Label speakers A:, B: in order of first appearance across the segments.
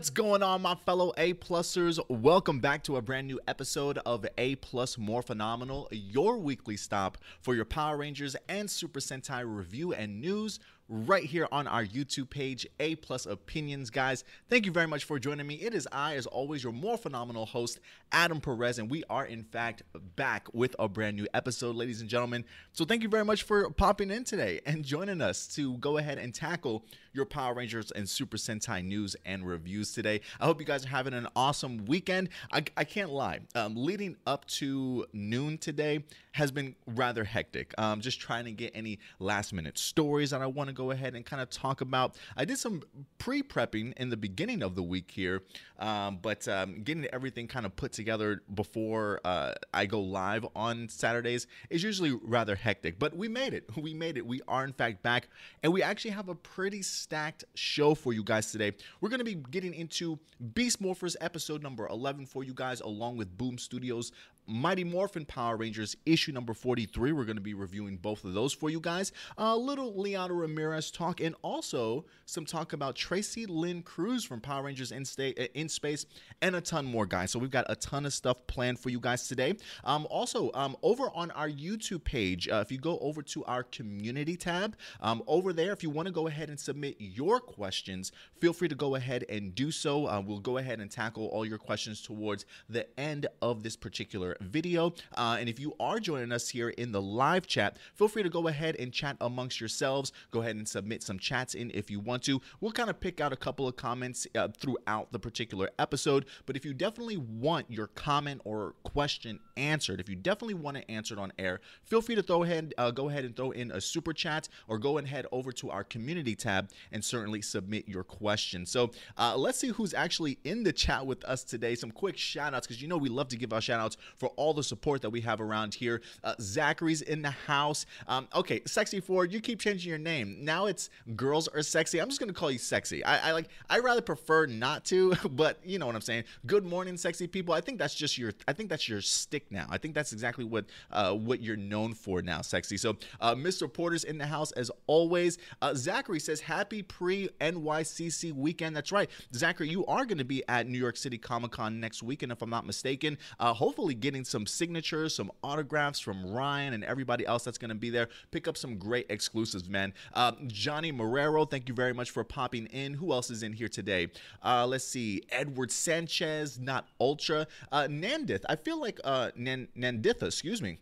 A: What's going on, my fellow A plusers? Welcome back to a brand new episode of A Plus Morphinominal, your weekly stop for your Power Rangers and Super Sentai review and news right here on our YouTube page, A Plus Opinions, guys. Thank you very much for joining me. It is I, as always, your more phenomenal host, Adam Perez, and we are in fact back with a brand new episode, ladies and gentlemen. So thank you very much for popping in today and joining us to go ahead and tackle your Power Rangers and Super Sentai news and reviews today. I hope you guys are having an awesome weekend. I, I can't lie, um, leading up to noon today has been rather hectic. Um, just trying to get any last minute stories that I want to go ahead and kind of talk about. I did some pre prepping in the beginning of the week here, um, but um, getting everything kind of put together before uh, I go live on Saturdays is usually rather hectic. But we made it. We made it. We are, in fact, back. And we actually have a pretty stacked show for you guys today. We're going to be getting into Beast Morphers episode number 11 for you guys, along with Boom Studios Mighty Morphin Power Rangers issue number 43. We're going to be reviewing both of those for you guys. A little Liana Ramirez talk and also some talk about Tracy Lynn Cruz from Power Rangers in, Sta- uh, in Space and a ton more, guys. So we've got a ton of stuff planned for you guys today. Um, also, um, over on our YouTube page, uh, if you go over to our community tab, um, over there, if you want to go ahead and submit your questions, feel free to go ahead and do so. Uh, we'll go ahead and tackle all your questions towards the end of this particular video. Uh, and if you are joining us here in the live chat, feel free to go ahead and chat amongst yourselves. Go ahead and submit some chats in if you want to. We'll kind of pick out a couple of comments uh, throughout the particular episode. But if you definitely want your comment or question answered, if you definitely want it answered on air, feel free to throw ahead, uh, go ahead and throw in a super chat or go ahead over to our community tab and certainly submit your question. So uh, let's see who's actually in the chat with us today. Some quick shout outs because you know we love to give our shout outs for all the support that we have around here. Uh, Zachary's in the house. Um, okay, Sexy Ford, you keep changing your name. Now it's Girls Are Sexy. I'm just gonna call you Sexy. I, I like. I rather prefer not to, but you know what I'm saying. Good morning, sexy people. I think that's just your. I think that's your stick now. I think that's exactly what uh, what you're known for now, Sexy. So, uh, Mr. Porter's in the house as always. Uh, Zachary says, "Happy pre NYCC weekend." That's right, Zachary. You are going to be at New York City Comic Con next weekend, if I'm not mistaken. Uh, hopefully, getting some signatures, some autographs from Ryan and everybody else that's going to be there. Pick up some great exclusives, man. Uh, Johnny Marrero, thank you very much for popping in. Who else is in here today? Uh, let's see. Edward Sanchez, not Ultra. Uh, Nandith, I feel like uh, Nan- Nanditha, excuse me.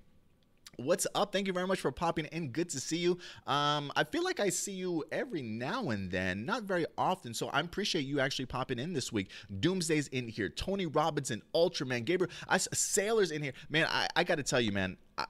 A: What's up? Thank you very much for popping in. Good to see you. Um, I feel like I see you every now and then, not very often. So I appreciate you actually popping in this week. Doomsday's in here. Tony Robinson, Ultraman, Gabriel, I, Sailor's in here. Man, I, I got to tell you, man. I,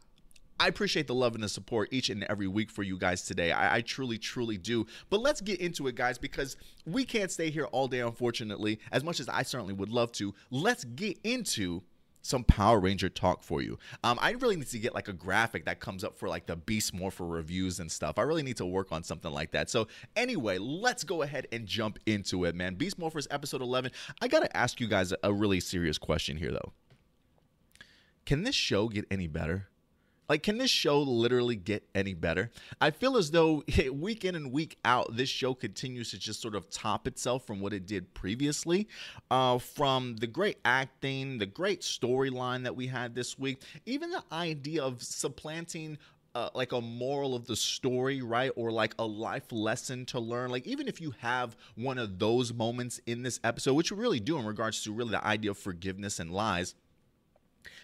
A: I appreciate the love and the support each and every week for you guys today. I, I, truly, truly do. But let's get into it, guys, because we can't stay here all day, unfortunately, as much as I certainly would love to. Let's get into some Power Ranger talk for you. Um, I really need to get like a graphic that comes up for like the Beast Morpher reviews and stuff. I really need to work on something like that. So anyway, let's go ahead and jump into it, man. Beast Morphers episode 11. I got to ask you guys a really serious question here though. Can this show get any better? Like, can this show literally get any better? I feel as though week in and week out, this show continues to just sort of top itself from what it did previously. Uh, from the great acting, the great storyline that we had this week, even the idea of supplanting uh, like a moral of the story, right? Or like a life lesson to learn. Like, even if you have one of those moments in this episode, which you really do in regards to really the idea of forgiveness and lies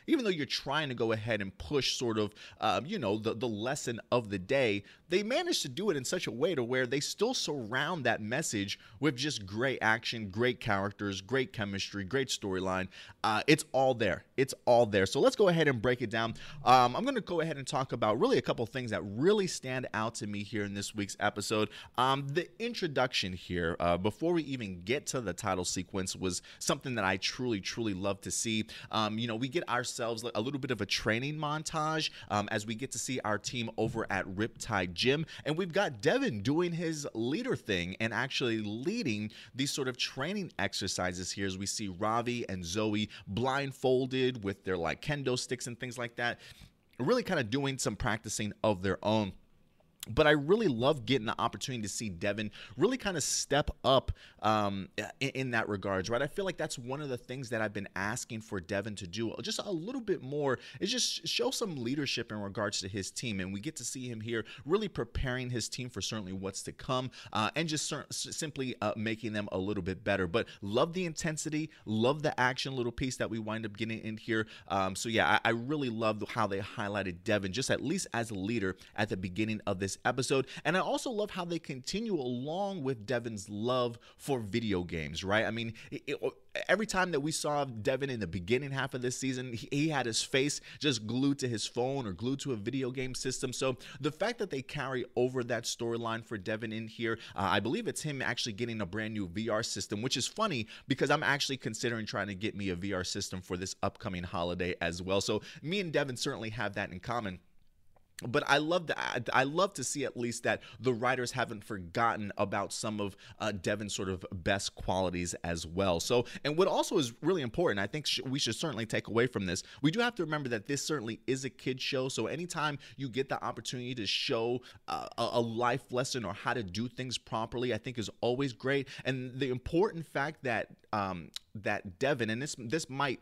A: even though you're trying to go ahead and push sort of, um, you know, the, the lesson of the day, they managed to do it in such a way to where they still surround that message with just great action, great characters, great chemistry, great storyline. Uh, it's all there. It's all there. So let's go ahead and break it down. Um, I'm going to go ahead and talk about really a couple things that really stand out to me here in this week's episode. Um, the introduction here, uh, before we even get to the title sequence, was something that I truly, truly love to see. Um, you know, we get our ourselves a little bit of a training montage um, as we get to see our team over at Riptide Gym. And we've got Devin doing his leader thing and actually leading these sort of training exercises here as we see Ravi and Zoe blindfolded with their like kendo sticks and things like that. Really kind of doing some practicing of their own. But I really love getting the opportunity to see Devin really kind of step up um, in, in, that regards, right? I feel like that's one of the things that I've been asking for Devin to do just a little bit more is just show some leadership in regards to his team. And we get to see him here really preparing his team for certainly what's to come uh, and just simply uh, making them a little bit better. But love the intensity, love the action little piece that we wind up getting in here. Um, so, yeah, I, I really love how they highlighted Devin just at least as a leader at the beginning of this this episode. And I also love how they continue along with Devin's love for video games, right? I mean, it, it, every time that we saw Devin in the beginning half of this season, he, he, had his face just glued to his phone or glued to a video game system. So the fact that they carry over that storyline for Devin in here, uh, I believe it's him actually getting a brand new VR system, which is funny because I'm actually considering trying to get me a VR system for this upcoming holiday as well. So me and Devin certainly have that in common but I love that. I love to see at least that the writers haven't forgotten about some of uh, Devin's sort of best qualities as well. So, and what also is really important, I think sh- we should certainly take away from this. We do have to remember that this certainly is a kid show. So, anytime you get the opportunity to show uh, a, life lesson or how to do things properly, I think is always great. And the important fact that um, that Devin, and this this might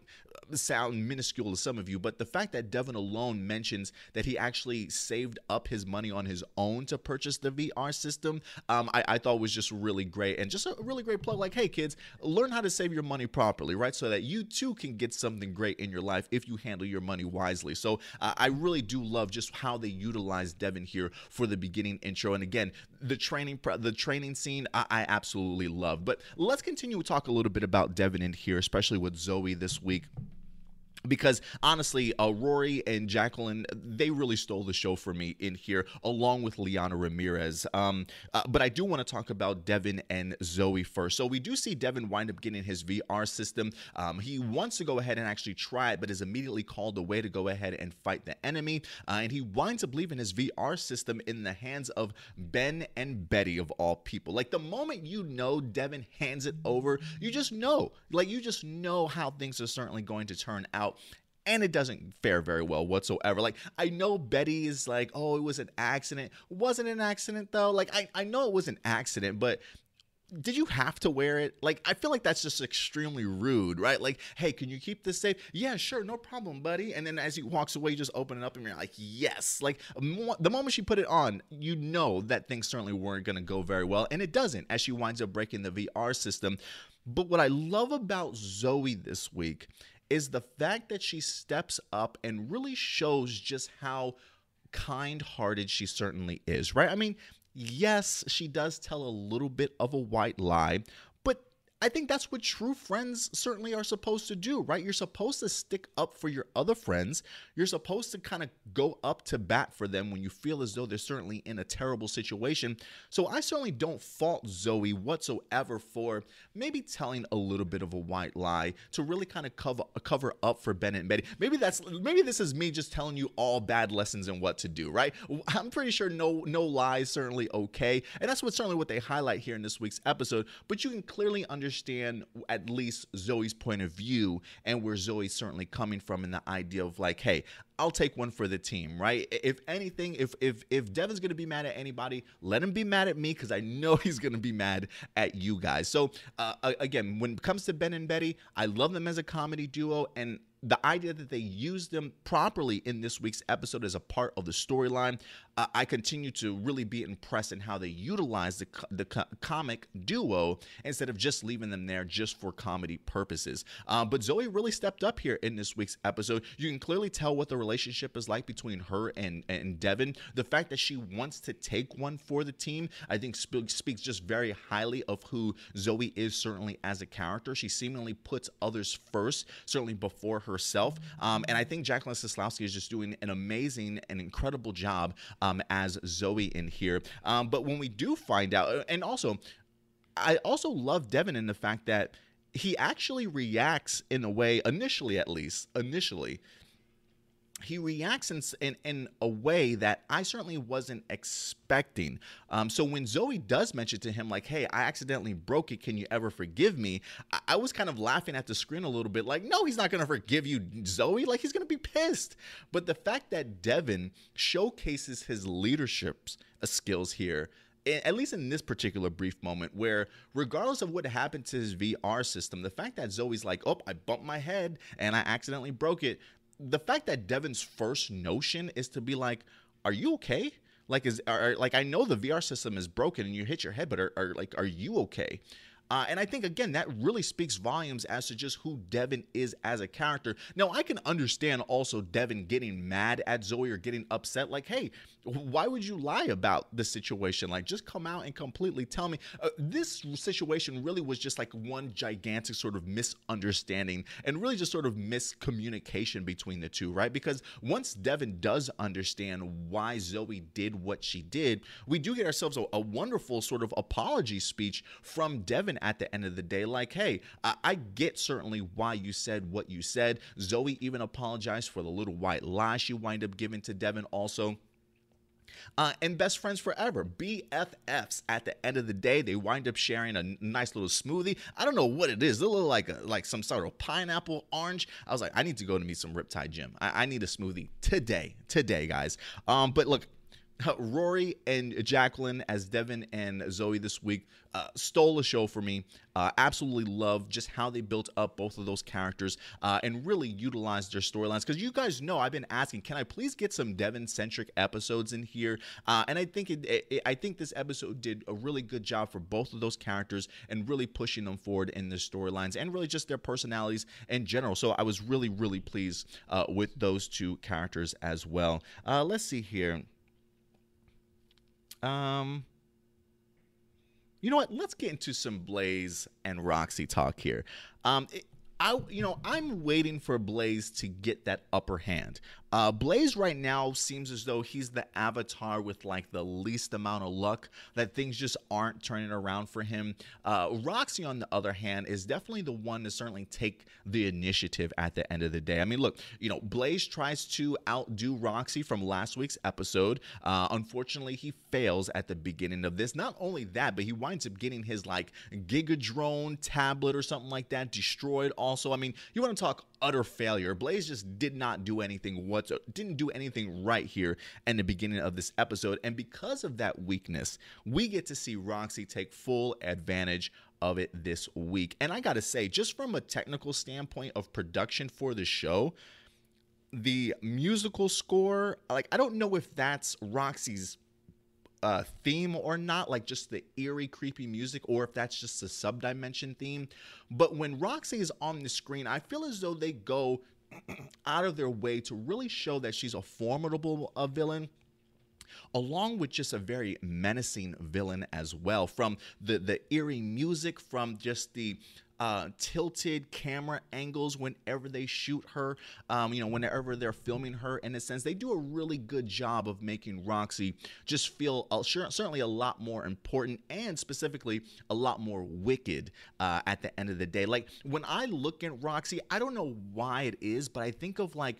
A: sound minuscule to some of you, but the fact that Devin alone mentions that he actually saved up his money on his own to purchase the VR system, um, I, I, thought was just really great and just a really great plug. Like, hey kids, learn how to save your money properly, right? So that you too can get something great in your life if you handle your money wisely. So uh, I really do love just how they utilize Devin here for the beginning intro, and again, the training the training scene I, I absolutely love. But let's continue to talk a little bit about Devin in here, especially with Zoe this week because honestly, uh, Rory and Jacqueline, they really stole the show for me in here, along with Liana Ramirez. Um, uh, but I do want to talk about Devin and Zoe first. So we do see Devin wind up getting his VR system. Um, he wants to go ahead and actually try it, but is immediately called away to go ahead and fight the enemy. Uh, and he winds up leaving his VR system in the hands of Ben and Betty, of all people. Like the moment you know Devin hands it over, you just know. Like you just know how things are certainly going to turn out out and it doesn't fare very well whatsoever. Like I know Betty is like, oh, it was an accident. Wasn't an accident though. Like I, I know it was an accident, but did you have to wear it? Like I feel like that's just extremely rude, right? Like, hey, can you keep this safe? Yeah, sure, no problem, buddy. And then as he walks away, you just open it up and you're like, yes. Like the moment she put it on, you know that things certainly weren't gonna go very well, and it doesn't. As she winds up breaking the VR system. But what I love about Zoe this week is the fact that she steps up and really shows just how kind hearted she certainly is, right? I mean, yes, she does tell a little bit of a white lie, I think that's what true friends certainly are supposed to do, right? You're supposed to stick up for your other friends. You're supposed to kind of go up to bat for them when you feel as though they're certainly in a terrible situation. So I certainly don't fault Zoe whatsoever for maybe telling a little bit of a white lie to really kind of cover cover up for Bennett and Betty. Maybe that's maybe this is me just telling you all bad lessons and what to do, right? I'm pretty sure no no lies certainly okay, and that's what certainly what they highlight here in this week's episode. But you can clearly understand understand at least Zoe's point of view and where Zoe's certainly coming from in the idea of like, hey, I'll take one for the team, right? If anything, if if if Devin's gonna be mad at anybody, let him be mad at me because I know he's gonna be mad at you guys. So uh, again, when it comes to Ben and Betty, I love them as a comedy duo, and the idea that they used them properly in this week's episode as a part of the storyline, uh, I continue to really be impressed in how they utilize the, the co- comic duo instead of just leaving them there just for comedy purposes. Uh, but Zoe really stepped up here in this week's episode. You can clearly tell what the relationship is like between her and, and Devin. The fact that she wants to take one for the team, I think sp- speaks just very highly of who Zoe is certainly as a character. She seemingly puts others first, certainly before her herself. Um, and I think Jacqueline Scislowski is just doing an amazing and incredible job um, as Zoe in here. Um, but when we do find out, and also, I also love Devin in the fact that he actually reacts in a way, initially at least, initially, he reacts in, in, in a way that I certainly wasn't expecting. Um, so when Zoe does mention to him, like, "Hey, I accidentally broke it. Can you ever forgive me?" I, I was kind of laughing at the screen a little bit, like, "No, he's not gonna forgive you, Zoe. Like, he's gonna be pissed." But the fact that Devin showcases his leadership uh, skills here at least in this particular brief moment, where regardless of what happened to his VR system, the fact that Zoe's like, oh, I bumped my head and I accidentally broke it, the fact that Devin's first notion is to be like, "Are you okay?" Like is are, like I know the VR system is broken and you hit your head, but are, are like are you okay? Uh, and I think, again, that really speaks volumes as to just who Devin is as a character. Now, I can understand also Devin getting mad at Zoe or getting upset. Like, hey, why would you lie about the situation? Like, just come out and completely tell me. Uh, this situation really was just like one gigantic sort of misunderstanding and really just sort of miscommunication between the two, right? Because once Devin does understand why Zoe did what she did, we do get ourselves a, a wonderful sort of apology speech from Devin at the end of the day like, hey, I, I get certainly why you said what you said. Zoe even apologized for the little white lie she wind up giving to Devin also. Uh, and best friends forever, BFFs. At the end of the day, they wind up sharing a nice little smoothie. I don't know what it is. It look like a, like some sort of pineapple orange. I was like, I need to go to meet some Riptide Gym. I, I need a smoothie today, today, guys. Um, but look, Rory and Jacqueline as Devin and Zoe this week uh, stole the show for me. Uh, absolutely love just how they built up both of those characters uh, and really utilized their storylines. Because you guys know I've been asking, can I please get some Devin centric episodes in here? Uh, and I think it, it, I think this episode did a really good job for both of those characters and really pushing them forward in their storylines and really just their personalities in general. So I was really really pleased uh, with those two characters as well. Uh, let's see here. Um, you know what? Let's get into some Blaze and Roxy talk here. Um, it, I, you know, I'm waiting for Blaze to get that upper hand. Uh, Blaze right now seems as though he's the avatar with like the least amount of luck, that things just aren't turning around for him. Uh, Roxy, on the other hand, is definitely the one to certainly take the initiative at the end of the day. I mean, look, you know, Blaze tries to outdo Roxy from last week's episode. Uh, unfortunately, he fails at the beginning of this. Not only that, but he winds up getting his like Gigadrone tablet or something like that destroyed also. I mean, you want to talk utter failure. Blaze just did not do anything whatsoever, didn't do anything right here in the beginning of this episode. And because of that weakness, we get to see Roxy take full advantage of it this week. And I got to say, just from a technical standpoint of production for the show, the musical score, like, I don't know if that's Roxy's uh, theme or not, like just the eerie, creepy music, or if that's just a subdimension theme. But when Roxy is on the screen, I feel as though they go out of their way to really show that she's a formidable uh, villain along with just a very menacing villain as well from the the eerie music from just the uh, tilted camera angles whenever they shoot her, um, you know, whenever they're filming her. In a sense, they do a really good job of making Roxy just feel uh, sure, certainly a lot more important and specifically a lot more wicked uh, at the end of the day. Like when I look at Roxy, I don't know why it is, but I think of like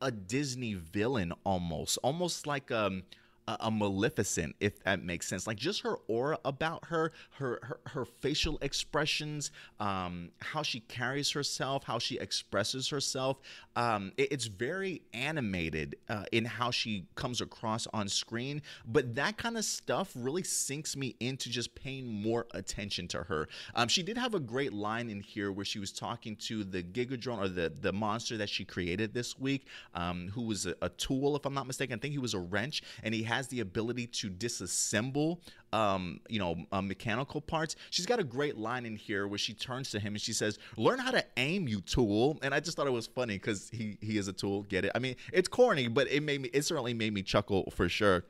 A: a Disney villain almost, almost like um a, Maleficent, if that makes sense. Like just her aura about her, her her, her facial expressions, um, how she carries herself, how she expresses herself. Um, it, it's very animated uh, in how she comes across on screen. But that kind of stuff really sinks me into just paying more attention to her. Um, she did have a great line in here where she was talking to the Gigadrone or the the monster that she created this week, um, who was a, a tool, if I'm not mistaken. I think he was a wrench, and he has the ability to disassemble um, you know, uh, mechanical parts. She's got a great line in here where she turns to him and she says, "Learn how to aim, you tool." And I just thought it was funny because he he is a tool. Get it? I mean, it's corny, but it made me. It certainly made me chuckle for sure.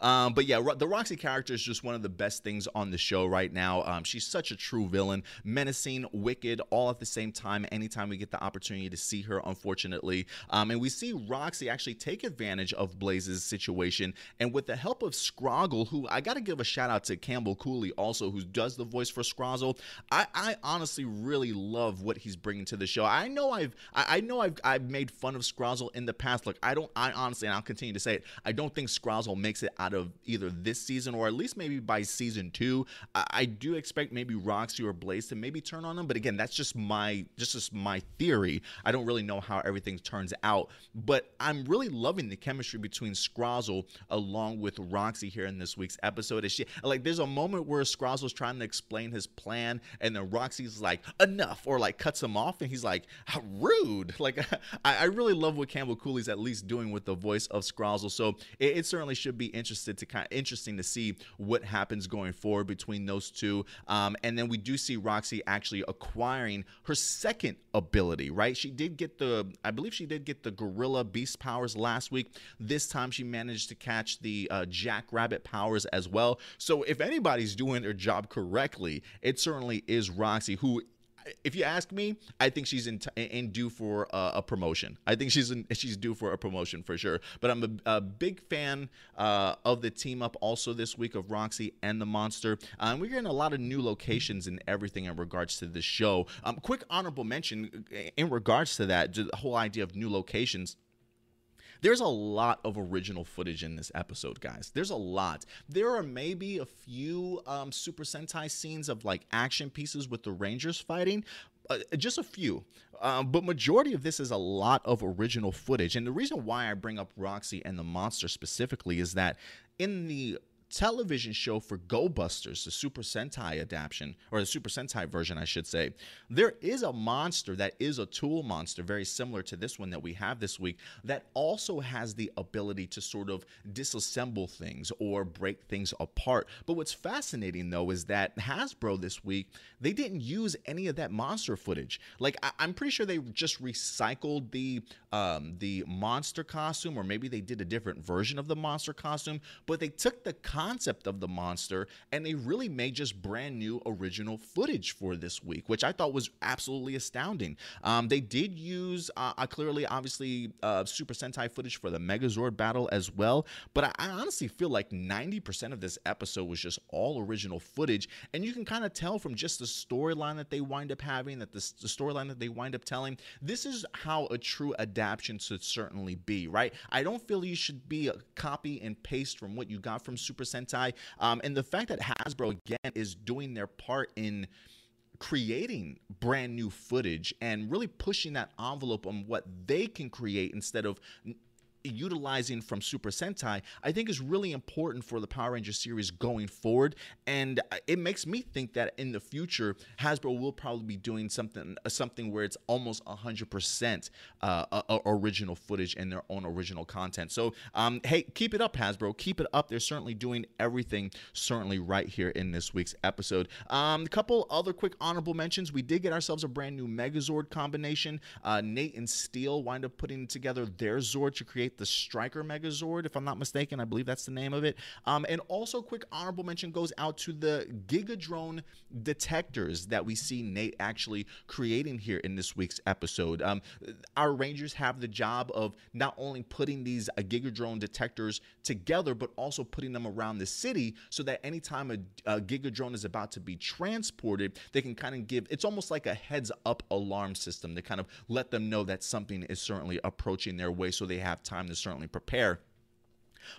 A: Um, but yeah, the Roxy character is just one of the best things on the show right now. Um, she's such a true villain, menacing, wicked, all at the same time. Anytime we get the opportunity to see her, unfortunately, um, and we see Roxy actually take advantage of Blaze's situation, and with the help of Scrozzle, who I got to give a shout out to Campbell Cooley also, who does the voice for Scrozzle. I, I honestly really love what he's bringing to the show. I know I've I, I know I've I've made fun of Scrozzle in the past. Look, I don't I honestly, and I'll continue to say it. I don't think Scrozzle makes it out of either this season or at least maybe by season two. I, I do expect maybe Roxy or Blaze to maybe turn on them, but again, that's just my just just my theory. I don't really know how everything turns out, but I'm really loving the chemistry between Scrozzle along with Roxy here in this week's episode. Is she like there's a moment where Scrozzle's trying to explain his plan, and then Roxy's like, enough, or like cuts him off, and he's like, rude. Like I, I really love what Campbell Cooley's at least doing with the voice of Scrozzle, So it, it, certainly should be interested to kind of interesting to see what happens going forward between those two. Um, and then we do see Roxy actually acquiring her second ability, right? She did get the, I believe she did get the Gorilla Beast powers last week. This time she managed to catch the uh, Jackrabbit powers as well. So if anybody's doing their job correctly, it certainly is Roxy, who if you ask me, I think she's in, in due for a, a, promotion. I think she's in, she's due for a promotion for sure. But I'm a, a big fan uh, of the team up also this week of Roxy and the Monster. Um, we're getting a lot of new locations and everything in regards to this show. Um, quick honorable mention in regards to that, the whole idea of new locations. There's a lot of original footage in this episode, guys. There's a lot. There are maybe a few um, Super Sentai scenes of like action pieces with the Rangers fighting, uh, just a few. Um, but majority of this is a lot of original footage. And the reason why I bring up Roxy and the monster specifically is that in the television show for Go Busters, the Super Sentai adaptation, or the Super Sentai version, I should say, there is a monster that is a tool monster, very similar to this one that we have this week, that also has the ability to sort of disassemble things or break things apart. But what's fascinating though is that Hasbro this week, they didn't use any of that monster footage. Like I- am pretty sure they just recycled the um, the monster costume, or maybe they did a different version of the monster costume, but they took the concept of the monster and they really made just brand new original footage for this week, which I thought was absolutely astounding. Um, they did use uh, clearly, obviously, uh, Super Sentai footage for the Megazord battle as well, but I, I honestly feel like 90% of this episode was just all original footage, and you can kind of tell from just the storyline that they wind up having, that the, the storyline that they wind up telling, this is how a true adaptation should certainly be, right? I don't feel you should be a copy and paste from what you got from Super Sentai. Um, and the fact that Hasbro, again, is doing their part in creating brand new footage and really pushing that envelope on what they can create instead of utilizing from Super Sentai, I think is really important for the Power Ranger series going forward. And it makes me think that in the future, Hasbro will probably be doing something something where it's almost 100% uh, original footage and their own original content. So, um, hey, keep it up, Hasbro. Keep it up. They're certainly doing everything certainly right here in this week's episode. Um, a couple other quick honorable mentions. We did get ourselves a brand new Megazord combination. Uh, Nate and Steel wind up putting together their Zord to create the Striker Megazord, if I'm not mistaken. I believe that's the name of it. Um, and also, quick honorable mention goes out to the Gigadrone detectors that we see Nate actually creating here in this week's episode. Um, our Rangers have the job of not only putting these uh, Gigadrone detectors together, but also putting them around the city so that anytime a, a Gigadrone is about to be transported, they can kind of give it's almost like a heads up alarm system to kind of let them know that something is certainly approaching their way so they have time to certainly prepare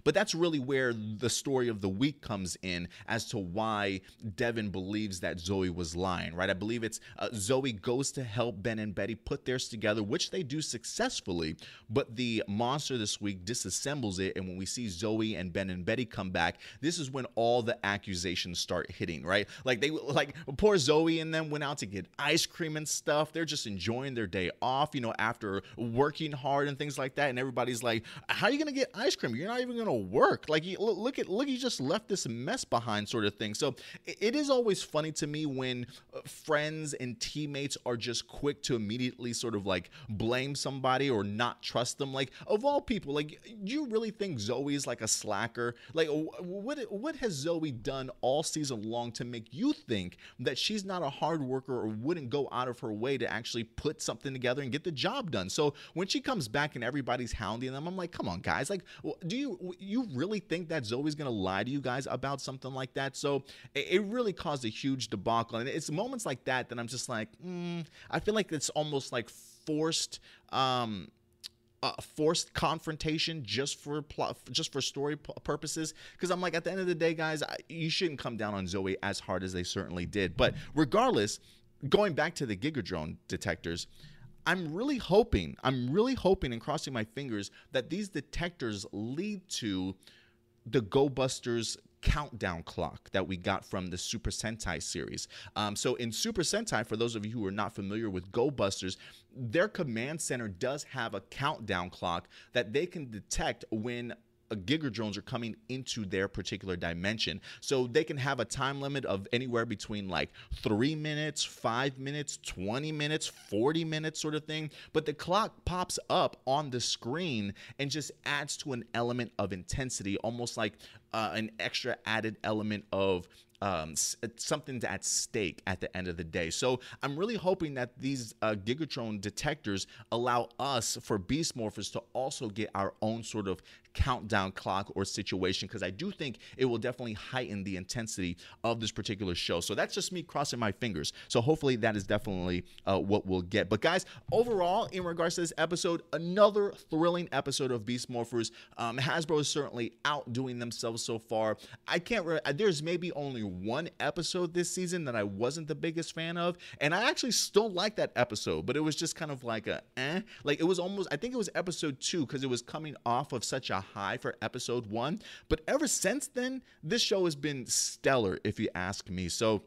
A: but that's really where the story of the week comes in as to why Devin believes that Zoe was lying, right? I believe it's uh, Zoe goes to help Ben and Betty put theirs together, which they do successfully, but the monster this week disassembles it. And when we see Zoe and Ben and Betty come back, this is when all the accusations start hitting, right? Like they, like poor Zoe and them went out to get ice cream and stuff. They're just enjoying their day off, you know, after working hard and things like that. And everybody's like, how are you going to get ice cream? You're not even even gonna work. Like, you, look at look, he just left this mess behind, sort of thing. So it, is always funny to me when uh, friends and teammates are just quick to immediately sort of like blame somebody or not trust them. Like, of all people, like, do you really think Zoe is like a slacker? Like, what what has Zoe done all season long to make you think that she's not a hard worker or wouldn't go out of her way to actually put something together and get the job done? So when she comes back and everybody's hounding them, I'm like, come on, guys. Like, do you you really think that Zoe's gonna lie to you guys about something like that? So it, really caused a huge debacle, and it's moments like that that I'm just like, mm, I feel like it's almost like forced. Um, uh, forced confrontation just for plot, just for story purposes. Because I'm like, at the end of the day, guys, I, you shouldn't come down on Zoe as hard as they certainly did. But regardless, going back to the Gigadrone detectors, I'm really hoping, I'm really hoping and crossing my fingers that these detectors lead to the Go Busters countdown clock that we got from the Super Sentai series. Um, so in Super Sentai, for those of you who are not familiar with Go Busters, their command center does have a countdown clock that they can detect when Gigadrones are coming into their particular dimension. So they can have a time limit of anywhere between like three minutes, five minutes, 20 minutes, 40 minutes, sort of thing. But the clock pops up on the screen and just adds to an element of intensity, almost like uh, an extra added element of um, something at stake at the end of the day. So I'm really hoping that these uh, Gigadrone detectors allow us for Beast Morphers to also get our own sort of countdown clock or situation because I do think it will definitely heighten the intensity of this particular show. So that's just me crossing my fingers. So hopefully that is definitely uh, what we'll get. But guys, overall, in regards to this episode, another thrilling episode of Beast Morphers. Um, Hasbro is certainly outdoing themselves so far. I can't. Re- there's maybe only one episode this season that I wasn't the biggest fan of, and I actually still like that episode, but it was just kind of like a eh. Like it was almost. I think it was episode two because it was coming off of such a high for episode one. But ever since then, this show has been stellar, if you ask me. So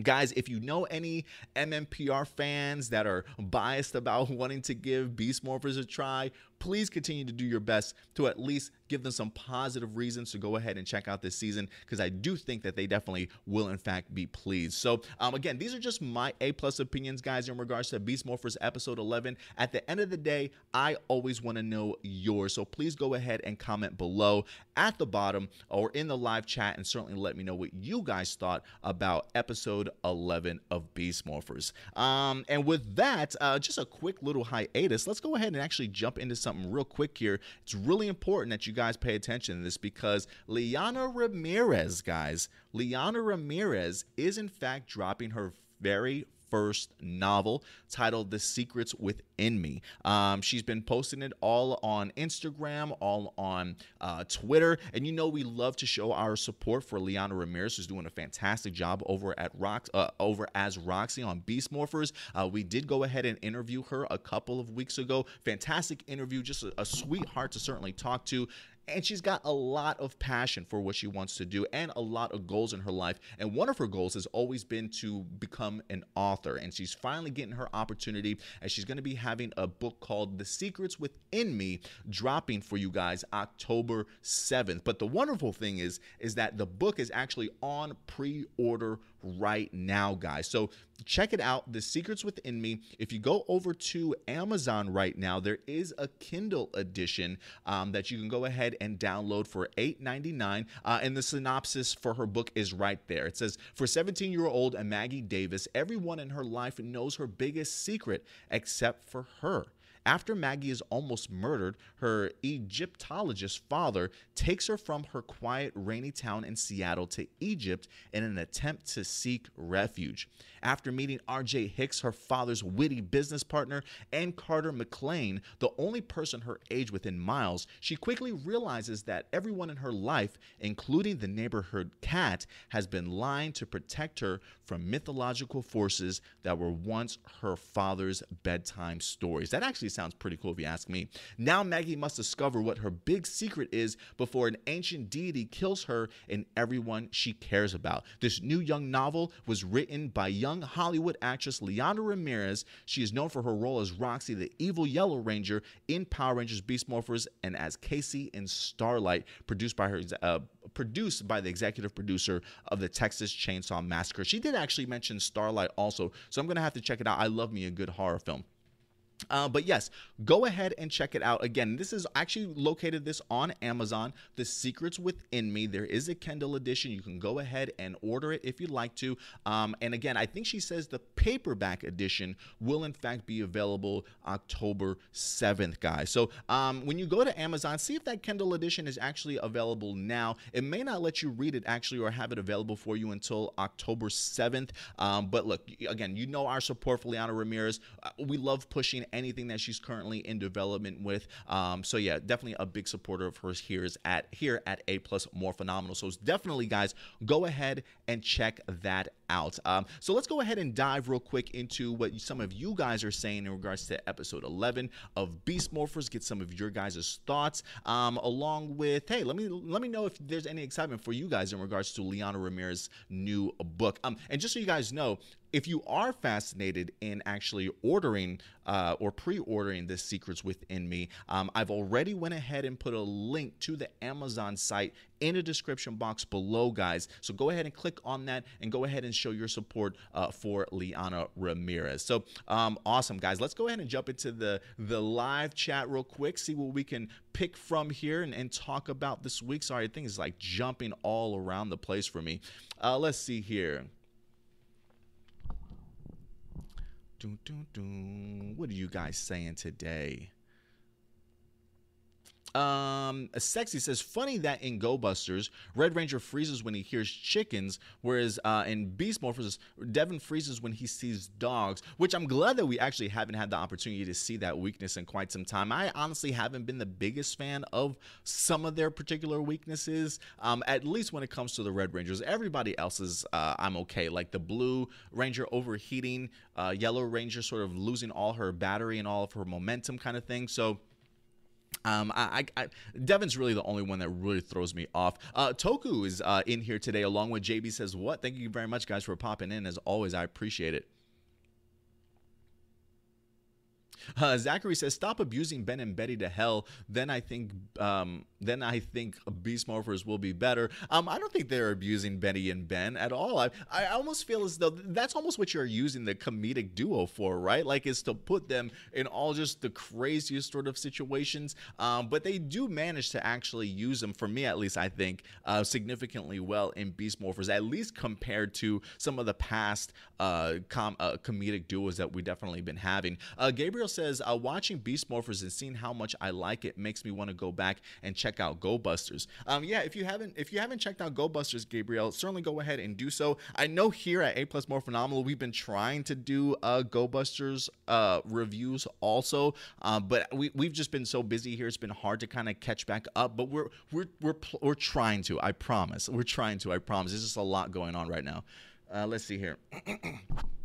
A: Guys, if you know any MMPR fans that are biased about wanting to give Beast Morphers a try, please continue to do your best to at least give them some positive reasons to go ahead and check out this season because I do think that they definitely will in fact be pleased. So um, again, these are just my A plus opinions, guys, in regards to Beast Morphers episode 11. At the end of the day, I always want to know yours. So please go ahead and comment below at the bottom or in the live chat and certainly let me know what you guys thought about episode 11 of Beast Morphers. Um, and with that, uh, just a quick little hiatus. Let's go ahead and actually jump into something real quick here. It's really important that you guys pay attention to this because Liana Ramirez, guys, Liana Ramirez is in fact dropping her very first novel titled The Secrets Within Me. Um, she's been posting it all on Instagram, all on uh, Twitter. And you know, we love to show our support for Liana Ramirez, who's doing a fantastic job over at Rock, uh, over as Roxy on Beast Morphers. Uh, we did go ahead and interview her a couple of weeks ago. Fantastic interview, just a, a sweetheart to certainly talk to and she's got a lot of passion for what she wants to do and a lot of goals in her life. And one of her goals has always been to become an author. And she's finally getting her opportunity as she's going to be having a book called The Secrets Within Me dropping for you guys October 7th. But the wonderful thing is is that the book is actually on pre-order right now, guys. So check it out, The Secrets Within Me. If you go over to Amazon right now, there is a Kindle edition um, that you can go ahead and download for $8.99. Uh, and the synopsis for her book is right there. It says, For 17 year old Maggie Davis, everyone in her life knows her biggest secret except for her. After Maggie is almost murdered, her Egyptologist father takes her from her quiet, rainy town in Seattle to Egypt in an attempt to seek refuge. After meeting RJ Hicks, her father's witty business partner, and Carter McLean, the only person her age within miles, she quickly realizes that everyone in her life, including the neighborhood cat, has been lying to protect her from mythological forces that were once her father's bedtime stories. That actually sounds pretty cool if you ask me. Now Maggie must discover what her big secret is before an ancient deity kills her and everyone she cares about. This new young novel was written by young Hollywood actress Liana Ramirez. She is known for her role as Roxy, the evil Yellow Ranger in Power Rangers Beast Morphers, and as Casey in Starlight, produced by her. Uh, produced by the executive producer of the Texas Chainsaw Massacre. She did actually mention Starlight also, so I'm gonna have to check it out. I love me a good horror film. Uh, but yes, go ahead and check it out. Again, this is actually located this on Amazon. The Secrets Within Me. There is a Kindle edition. You can go ahead and order it if you'd like to. Um, and again, I think she says the paperback edition will in fact be available October 7th, guys. So um, when you go to Amazon, see if that Kindle edition is actually available now. It may not let you read it actually or have it available for you until October 7th. Um, but look, again, you know our support for Liana Ramirez. Uh, we love pushing anything that she's currently in development with. Um, so yeah, definitely a big supporter of hers here is at here at A plus Morphinominal. So definitely, guys, go ahead and check that out. Um, so let's go ahead and dive real quick into what some of you guys are saying in regards to episode 11 of Beast Morphers. Get some of your guys' thoughts, um, along with hey, let me let me know if there's any excitement for you guys in regards to Liana Ramirez's new book. Um, and just so you guys know, if you are fascinated in actually ordering uh, or pre-ordering the secrets within me um, i've already went ahead and put a link to the amazon site in the description box below guys. So go ahead and click on that and go ahead and show your support uh, for liana ramirez. So um, awesome guys. Let's go ahead and jump into the the live chat real quick see what we can pick from here and, and talk about this week. Sorry things like jumping all around the place for me. Uh, let's see here Dun, dun, dun. What are you guys saying today? Um, sexy says funny that in Go Busters, Red Ranger freezes when he hears chickens, whereas uh, in Beast Morphers, Devin freezes when he sees dogs. Which I'm glad that we actually haven't had the opportunity to see that weakness in quite some time. I honestly haven't been the biggest fan of some of their particular weaknesses, um, at least when it comes to the Red Rangers. Everybody else's, uh, I'm okay. Like the Blue Ranger overheating, uh, Yellow Ranger sort of losing all her battery and all of her momentum, kind of thing. So um, I, I, Devin's really the only one that really throws me off. Uh, Toku is uh, in here today, along with JB. Says what? Thank you very much, guys, for popping in. As always, I appreciate it. Uh, Zachary says, "Stop abusing Ben and Betty to hell. Then I think, um, then I think Beast Morphers will be better." Um, I don't think they're abusing Betty and Ben at all. I, I almost feel as though that's almost what you're using the comedic duo for, right? Like, is to put them in all just the craziest sort of situations. Um, but they do manage to actually use them, for me at least, I think, uh, significantly well in Beast Morphers, at least compared to some of the past uh, com- uh, comedic duos that we definitely been having. Uh, Gabriel says, uh, watching Beast Morphers and seeing how much I like it makes me want to go back and check out Go Busters. Um, yeah, if you haven't if you haven't checked out Go Busters, Gabriel, certainly go ahead and do so. I know here at A Plus Morphinominal, we've been trying to do uh, Go Busters uh, reviews also, uh, but we we've just been so busy here. It's been hard to kind of catch back up, but we're we're we're we're trying to. I promise. We're trying to. I promise. There's just a lot going on right now. Uh, let's see here.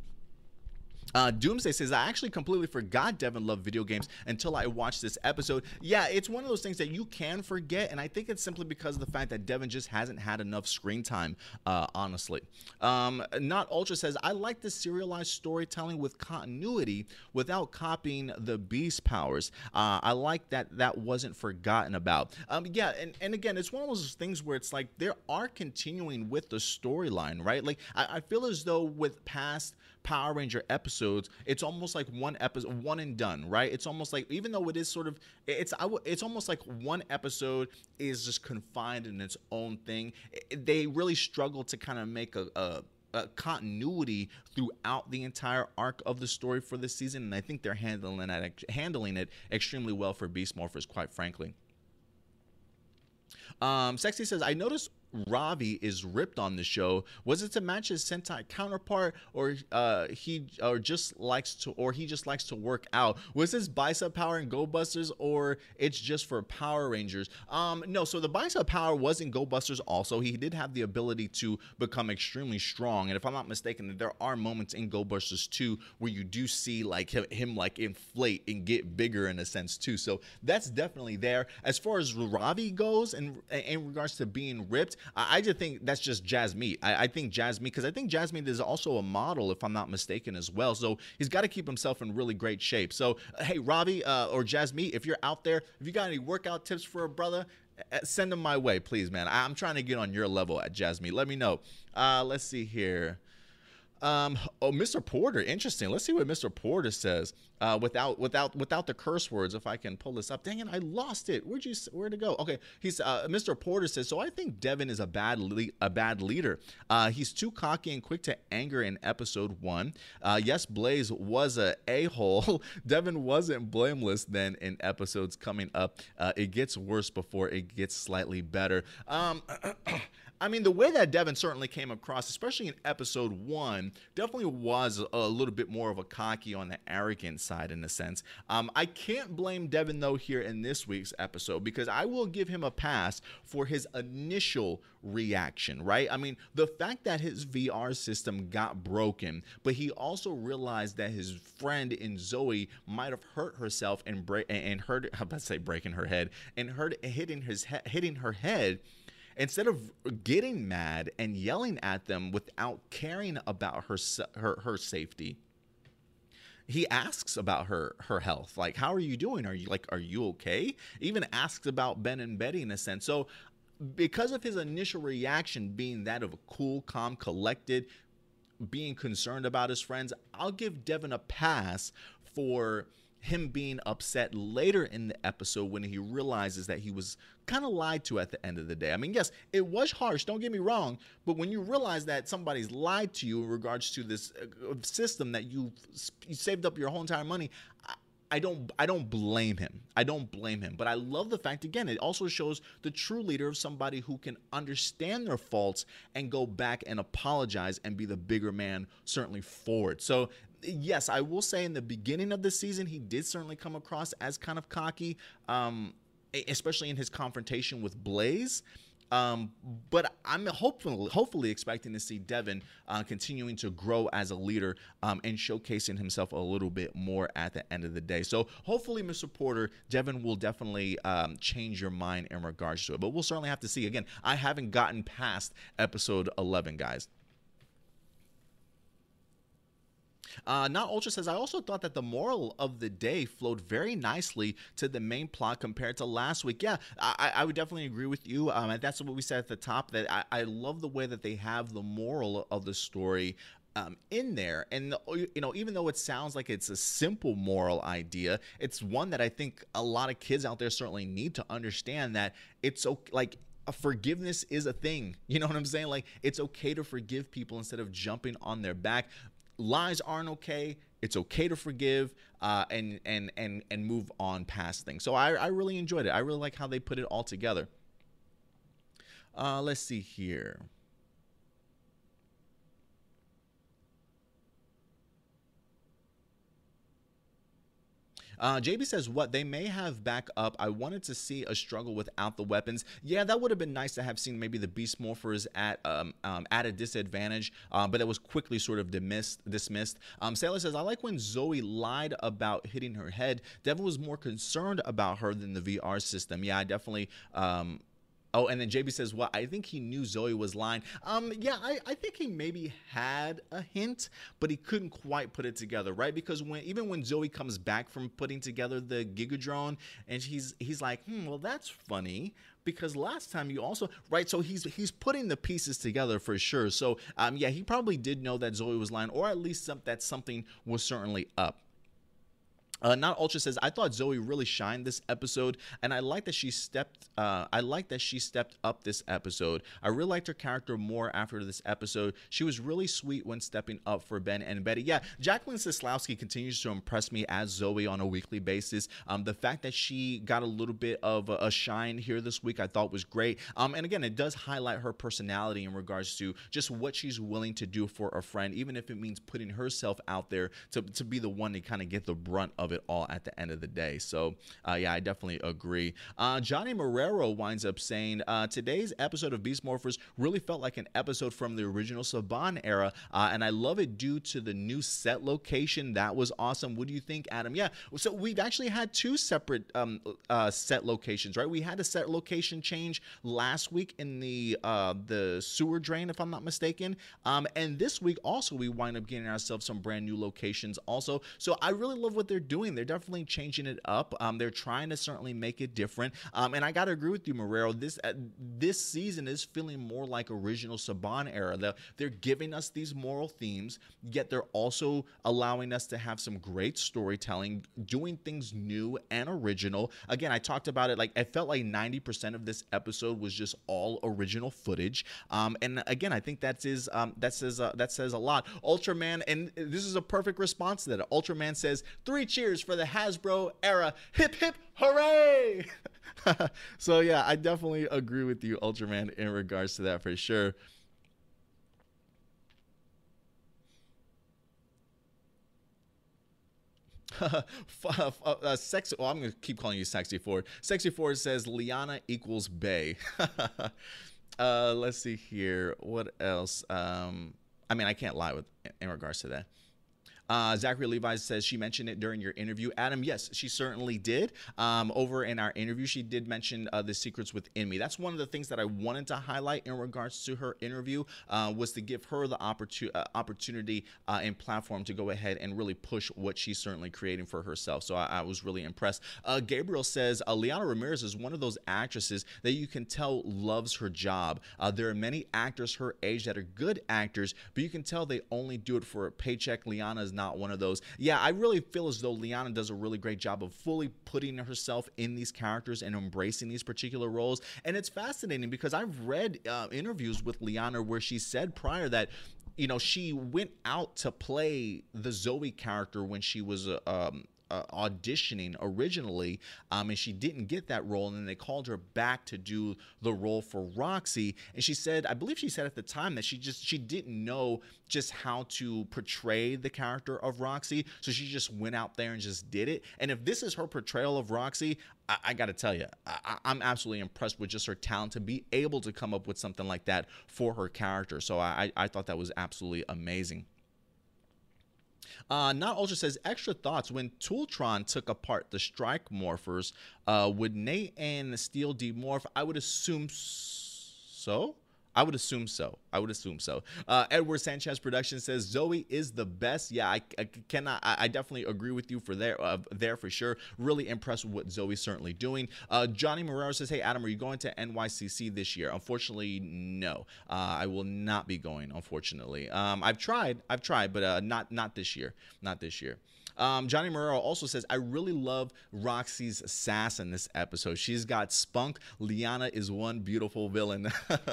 A: Uh, Doomsday says, I actually completely forgot Devin loved video games until I watched this episode. Yeah, it's one of those things that you can forget, and I think it's simply because of the fact that Devin just hasn't had enough screen time, uh, honestly. Um, Not Ultra says, I like the serialized storytelling with continuity without copying the beast powers. Uh, I like that that wasn't forgotten about. Um, yeah, and, and again, it's one of those things where it's like there are continuing with the storyline, right? Like, I, I feel as though with past Power Ranger episodes, it's almost like one episode, one and done, right? It's almost like even though it is sort of, it's it's almost like one episode is just confined in its own thing. They really struggle to kind of make a, a uh, continuity throughout the entire arc of the story for this season, and I think they're handling it handling it extremely well for Beast Morphers, quite frankly. Um, Sexy says, I noticed Ravi is ripped on the show? Was it to match his Sentai counterpart, or uh, he or just likes to, or he just likes to work out? Was his bicep power in Go Busters, or it's just for Power Rangers? Um, no. So the bicep power was in Go Busters. Also, he did have the ability to become extremely strong, and if I'm not mistaken, there are moments in Go Busters 2 where you do see like him, him like inflate and get bigger in a sense too. So that's definitely there. As far as Ravi goes, and in regards to being ripped, I, I just think that's just Meat. I, I think Meat because I think Meat is also a model, if I'm not mistaken, as well. So he's got to keep himself in really great shape. So hey, Robbie uh, or Meat, if you're out there, if you got any workout tips for a brother, uh, send them my way, please, man. I'm trying to get on your level at Meat. Let me know. Uh, let's see here. Um, oh, Mr. Porter, interesting. Let's see what Mr. Porter says. Uh, without without without the curse words, if I can pull this up. Dang it, I lost it. Where'd you where'd it go? Okay, he's uh, Mr. Porter says. So I think Devin is a bad le- a bad leader. Uh, he's too cocky and quick to anger in episode one. Uh, yes, Blaze was a a hole. Devin wasn't blameless then in episodes coming up. Uh, it gets worse before it gets slightly better. Um. I mean, the way that Devin certainly came across, especially in episode one, definitely was a little bit more of a cocky on the arrogant side in a sense. Um, I can't blame Devin, though, here in this week's episode because I will give him a pass for his initial reaction, right? I mean, the fact that his VR system got broken, but he also realized that his friend in Zoe might have hurt herself and break and hurt. How about to say breaking her head and hurt hitting his he- hitting her head instead of getting mad and yelling at them without caring about her her, her safety he asks about her her health. Like how are you doing? Are you like are you okay? Even asks about ben and betty in a sense. So because of his initial reaction being that of a cool calm collected being concerned about his friends i'll give devin a pass for him being upset later in the episode when he realizes that he was kind of lied to at the end of the day. I mean, yes, it was harsh, don't get me wrong, but when you realize that somebody's lied to you in regards to this uh, system that you you saved up your whole entire money, I don't I don't blame him. I don't blame him. But I love the fact again, it also shows the true leader of somebody who can understand their faults and go back and apologize and be the bigger man certainly forward. So yes, I will say in the beginning of the season, he did certainly come across as kind of cocky, um, especially in his confrontation with Blaze. Um, but I'm hopefully hopefully expecting to see Devin uh, continuing to grow as a leader um, and showcasing himself a little bit more at the end of the day. So hopefully, Mr. Porter, Devin will definitely um, change your mind in regards to it. But we'll certainly have to see. Again, I haven't gotten past episode 11, guys. Uh, Not Ultra says, I also thought that the moral of the day flowed very nicely to the main plot compared to last week. Yeah, I, I would definitely agree with you. Um, and that's what we said at the top that I, I love the way that they have the moral of the story um, in there. And, you know, even though it sounds like it's a simple moral idea, it's one that I think a lot of kids out there certainly need to understand that it's okay. Like, forgiveness is a thing. You know what I'm saying? Like, it's okay to forgive people instead of jumping on their back lies aren't okay. It's okay to forgive uh, and and and and move on past things. So I, I really enjoyed it. I really like how they put it all together. Uh, let's see here. Uh, JB says, What? They may have back up. I wanted to see a struggle without the weapons. Yeah, that would have been nice to have seen maybe the Beast Morphers at um, um, at a disadvantage, uh, but it was quickly sort of dismissed. dismissed. Um, Sailor says, I like when Zoe lied about hitting her head. Devin was more concerned about her than the VR system. Yeah, I definitely. Um, Oh, and then JB says, "Well, I think he knew Zoe was lying." Um, yeah, I, I think he maybe had a hint, but he couldn't quite put it together, right? Because when even when Zoe comes back from putting together the Gigadrone, and he's he's like, "Hmm, well, that's funny." Because last time you also right, so he's he's putting the pieces together for sure. So um, yeah, he probably did know that Zoe was lying, or at least some, that something was certainly up. Uh, not ultra says I thought Zoe really shined this episode, and I like that she stepped. Uh, I like that she stepped up this episode. I really liked her character more after this episode. She was really sweet when stepping up for Ben and Betty. Yeah, Jacqueline Scislowski continues to impress me as Zoe on a weekly basis. Um, the fact that she got a little bit of a, a shine here this week, I thought was great. Um, and again, it does highlight her personality in regards to just what she's willing to do for a friend, even if it means putting herself out there to to be the one to kind of get the brunt of it it all at the end of the day. So, uh, yeah, I definitely agree. Uh, Johnny Marrero winds up saying uh, today's episode of Beast Morphers really felt like an episode from the original Saban era, uh, and I love it due to the new set location. That was awesome. What do you think, Adam? Yeah, so we've actually had two separate um, uh, set locations, right? We had a set location change last week in the the sewer drain, if I'm not mistaken, um, and this week also we wind up getting ourselves some brand new locations also. So I really love what they're doing doing. They're definitely changing it up. Um, they're trying to certainly make it different. Um, and I got to agree with you, Marrero. This uh, this season is feeling more like original Saban era. The, they're giving us these moral themes, yet they're also allowing us to have some great storytelling, doing things new and original. Again, I talked about it like I felt like 90% of this episode was just all original footage. Um, and again, I think that is um, that says uh, that says a lot. Ultraman, and this is a perfect response to that. Ultraman says three cheers cheers for the Hasbro era. Hip hip hooray! so yeah, I definitely agree with you, Ultraman, in regards to that for sure. uh, sexy. Well, I'm gonna keep calling you sexy Ford. Sexy Ford says Liana equals Bay. uh, let's see here. What else? Um, I mean, I can't lie with in regards to that. Uh, Zachary Levi says she mentioned it during your interview. Adam, yes, she certainly did. Um, over in our interview, she did mention uh, the secrets within me. That's one of the things that I wanted to highlight in regards to her interview uh, was to give her the opportu- uh, opportunity uh, and platform to go ahead and really push what she's certainly creating for herself. So I, I was really impressed. Uh, Gabriel says Liana Ramirez is one of those actresses that you can tell loves her job. there are many actors her age that are good actors, but you can tell they only do it for a paycheck. Liana is not one of those. Yeah, I really feel as though Liana does a really great job of fully putting herself in these characters and embracing these particular roles. And it's fascinating because I've read uh, interviews with Liana where she said prior that you know she went out to play the Zoe character when she was um, uh, auditioning originally, um, and she didn't get that role. And then they called her back to do the role for Roxy. And she said, I believe she said at the time that she just she didn't know just how to portray the character of Roxy, so she just went out there and just did it. And if this is her portrayal of Roxy, I, I got to tell you, I, I'm absolutely impressed with just her talent to be able to come up with something like that for her character. So I, I thought that was absolutely amazing. Uh, Not Ultra says extra thoughts when Tooltron took apart the Strike Morphers. Uh, would Nate and the Steel demorph? I would assume so. I would assume so. I would assume so. Uh, Edward Sanchez Production says Zoe is the best. Yeah, I, I cannot. I, I, definitely agree with you for there. Uh, there for sure. Really impressed with what Zoe's certainly doing. Uh, Johnny Marrero says, "Hey Adam, are you going to NYCC this year?" Unfortunately, no. Uh, I will not be going. Unfortunately, um, I've tried. I've tried, but uh, not not this year. Not this year. Um, Johnny Marrero also says, I really love Roxy's sass in this episode. She's got spunk. Liana is one beautiful villain.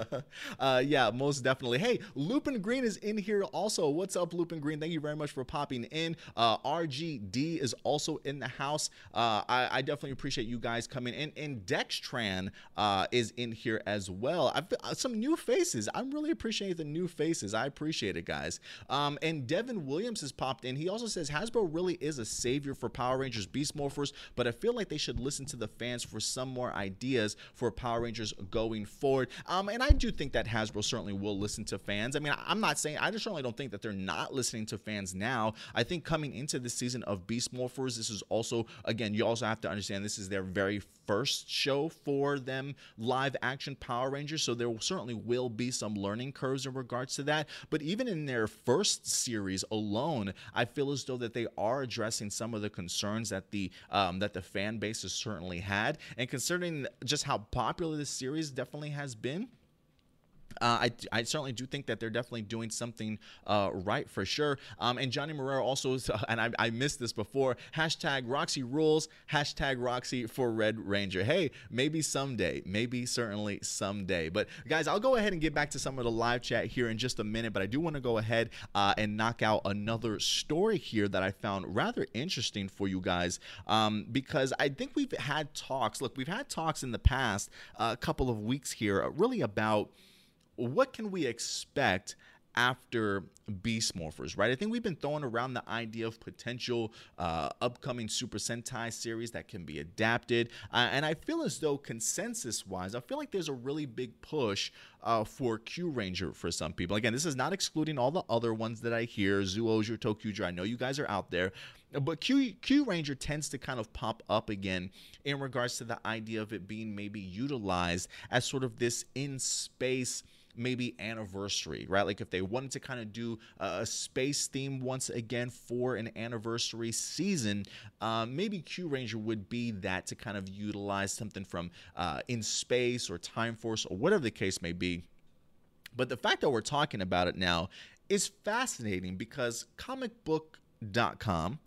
A: uh, yeah, most definitely. Hey, Lupin Green is in here also. What's up, Lupin Green? Thank you very much for popping in. Uh, RGD is also in the house. Uh, I, I, definitely appreciate you guys coming in. And Dextran uh, is in here as well. I've uh, some new faces. I'm really appreciating the new faces. I appreciate it, guys. Um, and Devin Williams has popped in. He also says Hasbro really really is a savior for Power Rangers Beast Morphers, but I feel like they should listen to the fans for some more ideas for Power Rangers going forward. Um, and I do think that Hasbro certainly will listen to fans. I mean, I'm not saying, I just certainly don't think that they're not listening to fans now. I think coming into the season of Beast Morphers, this is also, again, you also have to understand this is their very first show for them live action Power Rangers. So there certainly will be some learning curves in regards to that. But even in their first series alone, I feel as though that they are addressing some of the concerns that the um, that the fan base has certainly had, and considering just how popular this series definitely has been. Uh, I, I certainly do think that they're definitely doing something uh, right for sure. Um, and Johnny Marrero also, and I, I missed this before, hashtag Roxy rules, hashtag Roxy for Red Ranger. Hey, maybe someday, maybe certainly someday. But guys, I'll go ahead and get back to some of the live chat here in just a minute, but I do want to go ahead uh, and knock out another story here that I found rather interesting for you guys um, because I think we've had talks. Look, we've had talks in the past, a uh, couple of weeks here, really about what can we expect after Beast Morphers, right? I think we've been throwing around the idea of potential uh, upcoming Super Sentai series that can be adapted. Uh, and I feel as though, consensus wise, I feel like there's a really big push uh, for Kyuranger for some people. Again, this is not excluding all the other ones that I hear Zyuohger, ToQger. I know you guys are out there. But Q, Kyuranger tends to kind of pop up again in regards to the idea of it being maybe utilized as sort of this in space maybe anniversary, right? Like if they wanted to kind of do a space theme once again for an anniversary season, um, maybe Ranger would be that to kind of utilize something from uh, in space or Time Force or whatever the case may be. But the fact that we're talking about it now is fascinating because comicbook.com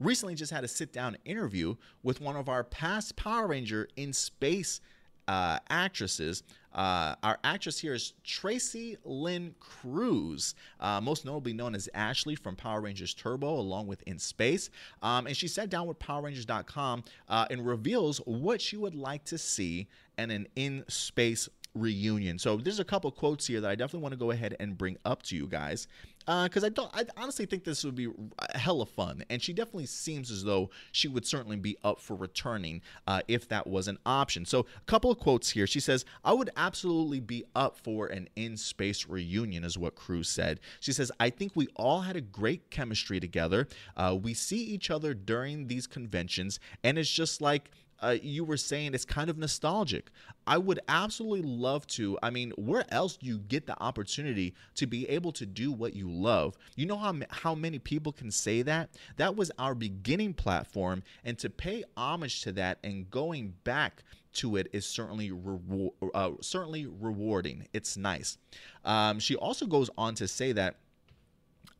A: recently just had a sit down interview with one of our past Power Ranger in space uh, actresses. Uh, our actress here is Tracy Lynn Cruz, uh, most notably known as Ashley from Power Rangers Turbo, along with In Space. Um, and she sat down with PowerRangers.com uh, and reveals what she would like to see in an In Space reunion. So there's a couple quotes here that I definitely want to go ahead and bring up to you guys because uh, I don't. I honestly think this would be hella fun, and she definitely seems as though she would certainly be up for returning uh, if that was an option. So, a couple of quotes here. She says, "I would absolutely be up for an in-space reunion," is what Cruz said. She says, "I think we all had a great chemistry together. Uh, we see each other during these conventions, and it's just like." Uh, you were saying it's kind of nostalgic. I would absolutely love to. I mean, where else do you get the opportunity to be able to do what you love? You know how how many people can say that? That was our beginning platform, and to pay homage to that and going back to it is certainly reward, uh, certainly rewarding. It's nice. Um, she also goes on to say that.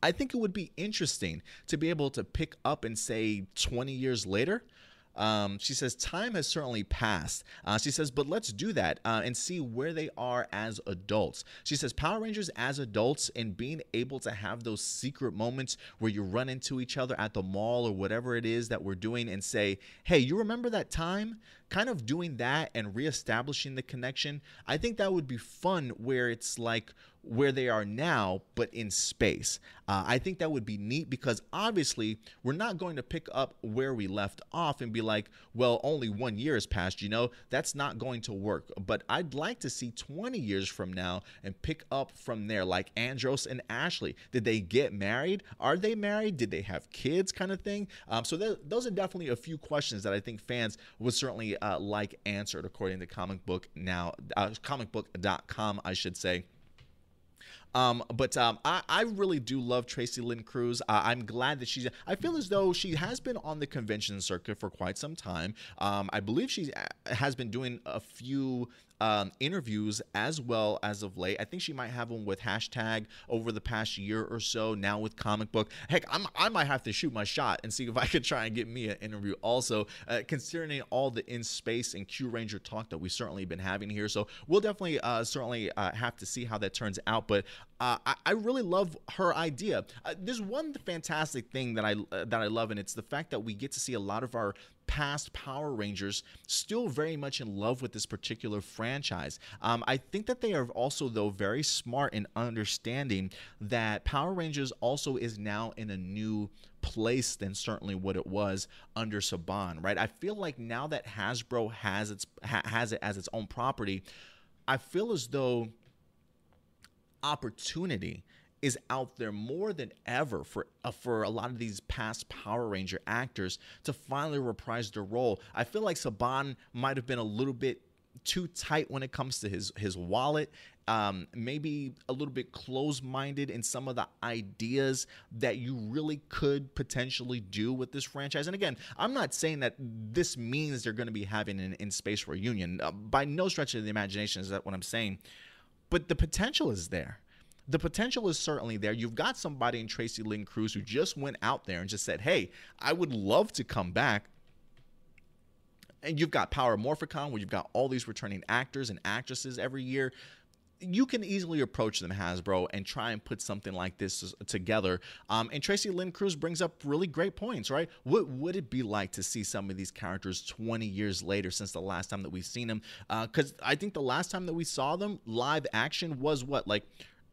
A: I think it would be interesting to be able to pick up and say 20 years later, um, she says, Time has certainly passed. Uh, she says, but let's do that uh, and see where they are as adults. She says, Power Rangers as adults and being able to have those secret moments where you run into each other at the mall or whatever it is that we're doing and say, hey, you remember that time? Kind of doing that and reestablishing the connection. I think that would be fun where it's like, where they are now, but in space. Uh, I think that would be neat because obviously we're not going to pick up where we left off and be like, well, only one year has passed, you know, that's not going to work. But I'd like to see 20 years from now and pick up from there, like Andros and Ashley. Did they get married? Are they married? Did they have kids, kind of thing? Um, so th- those are definitely a few questions that I think fans would certainly uh, like answered according to comic book now, uh, comicbook.com, I should say. Um, but um, I, I really do love Tracy Lynn Cruz. I'm glad that she's. I feel as though she has been on the convention circuit for quite some time. Um, I believe she uh, has been doing a few um, interviews as well as of late. I think she might have one with hashtag over the past year or so. Now with comic book, heck, I'm, i might have to shoot my shot and see if I could try and get me an interview. Also, uh, considering all the in space and Kyuranger talk that we've certainly been having here, so we'll definitely uh, certainly uh, have to see how that turns out. But uh, I, I, really love her idea. Uh, there's one fantastic thing that I uh, that I love, and it's the fact that we get to see a lot of our past Power Rangers still very much in love with this particular franchise. Um, I think that they are also, though, very smart in understanding that Power Rangers also is now in a new place than certainly what it was under Saban, right? I feel like now that Hasbro has its ha- has it as its own property, I feel as though opportunity is out there more than ever for uh, for a lot of these past Power Ranger actors to finally reprise their role. I feel like Saban might have been a little bit too tight when it comes to his his wallet um, maybe a little bit close-minded in some of the ideas that you really could potentially do with this franchise. And again, I'm not saying that this means they're going to be having an in-space reunion. Uh, by no stretch of the imagination is that what I'm saying. but the potential is there the potential is certainly there. You've got somebody in Tracy Lynn Cruz who just went out there and just said, Hey, I would love to come back. And you've got Power Morphicon, where you've got all these returning actors and actresses every year you can easily approach them Hasbro and try and put something like this together. Um, and Tracy Lynn Cruz brings up really great points, right? What would it be like to see some of these characters 20 years later since the last time that we've seen them? Because uh, I think the last time that we saw them live action was what, like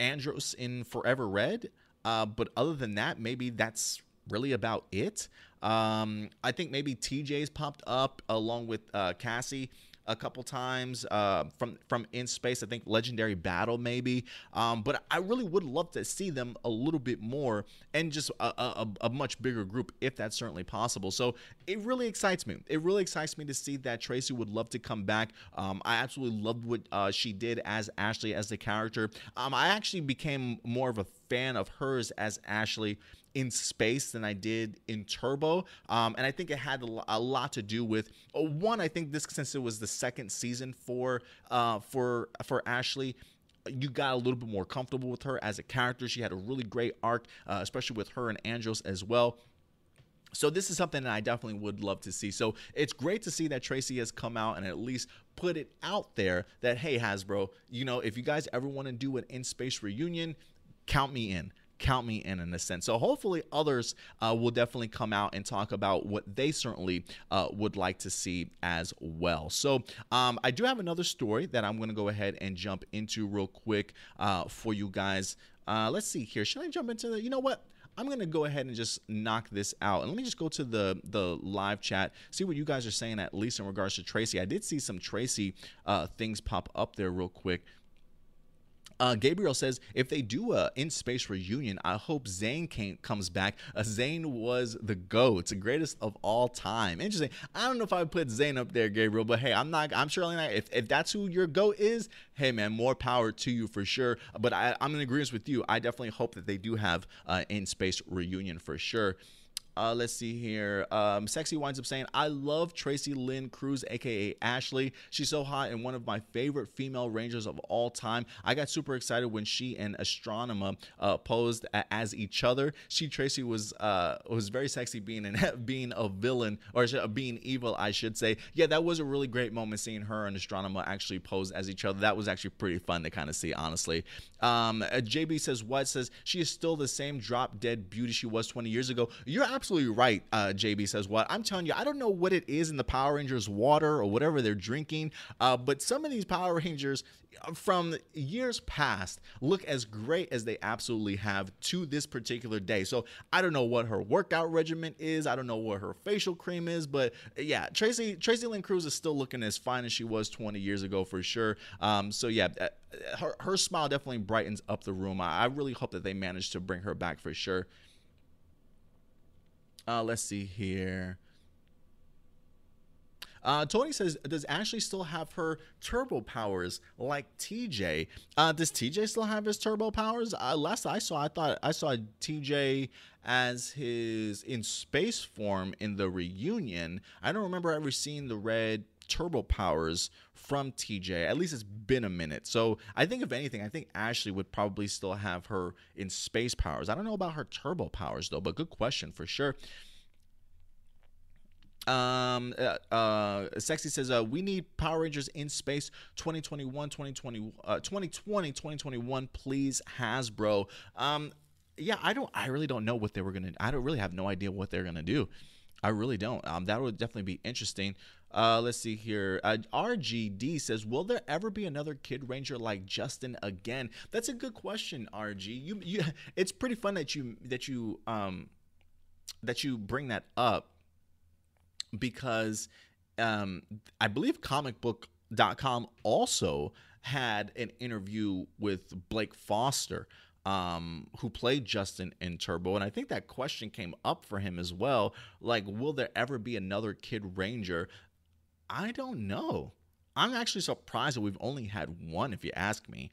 A: Andros in Forever Red? Uh, but other than that, maybe that's really about it. Um, I think maybe TJ's popped up along with uh, Cassie a couple times uh, from from in space. I think Legendary Battle maybe, um, but I really would love to see them a little bit more and just a, a, a, much bigger group if that's certainly possible. So it really excites me. It really excites me to see that Tracy would love to come back. Um, I absolutely loved what uh, she did as Ashley as the character. Um, I actually became more of a fan of hers as Ashley in space than I did in Turbo. Um, and I think it had a lot to do with uh, one. I think this since it was the second season for uh, for for Ashley you got a little bit more comfortable with her as a character. She had a really great arc, uh, especially with her and Andros as well. So this is something that I definitely would love to see. So it's great to see that Tracy has come out and at least put it out there that hey Hasbro, you know, if you guys ever want to do an in space reunion, count me in count me in in a sense. So hopefully others uh, will definitely come out and talk about what they certainly uh, would like to see as well. So um, I do have another story that I'm going to go ahead and jump into real quick uh, for you guys. Uh, let's see here. Should I jump into the? You know what? I'm gonna go ahead and just knock this out. And let me just go to the the live chat, see what you guys are saying at least in regards to Tracy. I did see some Tracy uh, things pop up there real quick. Uh, Gabriel says if they do a in space reunion, I hope Zane came, comes back. Uh, Zane was the goat, the greatest of all time. Interesting. I don't know if I would put Zane up there, Gabriel, but hey, I'm not. I'm surely not. If, if that's who your goat is, hey man, more power to you for sure. But I, am in agreement with you. I definitely hope that they do have uh, in space reunion for sure. Uh, let's see here. Um, Sexy winds up saying, I love Tracy Lynn Cruz, aka Ashley. She's so hot and one of my favorite female rangers of all time. I got super excited when she and Astronema uh, posed as each other. She Tracy was uh, was very sexy being an, being a villain or being evil, I should say. Yeah, that was a really great moment seeing her and Astronema actually pose as each other. That was actually pretty fun to kind of see, honestly. Um, uh, JB says what says she is still the same drop dead beauty she was 20 years ago. You're absolutely right. Uh, JB says what I'm telling you. I don't know what it is in the Power Rangers water or whatever they're drinking, uh, but some of these Power Rangers uh, from years past look as great as they absolutely have to this particular day. So I don't know what her workout regimen is. I don't know what her facial cream is, but yeah, Tracy Tracy Lynn Cruz is still looking as fine as she was 20 years ago for sure. Um, so yeah, uh, her her smile definitely brightens up the room. I, I really hope that they manage to bring her back for sure. Uh, let's see here. Uh, Tony says, does Ashley still have her turbo powers like TJ? Uh, does TJ still have his turbo powers? Uh, last I saw, I thought I saw TJ as his in space form in the reunion. I don't remember ever seeing the red turbo powers from TJ. At least it's been a minute. So I think, if anything, I think Ashley would probably still have her in space powers. I don't know about her turbo powers, though, but good question for sure. Um, uh, uh, Sexy says, uh, we need Power Rangers in space 2021, 2020, uh, 2020, 2021, please, Hasbro. Um, yeah, I don't, I really don't know what they were gonna, I don't really have no idea what they're gonna do. I really don't. Um, that would definitely be interesting. Uh, let's see here. Uh, RGD says, "Will there ever be another Kid Ranger like Justin again?" That's a good question, RG. You, you, it's pretty fun that you that you um that you bring that up because um I believe comicbook.com also had an interview with Blake Foster um, who played Justin in Turbo. And I think that question came up for him as well. Like, will there ever be another Kid Ranger? I don't know. I'm actually surprised that we've only had one, if you ask me.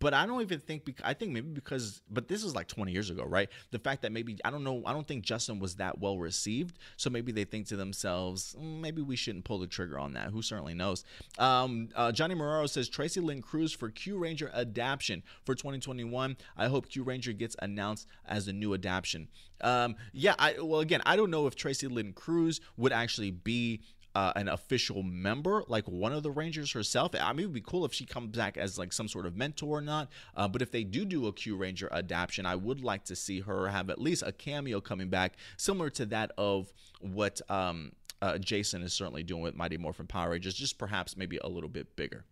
A: But I don't even think. I think maybe because, but this is like 20 years ago, right? The fact that maybe I don't know. I don't think Justin was that well received, so maybe they think to themselves, mm, maybe we shouldn't pull the trigger on that. Who certainly knows? Um, uh, Johnny Marrero says Tracy Lynn Cruz for Kyuranger adaptation for 2021. I hope Kyuranger gets announced as a new adaptation. Um, yeah, I well again, I don't know if Tracy Lynn Cruz would actually be uh, an official member, like one of the Rangers herself. I mean, it would be cool if she comes back as like some sort of mentor or not. Uh, but if they do do a Kyuranger adaptation, I would like to see her have at least a cameo coming back, similar to that of what um, uh, Jason is certainly doing with Mighty Morphin Power Rangers, just perhaps maybe a little bit bigger.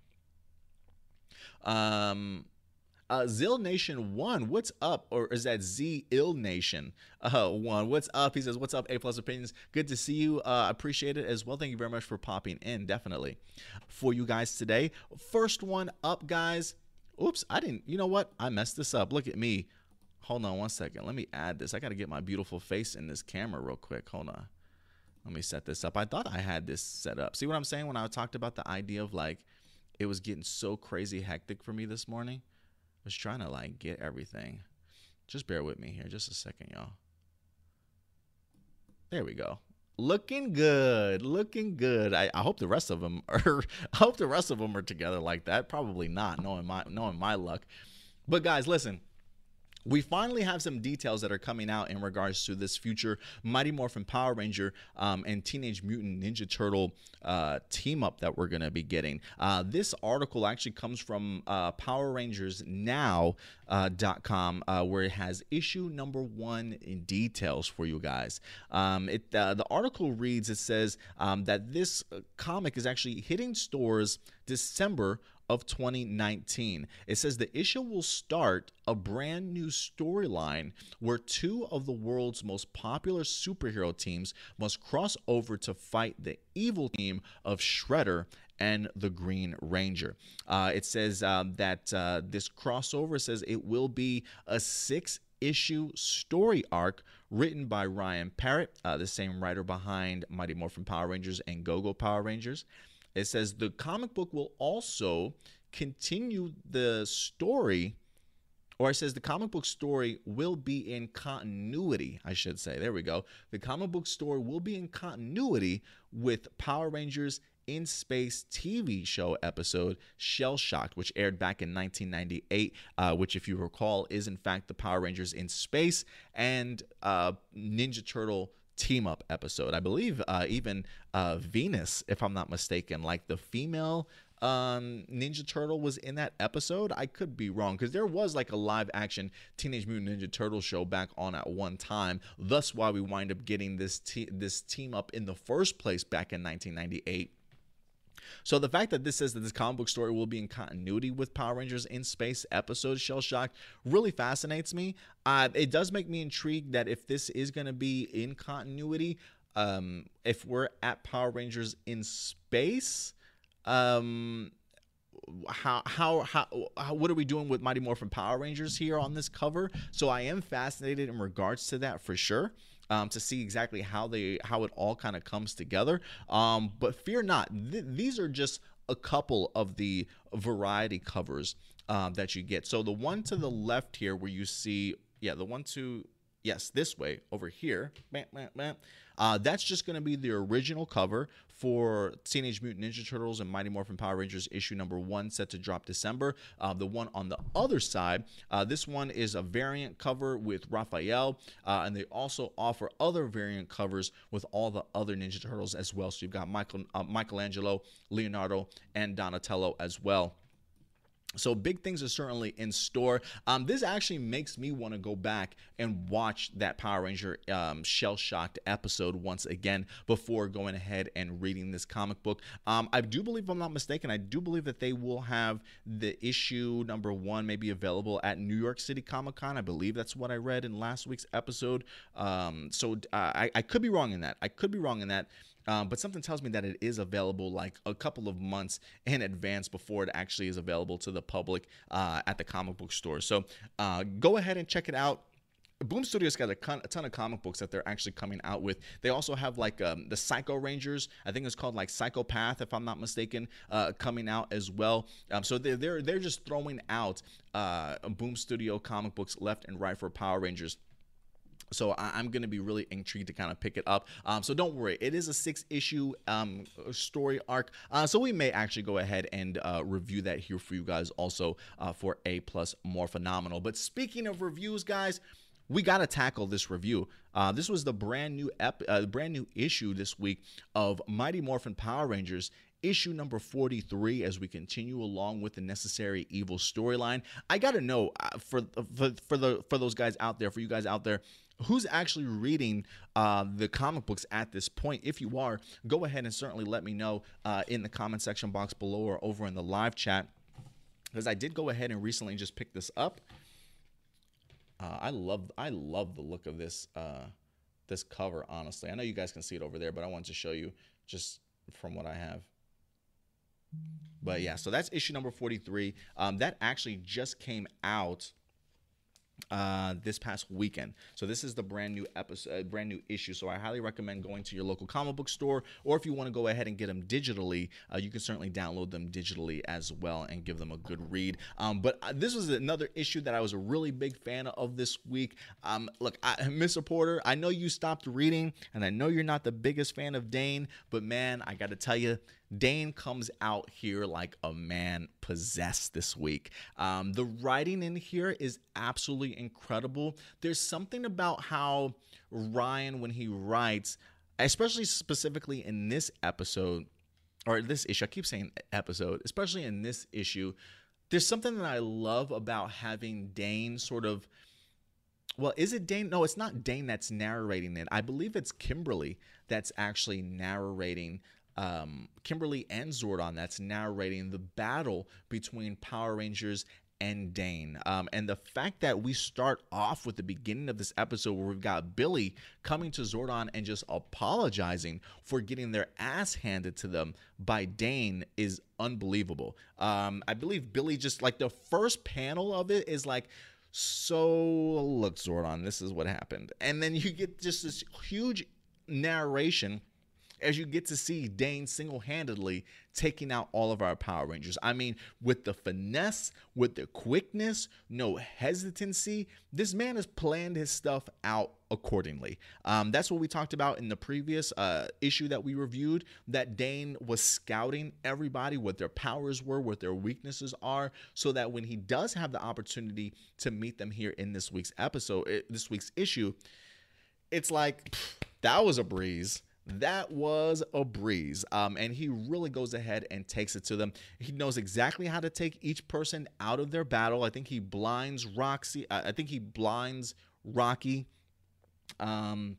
A: Um, uh, Zill Nation one, what's up? Or is that Z Ill Nation uh, one? What's up? He says, "What's up? A plus opinions. Good to see you. Uh, appreciate it as well. Thank you very much for popping in. Definitely for you guys today. First one up, guys. Oops, I didn't. You know what? I messed this up. Look at me. Hold on one second. Let me add this. I got to get my beautiful face in this camera real quick. Hold on. Let me set this up. I thought I had this set up. See what I'm saying when I talked about the idea of like it was getting so crazy hectic for me this morning was trying to like get everything. Just bear with me here, just a second, y'all. There we go. Looking good, looking good. I, I hope the rest of them are. I hope the rest of them are together like that. Probably not, knowing my knowing my luck. But guys, listen we finally have some details that are coming out in regards to this future Mighty Morphin Power Ranger um, and Teenage Mutant Ninja Turtle uh, team up that we're going to be getting. Uh, this article actually comes from uh, Power Rangers Now.com, uh, uh, where it has issue number one in details for you guys. Um, it uh, the article reads it says um, that this comic is actually hitting stores December of 2019. It says the issue will start a brand new storyline where two of the world's most popular superhero teams must cross over to fight the evil team of Shredder and the Green Ranger. Uh, it says um, that uh, this crossover says it will be a six issue story arc written by Ryan Parrott, uh, the same writer behind Mighty Morphin Power Rangers and Go Go Power Rangers. It says the comic book will also continue the story, or it says the comic book story will be in continuity, I should say. There we go. The comic book story will be in continuity with Power Rangers in Space TV show episode Shell Shocked, which aired back in 1998, uh, which, if you recall, is in fact the Power Rangers in Space and uh, Ninja Turtle team up episode. I believe uh, even uh, Venus, if I'm not mistaken, like the female um, Ninja Turtle was in that episode. I could be wrong because there was like a live action Teenage Mutant Ninja Turtle show back on at one time. Thus, why we wind up getting this te- this team up in the first place back in 1998. So the fact that this says that this comic book story will be in continuity with Power Rangers in Space episode Shell Shock really fascinates me. Uh, it does make me intrigued that if this is going to be in continuity, um, if we're at Power Rangers in Space, um, how, how how how what are we doing with Mighty Morphin Power Rangers here on this cover? So I am fascinated in regards to that for sure um, to see exactly how they how it all kind of comes together. Um, but fear not, th- these are just a couple of the variety covers um, that you get. So the one to the left here, where you see, yeah, the one to yes, this way over here. Bam, bam, bam. Uh, that's just going to be the original cover for Teenage Mutant Ninja Turtles and Mighty Morphin Power Rangers issue number one, set to drop December. Uh, the one on the other side, uh, this one is a variant cover with Raphael, uh, and they also offer other variant covers with all the other Ninja Turtles as well. So you've got Michael, uh, Michelangelo, Leonardo, and Donatello as well. So big things are certainly in store. Um, this actually makes me want to go back and watch that Power Ranger um, shell shocked episode once again before going ahead and reading this comic book. Um, I do believe, if I'm not mistaken, I do believe that they will have the issue number one maybe available at New York City Comic Con. I believe that's what I read in last week's episode. Um, so uh, I, I could be wrong in that. I could be wrong in that. Um, but something tells me that it is available like a couple of months in advance before it actually is available to the public uh, at the comic book store. So uh, go ahead and check it out. Boom Studios got a, con- a, ton of comic books that they're actually coming out with. They also have like um, the Psycho Rangers. I think it's called like Psychopath, if I'm not mistaken, uh, coming out as well. Um, so they're, they're they're just throwing out uh, Boom Studio comic books left and right for Power Rangers. So I, am going to be really intrigued to kind of pick it up. Um, so don't worry, it is a six issue um, story arc. Uh, so we may actually go ahead and uh, review that here for you guys also uh, for A plus Morphinominal. But speaking of reviews, guys, we got to tackle this review. Uh, this was the brand new ep- uh, brand new issue this week of Mighty Morphin Power Rangers issue number 43 as we continue along with the necessary evil storyline i gotta know uh, for, for for the for those guys out there for you guys out there who's actually reading uh, the comic books at this point. If you are, go ahead and certainly let me know uh, in the comment section box below or over in the live chat. Because I did go ahead and recently just pick this up. Uh, I love I love the look of this uh, this cover. Honestly, I know you guys can see it over there, but I wanted to show you just from what I have. But yeah, so that's issue number 43. Um, that actually just came out uh, this past weekend. So this is the brand new episode, uh, brand new issue. So I highly recommend going to your local comic book store, or if you want to go ahead and get them digitally, uh, you can certainly download them digitally as well and give them a good read. Um, but uh, this was another issue that I was a really big fan of this week. Um, look, I, Miss Porter, I know you stopped reading, and I know you're not the biggest fan of Dane, but man, I got to tell you, Dane comes out here like a man possessed this week. Um, the writing in here is absolutely incredible. There's something about how Ryan, when he writes, especially specifically in this episode, or this issue, I keep saying episode, especially in this issue, there's something that I love about having Dane sort of. Well, is it Dane? No, it's not Dane that's narrating it. I believe it's Kimberly that's actually narrating um, Kimberly and Zordon that's narrating the battle between Power Rangers and Dane. Um, and the fact that we start off with the beginning of this episode where we've got Billy coming to Zordon and just apologizing for getting their ass handed to them by Dane is unbelievable. Um, I believe Billy just like the first panel of it is like, so look, Zordon, this is what happened. And then you get just this huge narration as you get to see Dane single handedly taking out all of our Power Rangers. I mean, with the finesse, with the quickness, no hesitancy, this man has planned his stuff out accordingly. Um, that's what we talked about in the previous uh, issue that we reviewed that Dane was scouting everybody, what their powers were, what their weaknesses are, so that when he does have the opportunity to meet them here in this week's episode, eh, this week's issue, it's like, that was a breeze that was a breeze. Um, and he really goes ahead and takes it to them. He knows exactly how to take each person out of their battle. I think he blinds Roxy. I think he blinds Rocky. Um,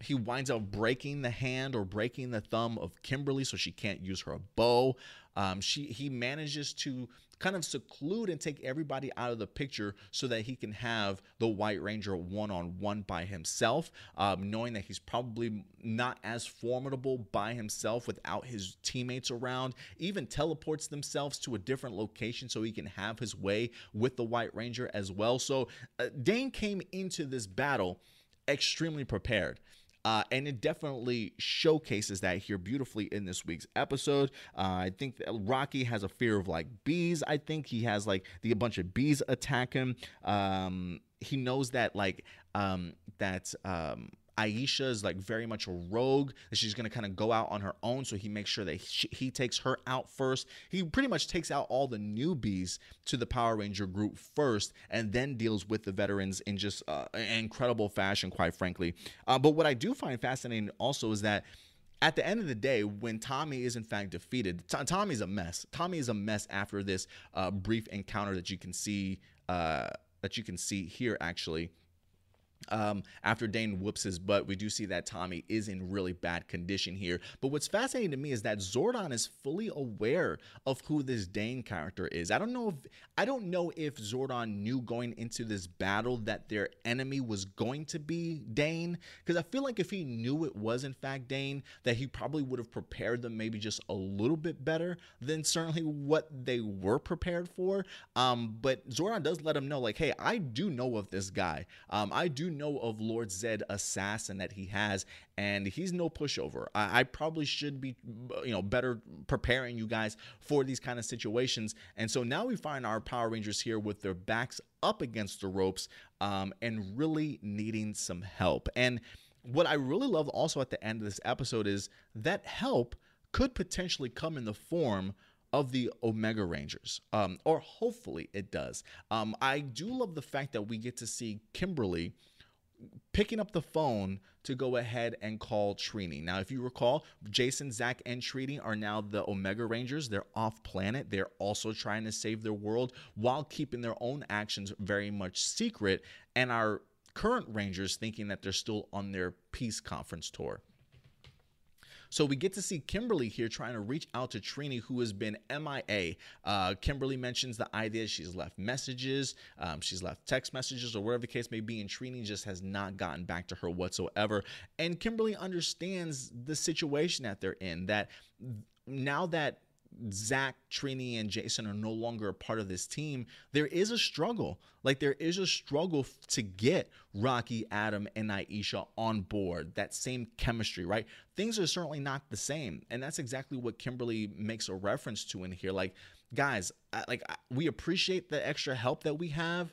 A: he winds up breaking the hand or breaking the thumb of Kimberly so she can't use her bow. Um, she he manages to kind of seclude and take everybody out of the picture so that he can have the White Ranger one on one by himself, um, knowing that he's probably not as formidable by himself without his teammates around. Even teleports themselves to a different location so he can have his way with the White Ranger as well. So uh, Dane came into this battle extremely prepared. Uh, and it definitely showcases that here beautifully in this week's episode. Uh, I think Rocky has a fear of like bees. I think he has like the a bunch of bees attack him. Um, he knows that like um, that um, Aisha is like very much a rogue that she's to kind of go out on her own. So he makes sure that he, he takes her out first. He pretty much takes out all the newbies to the Power Ranger group first and then deals with the veterans in just uh, incredible fashion, quite frankly. Uh, but what I do find fascinating also is that at the end of the day, when Tommy is in fact defeated, T- Tommy's a mess. Tommy is a mess after this uh, brief encounter that you can see uh, that you can see here actually um, after Dane whoops his butt, we do see that Tommy is in really bad condition here. But what's fascinating to me is that Zordon is fully aware of who this Dane character is. I don't know if I don't know if Zordon knew going into this battle that their enemy was going to be Dane, because I feel like if he knew it was in fact Dane, that he probably would have prepared them maybe just a little bit better than certainly what they were prepared for. Um, but Zordon does let him know, like, hey, I do know of this guy. Um, I do know of Lord Zedd assassin that he has, and he's no pushover. I, I, probably should be, you know, better preparing you guys for these kind of situations. And so now we find our Power Rangers here with their backs up against the ropes um, and really needing some help. And what I really love also at the end of this episode is that help could potentially come in the form of the Omega Rangers, um, or hopefully it does. Um, I do love the fact that we get to see Kimberly picking up the phone to go ahead and call Trini. Now, if you recall, Jason, Zach, and Trini are now the Omega Rangers. They're off planet. They're also trying to save their world while keeping their own actions very much secret. And our current Rangers thinking that they're still on their peace conference tour. So we get to see Kimberly here trying to reach out to Trini, who has been MIA. Uh, Kimberly mentions the idea she's left messages, um, she's left text messages, or whatever the case may be, and Trini just has not gotten back to her whatsoever. And Kimberly understands the situation that they're in, that now that Zach, Trini, and Jason are no longer a part of this team, there is a struggle. Like there is a struggle to get Rocky, Adam, and Aisha on board. That same chemistry, right? Things are certainly not the same, and that's exactly what Kimberly makes a reference to in here. Like, guys, like we appreciate the extra help that we have,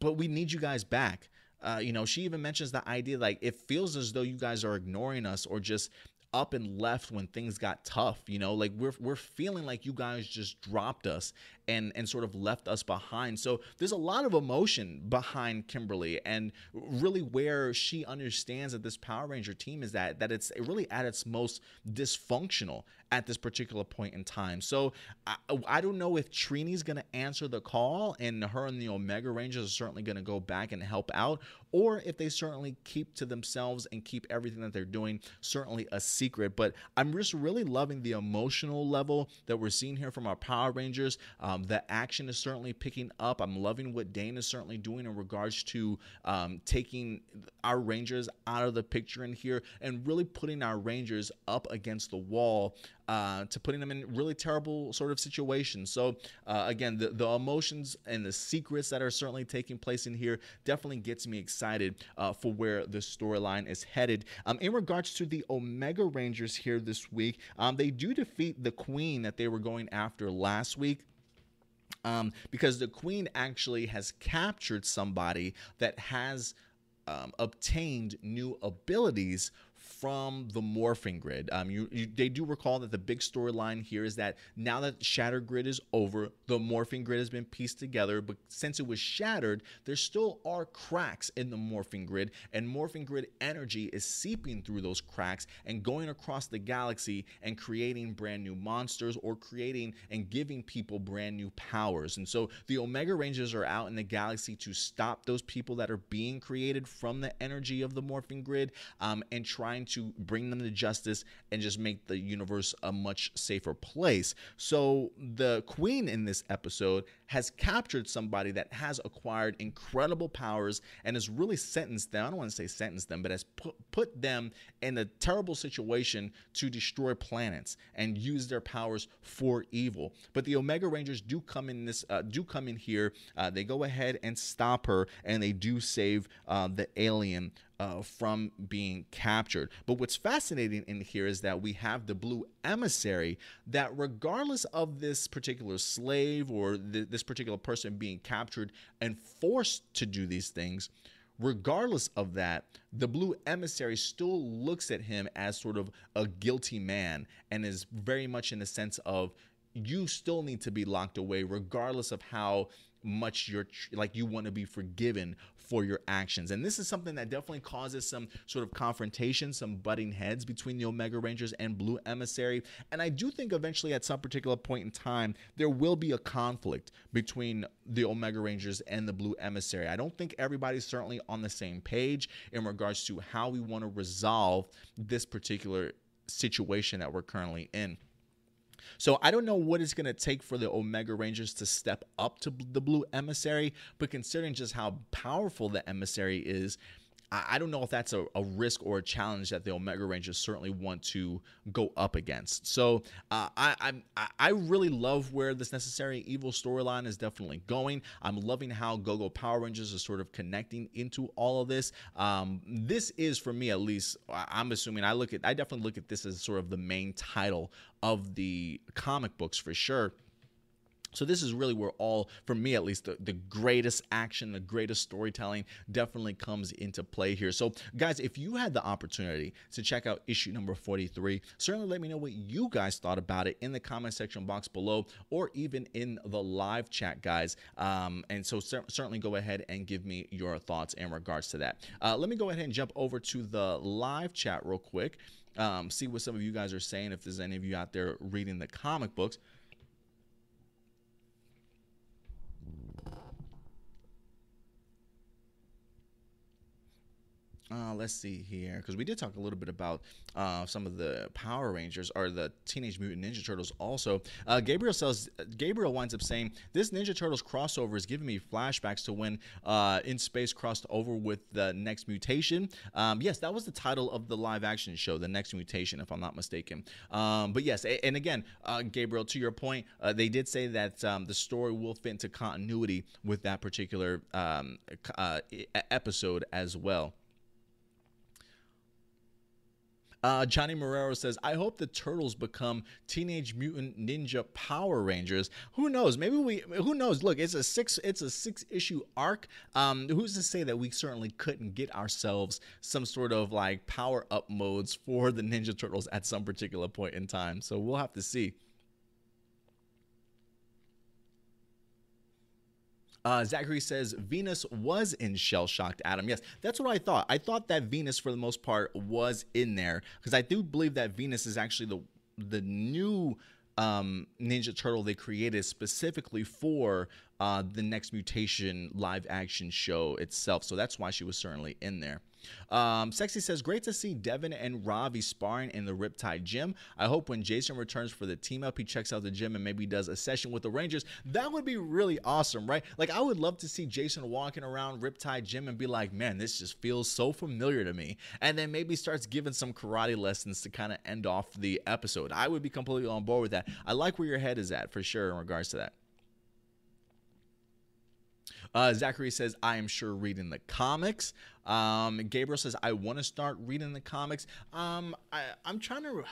A: but we need you guys back. Uh, you know, she even mentions the idea like it feels as though you guys are ignoring us or just up and left when things got tough. You know, like we're we're feeling like you guys just dropped us and and sort of left us behind. So there's a lot of emotion behind Kimberly, and really where she understands that this Power Ranger team is that that it's really at its most dysfunctional at this particular point in time. So I, I don't know if Trini's going to answer the call and her and the Omega Rangers are certainly going to go back and help out, or if they certainly keep to themselves and keep everything that they're doing certainly a secret. But I'm just really loving the emotional level that we're seeing here from our Power Rangers. Um, the action is certainly picking up. I'm loving what Dane is certainly doing in regards to um, taking our Rangers out of the picture in here and really putting our Rangers up against the wall uh, to putting them in really terrible sort of situations. So uh, again, the, the emotions and the secrets that are certainly taking place in here definitely gets me excited uh, for where the storyline is headed. Um, in regards to the Omega Rangers here this week, um, they do defeat the Queen that they were going after last week. Um, because the queen actually has captured somebody that has um, obtained new abilities from the morphing grid. Um, you, you, they do recall that the big storyline here is that now that Shattered Grid is over, the morphing grid has been pieced together. But since it was shattered, there still are cracks in the morphing grid, and morphing grid energy is seeping through those cracks and going across the galaxy and creating brand new monsters or creating and giving people brand new powers. And so the Omega Rangers are out in the galaxy to stop those people that are being created from the energy of the morphing grid um, and trying to bring them to justice and just make the universe a much safer place. So the queen in this episode has captured somebody that has acquired incredible powers and has really sentenced them. I don't want to say sentenced them, but has put, put them in a terrible situation to destroy planets and use their powers for evil. But the Omega Rangers do come in this, uh, do come in here. Uh, they go ahead and stop her, and they do save uh, the alien uh, from being captured. But what's fascinating in here is that we have the blue emissary that, regardless of this particular slave or th- this particular person being captured and forced to do these things, regardless of that, the blue emissary still looks at him as sort of a guilty man and is very much in the sense of you still need to be locked away, regardless of how much you're like you want to be forgiven for your actions. And this is something that definitely causes some sort of confrontation, some butting heads between the Omega Rangers and Blue Emissary. And I do think eventually at some particular point in time, there will be a conflict between the Omega Rangers and the Blue Emissary. I don't think everybody's certainly on the same page in regards to how we want to resolve this particular situation that we're currently in. So I don't know what it's going to take for the Omega Rangers to step up to the Blue Emissary, but considering just how powerful the Emissary is, I don't know if that's a, a, risk or a challenge that the Omega Rangers certainly want to go up against. So uh, I, I I really love where this necessary evil storyline is definitely going. I'm loving how GoGo Power Rangers is sort of connecting into all of this. Um, this is for me at least. I'm assuming I look at I definitely look at this as sort of the main title of the comic books for sure. So this is really where all, for me at least, the, the greatest action, the greatest storytelling definitely comes into play here. So guys, if you had the opportunity to check out issue number 43, certainly let me know what you guys thought about it in the comment section box below or even in the live chat, guys. Um, and so cer certainly go ahead and give me your thoughts in regards to that. Uh, let me go ahead and jump over to the live chat real quick. Um, see what some of you guys are saying if there's any of you out there reading the comic books. Uh, let's see here, because we did talk a little bit about uh, some of the Power Rangers or the Teenage Mutant Ninja Turtles. Also, uh, Gabriel says Gabriel winds up saying this Ninja Turtles crossover is giving me flashbacks to when uh, In Space crossed over with the Next Mutation. Um, yes, that was the title of the live action show, The Next Mutation, if I'm not mistaken. Um, but yes, and again, uh, Gabriel, to your point, uh, they did say that um, the story will fit into continuity with that particular um, episode as well. Uh, Johnny Marrero says, I hope the Turtles become Teenage Mutant Ninja Power Rangers. Who knows? Maybe we, who knows? Look, it's a six, it's a six issue arc. Um, who's to say that we certainly couldn't get ourselves some sort of like power up modes for the Ninja Turtles at some particular point in time? So we'll have to see. Uh, Zachary says Venus was in Shell Shocked Adam. Yes, that's what I thought. I thought that Venus, for the most part, was in there because I do believe that Venus is actually the the new um, Ninja Turtle they created specifically for uh, the next mutation live action show itself. So that's why she was certainly in there. Um, Sexy says, great to see Devin and Ravi sparring in the Riptide gym. I hope when Jason returns for the team up, he checks out the gym and maybe does a session with the Rangers. That would be really awesome, right? Like, I would love to see Jason walking around Riptide gym and be like, man, this just feels so familiar to me. And then maybe starts giving some karate lessons to kind of end off the episode. I would be completely on board with that. I like where your head is at for sure in regards to that. Uh, Zachary says, I am sure reading the comics. Um, Gabriel says, I want to start reading the comics. Um, I, I'm trying to.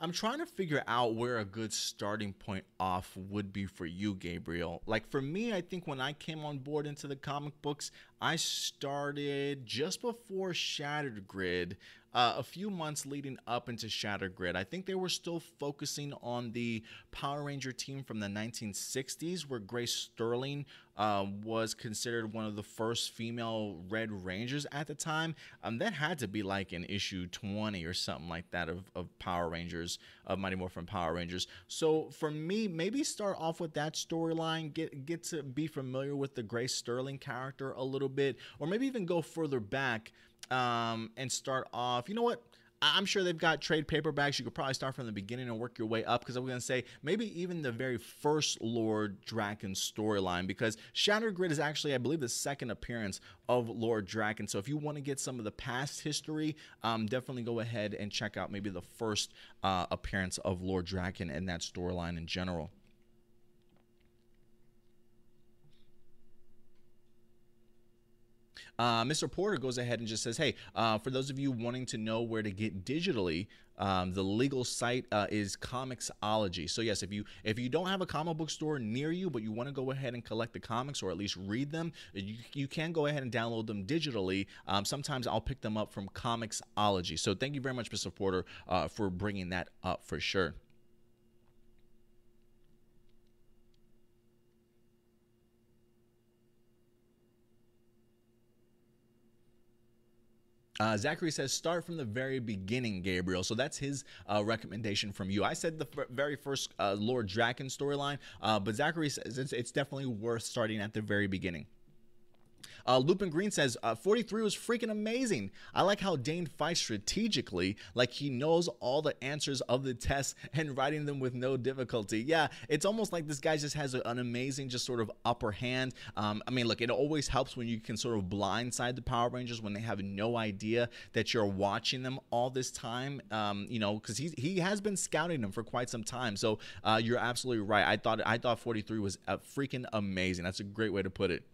A: I'm trying to figure out where a good starting point off would be for you, Gabriel. Like for me, I think when I came on board into the comic books, I started just before Shattered Grid uh, a few months leading up into Shattered Grid. I think they were still focusing on the Power Ranger team from the 1960s, where Grace Sterling uh, was considered one of the first female Red Rangers at the time. Um, that had to be like an issue 20 or something like that of, of Power Rangers, of Mighty Morphin Power Rangers. So for me, maybe start off with that storyline, get get to be familiar with the Grace Sterling character a little bit, or maybe even go further back um, and start off. You know what? I'm sure they've got trade paperbacks. You could probably start from the beginning and work your way up because I'm going to say maybe even the very first Lord Drakkon storyline because Shattered Grid is actually, I believe, the second appearance of Lord Drakkon. So if you want to get some of the past history, um, definitely go ahead and check out maybe the first uh, appearance of Lord Drakkon and that storyline in general. Uh, Mr. Porter goes ahead and just says, "Hey, uh, for those of you wanting to know where to get digitally, um, the legal site uh, is comiXology. So yes, if you if you don't have a comic book store near you, but you want to go ahead and collect the comics or at least read them, you, you can go ahead and download them digitally. Um, sometimes I'll pick them up from comiXology. So thank you very much, Mr. Porter, uh, for bringing that up for sure. Uh, Zachary says, start from the very beginning, Gabriel. So that's his uh, recommendation from you. I said the very first uh, Lord Drakkon storyline, uh, but Zachary says it's, it's definitely worth starting at the very beginning. Uh, Lupin Green says uh, 43 was freaking amazing. I like how Dane fights strategically, like he knows all the answers of the tests and writing them with no difficulty. Yeah, it's almost like this guy just has a, an amazing, just sort of upper hand. Um, I mean, look, it always helps when you can sort of blindside the Power Rangers when they have no idea that you're watching them all this time. Um, you know, because he he has been scouting them for quite some time. So uh, you're absolutely right. I thought I thought 43 was freaking amazing. That's a great way to put it.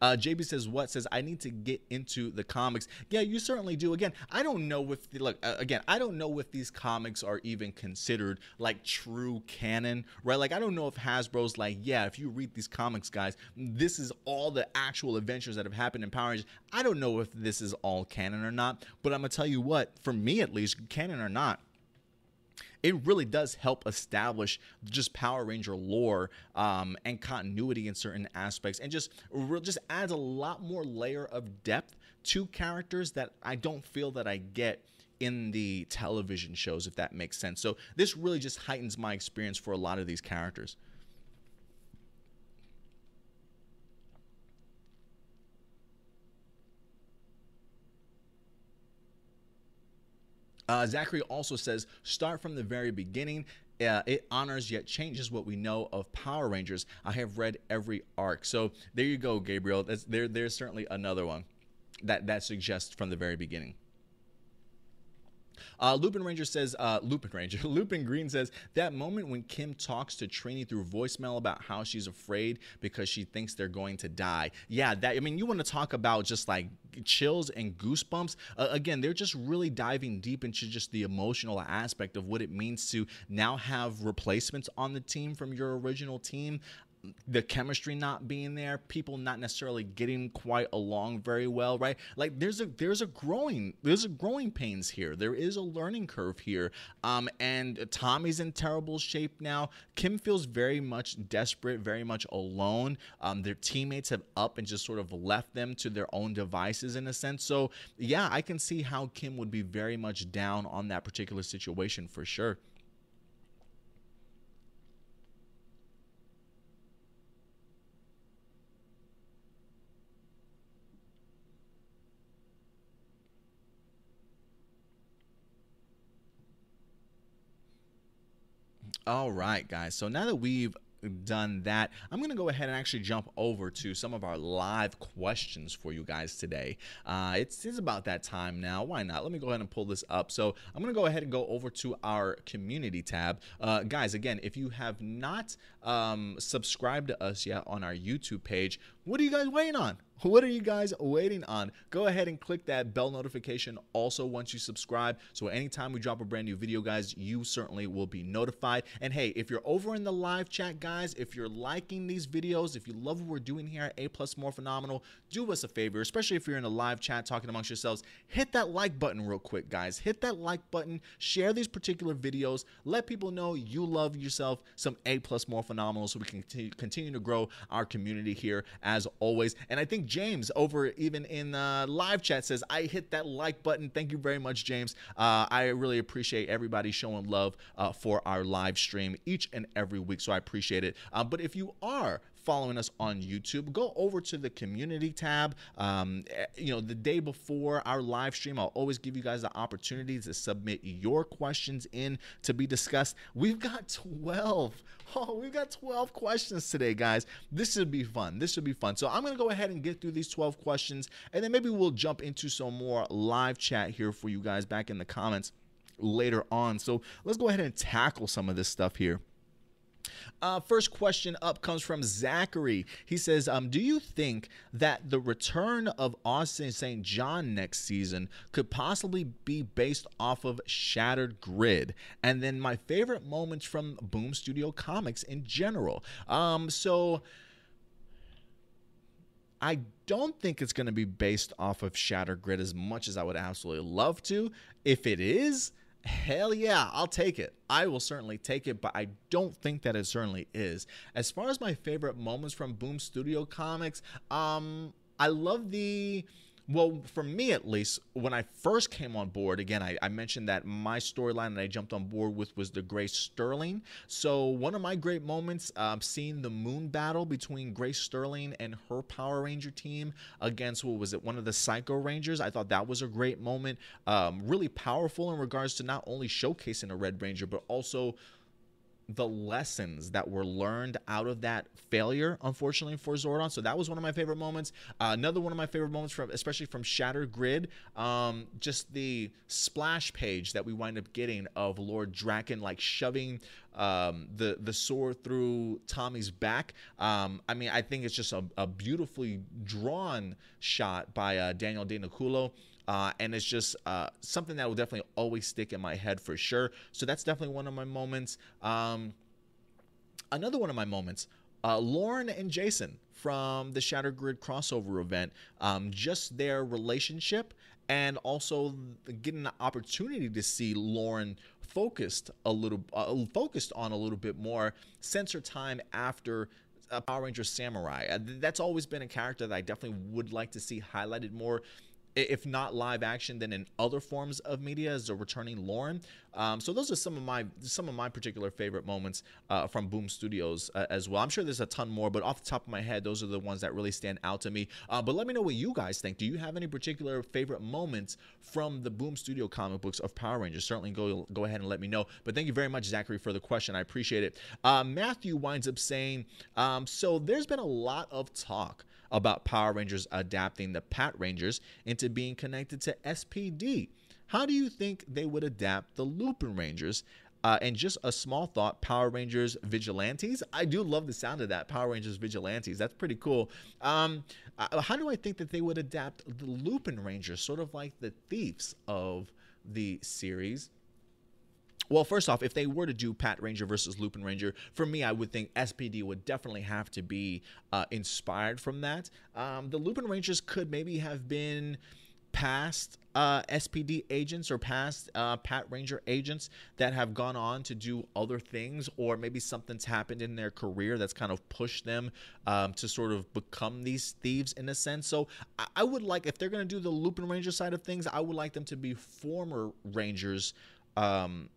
A: Uh, JB says, "What says I need to get into the comics?" Yeah, you certainly do. Again, I don't know if the, look uh, again. I don't know if these comics are even considered like true canon, right? Like I don't know if Hasbro's like, yeah, if you read these comics, guys, this is all the actual adventures that have happened in Power Rangers. I don't know if this is all canon or not, but I'm gonna tell you what, for me at least, canon or not it really does help establish just Power Ranger lore um, and continuity in certain aspects, and just just adds a lot more layer of depth to characters that I don't feel that I get in the television shows, if that makes sense. So this really just heightens my experience for a lot of these characters. Uh, Zachary also says, start from the very beginning. Uh, it honors yet changes what we know of Power Rangers. I have read every arc. So there you go, Gabriel. That's, there, there's certainly another one that, that suggests from the very beginning. Uh, Lupin Ranger says, uh, Lupin Ranger, Lupin Green says, that moment when Kim talks to Trini through voicemail about how she's afraid because she thinks they're going to die. Yeah, that, I mean, you want to talk about just like chills and goosebumps. Uh, again, they're just really diving deep into just the emotional aspect of what it means to now have replacements on the team from your original team the chemistry not being there, people not necessarily getting quite along very well, right? Like there's a there's a growing there's a growing pains here. There is a learning curve here. Um, and Tommy's in terrible shape now. Kim feels very much desperate, very much alone. Um, their teammates have up and just sort of left them to their own devices in a sense. So yeah, I can see how Kim would be very much down on that particular situation for sure. All right, guys. So now that we've done that, I'm going to go ahead and actually jump over to some of our live questions for you guys today. Uh, it's, it's about that time now. Why not? Let me go ahead and pull this up. So I'm going to go ahead and go over to our community tab. Uh, guys, again, if you have not um, subscribed to us yet on our YouTube page, what are you guys waiting on? What are you guys waiting on? Go ahead and click that bell notification also once you subscribe. So anytime we drop a brand new video, guys, you certainly will be notified. And hey, if you're over in the live chat, guys, if you're liking these videos, if you love what we're doing here at A Plus Morphinominal, do us a favor, especially if you're in a live chat talking amongst yourselves, hit that like button real quick, guys. Hit that like button, share these particular videos, let people know you love yourself some A Plus Morphinominal so we can continue to grow our community here as always. And I think James over even in uh, live chat says, I hit that like button. Thank you very much, James. Uh, I really appreciate everybody showing love uh, for our live stream each and every week. So I appreciate it. Uh, but if you are following us on YouTube, go over to the community tab. Um, eh, you know, the day before our live stream, I'll always give you guys the opportunity to submit your questions in to be discussed. We've got 12. Oh, we've got 12 questions today, guys. This should be fun. This should be fun. So I'm going to go ahead and get through these 12 questions, and then maybe we'll jump into some more live chat here for you guys back in the comments later on. So let's go ahead and tackle some of this stuff here. Uh, first question up comes from Zachary. He says, um, "Do you think that the return of Austin St. John next season could possibly be based off of Shattered Grid?" And then my favorite moments from Boom Studio Comics in general. Um, so. I don't think it's going to be based off of Shattered Grid as much as I would absolutely love to. If it is, Hell yeah, I'll take it. I will certainly take it, but I don't think that it certainly is. As far as my favorite moments from Boom Studio Comics, um, I love the Well, for me at least, when I first came on board, again, I, I mentioned that my storyline that I jumped on board with was the Grace Sterling. So one of my great moments, um, seeing the moon battle between Grace Sterling and her Power Ranger team against what was it, one of the Psycho Rangers. I thought that was a great moment. Um, really powerful in regards to not only showcasing a Red Ranger, but also the lessons that were learned out of that failure, unfortunately for Zordon. So that was one of my favorite moments. Uh, another one of my favorite moments from, especially from Shattered Grid, um, just the splash page that we wind up getting of Lord Drakkon like shoving um, the the sword through Tommy's back. Um, I mean, I think it's just a, a beautifully drawn shot by uh, Daniel Di Nicuolo. Uh, and it's just uh, something that will definitely always stick in my head for sure. So that's definitely one of my moments. Um, another one of my moments, uh, Lauren and Jason from the Shattered Grid crossover event, um, just their relationship and also getting the opportunity to see Lauren focused a little, uh, focused on a little bit more since her time after Power Ranger Samurai. Uh, that's always been a character that I definitely would like to see highlighted more if not live action, then in other forms of media as a returning Lauren. Um, so those are some of my some of my particular favorite moments uh, from Boom Studios uh, as well. I'm sure there's a ton more, but off the top of my head, those are the ones that really stand out to me. Uh, but let me know what you guys think. Do you have any particular favorite moments from the Boom Studio comic books of Power Rangers? Certainly go go ahead and let me know. But thank you very much, Zachary, for the question. I appreciate it. Uh, Matthew winds up saying, um, so there's been a lot of talk about Power Rangers adapting the Pat Rangers into being connected to SPD. How do you think they would adapt the Lupin Rangers? Uh, and just a small thought Power Rangers Vigilantes. I do love the sound of that. Power Rangers Vigilantes. That's pretty cool. Um, uh, how do I think that they would adapt the Lupin Rangers, sort of like the thieves of the series? Well, first off, if they were to do Pat Ranger versus Lupin Ranger, for me, I would think SPD would definitely have to be uh, inspired from that. Um, the Lupin Rangers could maybe have been past uh, SPD agents or past uh, Pat Ranger agents that have gone on to do other things, or maybe something's happened in their career that's kind of pushed them um, to sort of become these thieves in a sense. So I, I would like, if they're going to do the Lupin Ranger side of things, I would like them to be former Rangers. Um,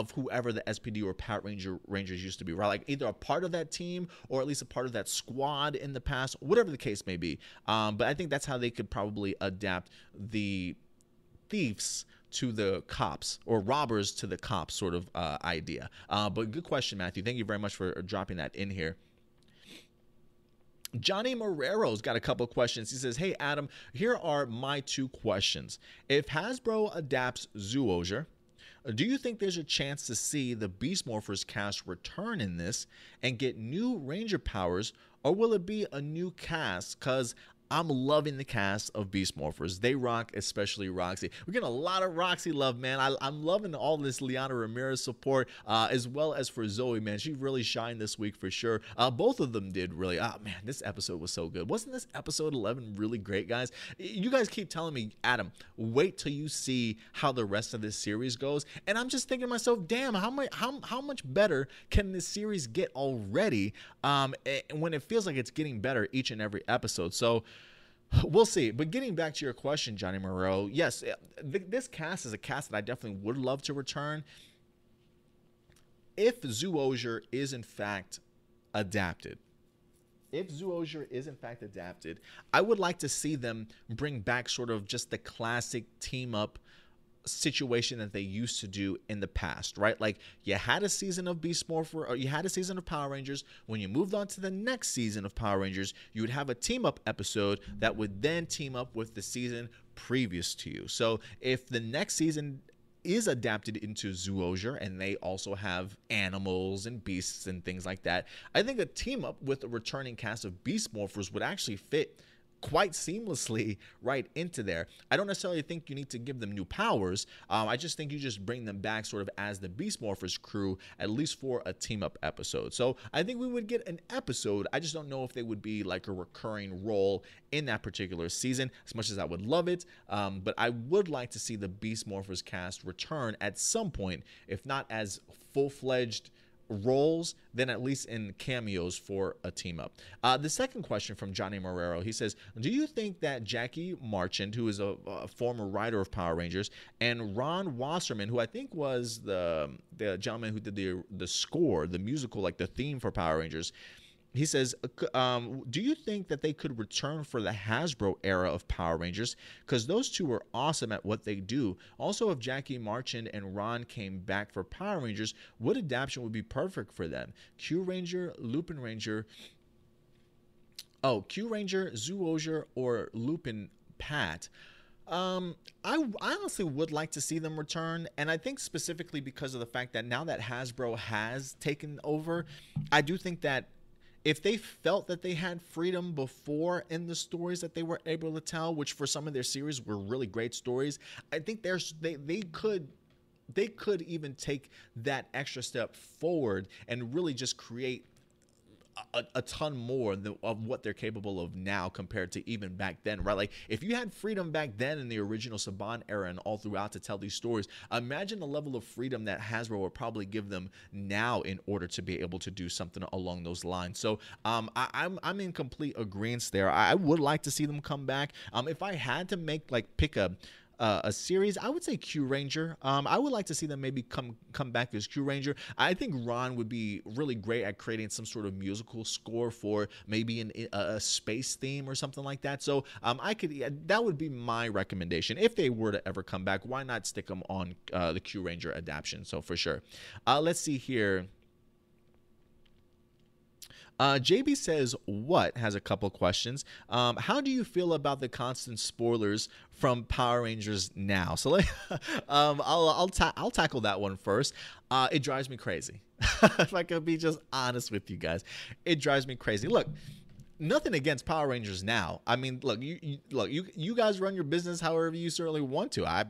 A: of whoever the SPD or Pat Ranger Rangers used to be, right? Like either a part of that team or at least a part of that squad in the past, whatever the case may be. Um, but I think that's how they could probably adapt the thieves to the cops or robbers to the cops sort of uh, idea. Uh, but good question, Matthew. Thank you very much for dropping that in here. Johnny Marrero's got a couple questions. He says, Hey, Adam, here are my two questions. If Hasbro adapts Zyuohger, do you think there's a chance to see the Beast Morphers cast return in this and get new Ranger powers, or will it be a new cast? Because I'm loving the cast of Beast Morphers. They rock, especially Roxy. We're getting a lot of Roxy love, man. I, am loving all this Liana Ramirez support, uh, as well as for Zoe, man. She really shined this week for sure. Uh, both of them did really. Oh, man, this episode was so good. Wasn't this episode 11 really great, guys? You guys keep telling me, Adam, wait till you see how the rest of this series goes. And I'm just thinking to myself, damn, how much, how, how much better can this series get already um, eh, when it feels like it's getting better each and every episode? So, We'll see. But getting back to your question, Johnny Marrero, yes, eh, th- this cast is a cast that I definitely would love to return. If Zyuohger is in fact adapted, if Zyuohger is in fact adapted, I would like to see them bring back sort of just the classic team up situation that they used to do in the past, right? Like you had a season of Beast Morpher or you had a season of Power Rangers. When you moved on to the next season of Power Rangers, you would have a team up episode that would then team up with the season previous to you. So if the next season is adapted into Zyuohger and they also have animals and beasts and things like that, I think a team up with a returning cast of Beast Morphers would actually fit quite seamlessly right into there. I don't necessarily think you need to give them new powers. Um, I just think you just bring them back sort of as the Beast Morphers crew, at least for a team up episode. So I think we would get an episode. I just don't know if they would be like a recurring role in that particular season, as much as I would love it. Um, but I would like to see the Beast Morphers cast return at some point, if not as full fledged roles than at least in cameos for a team up. Uh, the second question from Johnny Marrero, he says, "Do you think that Jackie Marchand, who is a, a, former writer of Power Rangers, and Ron Wasserman, who I think was the the gentleman who did the the score, the musical, like the theme for Power Rangers?" He says, um, "Do you think that they could return for the Hasbro era of Power Rangers? Because those two were awesome at what they do. Also, if Jackie Marchand and Ron came back for Power Rangers, what adaptation would be perfect for them? Q Ranger, Lupin Ranger. Oh, Kyuranger, Zyuohger, or Lupin Pat." Um, I, I honestly would like to see them return, and I think specifically because of the fact that now that Hasbro has taken over, I do think that if they felt that they had freedom before in the stories that they were able to tell, which for some of their series were really great stories, I think there's they they could they could even take that extra step forward and really just create a, a, ton more than, of what they're capable of now compared to even back then, right? Like if you had freedom back then in the original Saban era and all throughout to tell these stories, imagine the level of freedom that Hasbro would probably give them now in order to be able to do something along those lines. So um, I, am I'm, I'm in complete agreement there. I would like to see them come back. Um, if I had to make like pick a uh, a series, I would say Kyuranger. Um, I would like to see them maybe come come back as Q Ranger. I think Ron would be really great at creating some sort of musical score for maybe an, a space theme or something like that. So um, I could that would be my recommendation if they were to ever come back. Why not stick them on uh, the Kyuranger adaptation? So for sure. Uh, let's see here. Uh, JB says, What? has a couple questions. Um, how do you feel about the constant spoilers from Power Rangers now? So like, um, I'll, I'll, ta- I'll tackle that one first. Uh, it drives me crazy. if I could be just honest with you guys, it drives me crazy. Look, nothing against Power Rangers now. I mean, look, you, you, look, you you guys run your business however you certainly want to. I,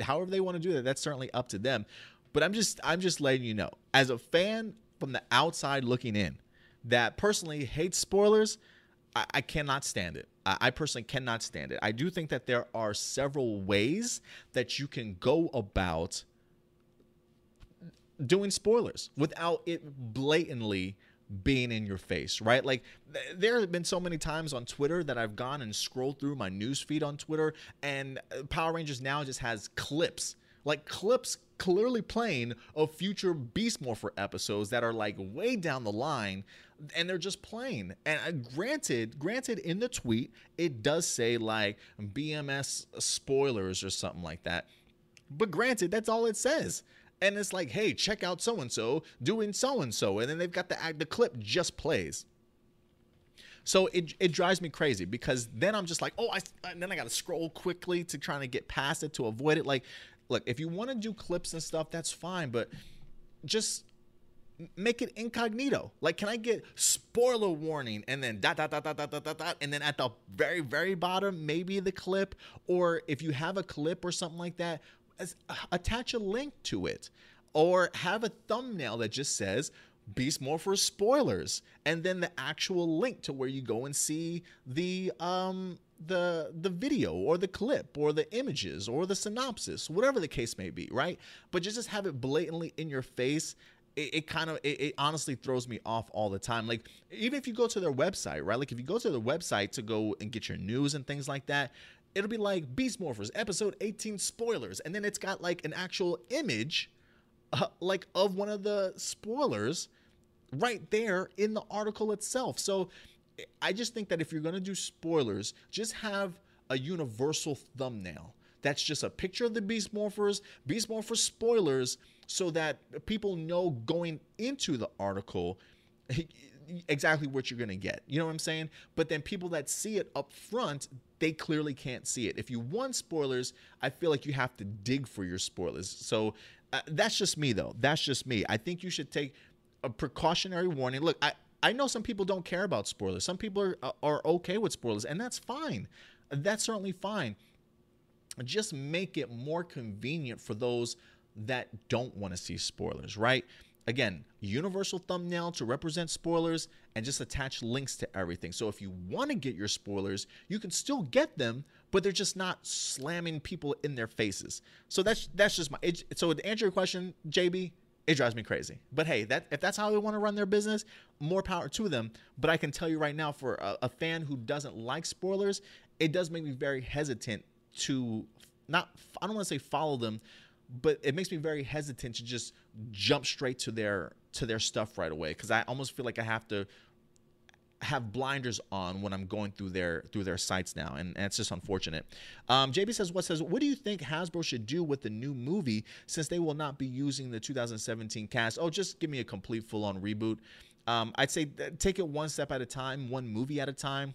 A: however they want to do that, that's certainly up to them. But I'm just I'm just letting you know, as a fan from the outside looking in, that personally hates spoilers, I, I cannot stand it. I, I personally cannot stand it. I do think that there are several ways that you can go about doing spoilers without it blatantly being in your face, right? Like th- there have been so many times on Twitter that I've gone and scrolled through my news feed on Twitter and uh, Power Rangers now just has clips like clips clearly playing of future Beast Morpher episodes that are like way down the line and they're just playing. And uh, granted, granted in the tweet it does say like BMS spoilers or something like that. But granted, that's all it says. And it's like, hey, check out so and so doing so and so, and then they've got the act the clip just plays. So it, it drives me crazy because then I'm just like, oh, I then I got to scroll quickly to trying to get past it to avoid it. Like look, if you want to do clips and stuff, that's fine, but just make it incognito. Like, can I get spoiler warning and then dot dot dot dot dot dot dot, and then at the very very bottom maybe the clip, or if you have a clip or something like that, as, attach a link to it, or have a thumbnail that just says Beast Morpher spoilers, and then the actual link to where you go and see the um the the video or the clip or the images or the synopsis, whatever the case may be, right? But just just have it blatantly in your face. It, it kind of it, it, honestly throws me off all the time. Like even if you go to their website, right? Like if you go to their website to go and get your news and things like that, it'll be like Beast Morphers episode 18 spoilers, and then it's got like an actual image, uh, like of one of the spoilers, right there in the article itself. So I just think that if you're going to do spoilers, just have a universal thumbnail. That's just a picture of the Beast Morphers, Beast Morphers spoilers, so that people know going into the article exactly what you're going to get. You know what I'm saying? But then people that see it up front, they clearly can't see it. If you want spoilers, I feel like you have to dig for your spoilers. So uh, that's just me, though. That's just me. I think you should take a precautionary warning. Look, I, I know some people don't care about spoilers. Some people are uh, are okay with spoilers, and that's fine. That's certainly fine. Just make it more convenient for those that don't want to see spoilers, right? Again, universal thumbnail to represent spoilers and just attach links to everything. So if you want to get your spoilers, you can still get them, but they're just not slamming people in their faces. So that's that's just my it, so to answer your question, JB, it drives me crazy. But hey, that if that's how they want to run their business, more power to them. But I can tell you right now, for a, a fan who doesn't like spoilers, it does make me very hesitant to not. I don't want to say follow them, but it makes me very hesitant to just jump straight to their to their stuff right away because I almost feel like I have to have blinders on when I'm going through their through their sites now, and, and it's just unfortunate. Um, JB says, "What says? What do you think Hasbro should do with the new movie since they will not be using the 2017 cast? Oh, just give me a complete full on reboot. Um, I'd say take it one step at a time, one movie at a time."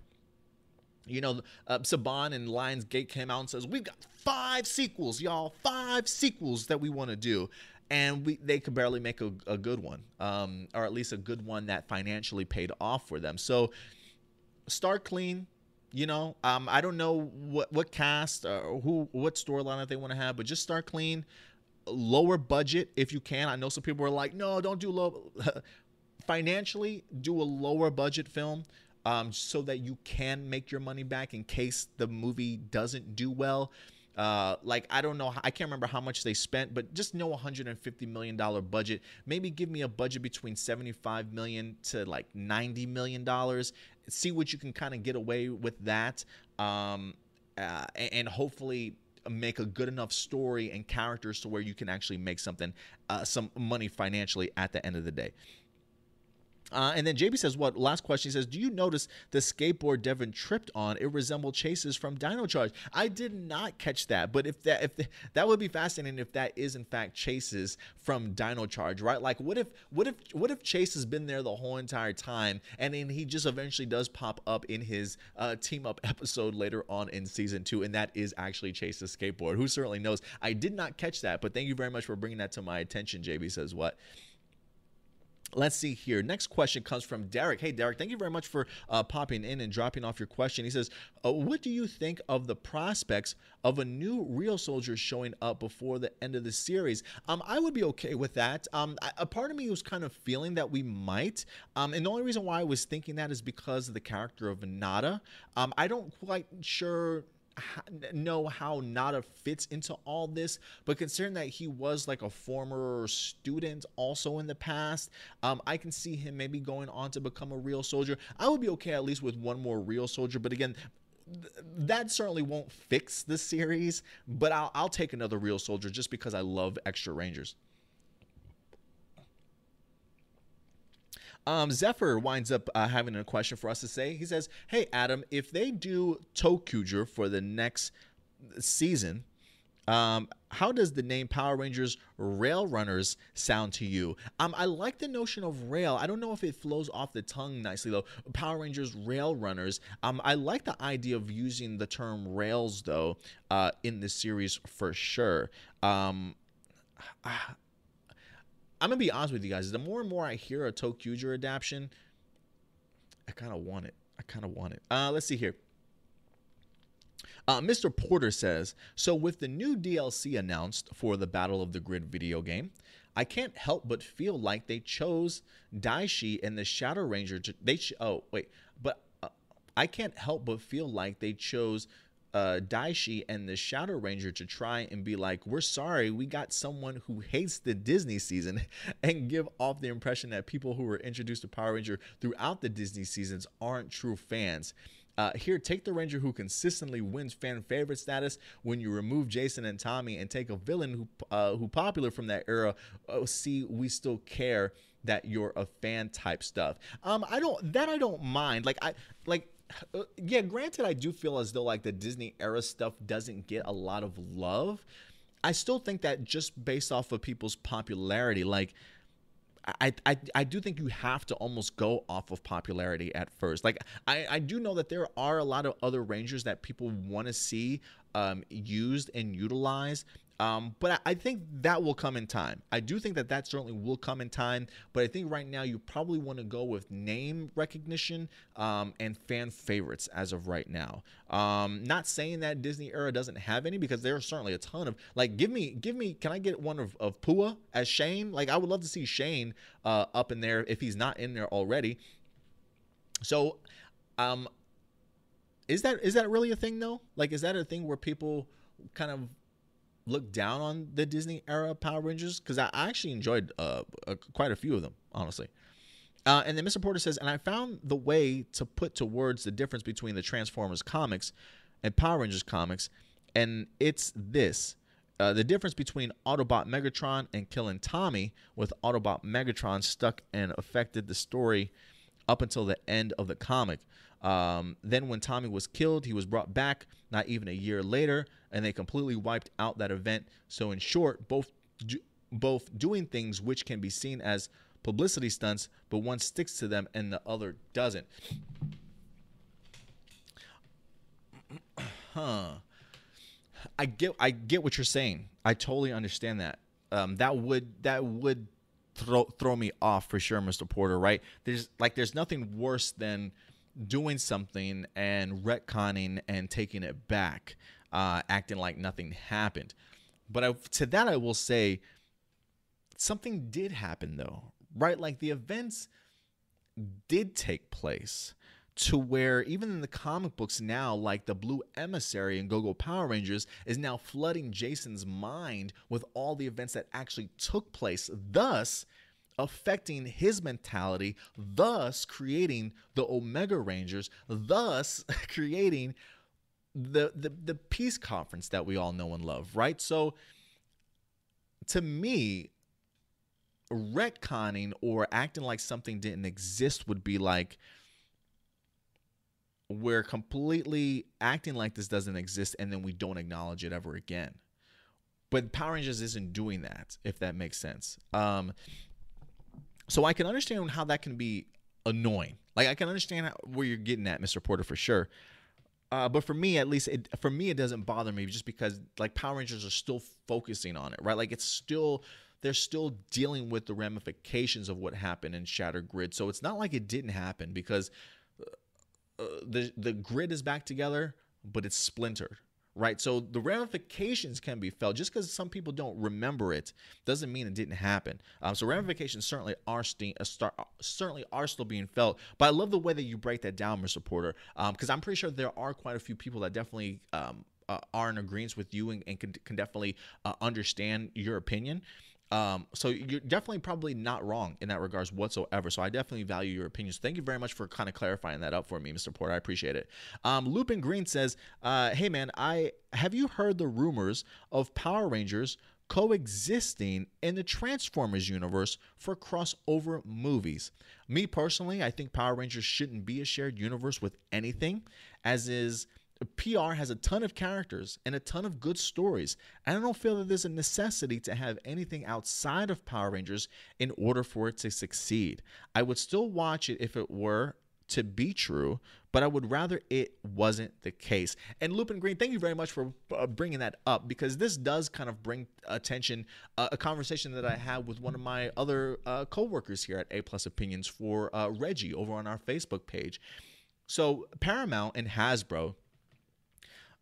A: You know, uh, Saban and Lionsgate came out and says we've got five sequels, y'all, five sequels that we want to do and we they could barely make a, a good one, um, or at least a good one that financially paid off for them. So start clean. You know, um, I don't know what what cast or who what storyline that they want to have, but just start clean. Lower budget if you can. I know some people are like, no, don't do low. Financially, do a lower budget film um, so that you can make your money back in case the movie doesn't do well. Uh, like I don't know, I can't remember how much they spent, but just know 150 million dollar budget. Maybe give me a budget between 75 million to like 90 million dollars. See what you can kind of get away with that, um, uh, and hopefully make a good enough story and characters to where you can actually make something, uh, some money financially at the end of the day. Uh, and then JB says, "What?" Last question. He says, "Do you notice the skateboard Devin tripped on? It resembled Chase's from Dino Charge." I did not catch that, but if that if the, that would be fascinating if that is in fact Chase's from Dino Charge, right? Like, what if what if what if Chase has been there the whole entire time, and then he just eventually does pop up in his uh, team up episode later on in season two, and that is actually Chase's skateboard. Who certainly knows? I did not catch that, but thank you very much for bringing that to my attention. JB says what. Let's see here. Next question comes from Derek. Hey, Derek, thank you very much for uh, popping in and dropping off your question. He says, uh, What do you think of the prospects of a new Ryusoulger showing up before the end of the series? Um, I would be okay with that. Um, a part of me was kind of feeling that we might. Um, and the only reason why I was thinking that is because of the character of Nada. Um, I don't quite sure know how Nada fits into all this, but considering that he was like a former student also in the past, um, I can see him maybe going on to become a Ryusoulger. I would be okay at least with one more Ryusoulger, but again, that certainly won't fix the series, but I'll, I'll take another Ryusoulger just because I love extra rangers. Um, Zephyr winds up uh, having a question for us to say. He says, "Hey Adam, if they do ToQger for the next season, um, how does the name Power Rangers Rail Runners sound to you? Um, I like the notion of rail. I don't know if it flows off the tongue nicely though. Power Rangers Rail Runners. Um, I like the idea of using the term rails though uh, in this series for sure. Um, I, I'm gonna be honest with you guys. The more and more I hear a ToQger adaptation, I kind of want it. I kind of want it. Uh, let's see here. Uh, Mr. Porter says, so with the new DLC announced for the Battle of the Grid video game, I can't help but feel like they chose Daishi and the Shadow Ranger to they oh wait, but uh, I can't help but feel like they chose uh, Daishi and the Shadow Ranger to try and be like, we're sorry, we got someone who hates the Disney season and give off the impression that people who were introduced to Power Ranger throughout the Disney seasons aren't true fans. Uh, here, take the Ranger who consistently wins fan favorite status when you remove Jason and Tommy and take a villain who uh, who popular from that era. Oh, see, we still care that you're a fan type stuff. Um, I don't that I don't mind. Like I like uh, yeah, granted, I do feel as though like the Disney era stuff doesn't get a lot of love. I still think that just based off of people's popularity, like I, I I do think you have to almost go off of popularity at first. Like I, I do know that there are a lot of other rangers that people want to see um, used and utilized. Um, but I, think that will come in time. I do think that that certainly will come in time. But I think right now you probably want to go with name recognition um, and fan favorites as of right now. Um, not saying that Disney era doesn't have any because there are certainly a ton of like. Give me, give me. Can I get one of of Pua as Shane? Like I would love to see Shane uh, up in there if he's not in there already. So, um, is that is that really a thing though? Like, is that a thing where people kind of look down on the Disney era Power Rangers because I actually enjoyed uh, quite a few of them, honestly. Uh, and then Mr. Porter says, and I found the way to put to words the difference between the Transformers comics and Power Rangers comics, and it's this. Uh, the difference between Autobot Megatron and killing Tommy, with Autobot Megatron stuck and affected the story up until the end of the comic. Um, then, when Tommy was killed, he was brought back not even a year later, and they completely wiped out that event. So, in short, both both doing things which can be seen as publicity stunts, but one sticks to them and the other doesn't. huh. I get I get what you're saying. I totally understand that. Um, that would that would throw throw me off for sure, Mr. Porter. Right? There's like there's nothing worse than doing something and retconning and taking it back, uh, acting like nothing happened. But I, to that, I will say something did happen though, right? Like the events did take place to where even in the comic books now, like the Blue Emissary and Go-Go Power Rangers is now flooding Jason's mind with all the events that actually took place, thus affecting his mentality, thus creating the Omega Rangers, thus creating the, the the peace conference that we all know and love, right? So to me, retconning or acting like something didn't exist would be like we're completely acting like this doesn't exist and then we don't acknowledge it ever again. But Power Rangers isn't doing that, if that makes sense. Um, so I can understand how that can be annoying. Like I can understand where you're getting at, Mr. Porter, for sure. Uh, but for me, at least, it, for me, it doesn't bother me just because like Power Rangers are still focusing on it, right? Like it's still they're still dealing with the ramifications of what happened in Shattered Grid. So it's not like it didn't happen because uh, the the grid is back together, but it's splintered, right? So the ramifications can be felt. Just because some people don't remember it doesn't mean it didn't happen. Um, so ramifications certainly are st- uh, start, uh, certainly are still being felt. But I love the way that you break that down, Mr. Porter, because um, I'm pretty sure there are quite a few people that definitely. Um, uh, are in agreement with you and, and can, can definitely uh, understand your opinion. Um, so you're definitely probably not wrong in that regards whatsoever. So I definitely value your opinions. Thank you very much for kind of clarifying that up for me, Mr. Porter. I appreciate it. Um, Lupin Green says, uh, "Hey man, I have you heard the rumors of Power Rangers coexisting in the Transformers universe for crossover movies. Me personally, I think Power Rangers shouldn't be a shared universe with anything, as is PR has a ton of characters and a ton of good stories. And I don't feel that there's a necessity to have anything outside of Power Rangers in order for it to succeed. I would still watch it if it were to be true, but I would rather it wasn't the case. And Lupin Green, thank you very much for uh, bringing that up because this does kind of bring attention uh, a conversation that I had with one of my other uh, coworkers here at A Plus Opinions for uh, Reggie over on our Facebook page. So Paramount and Hasbro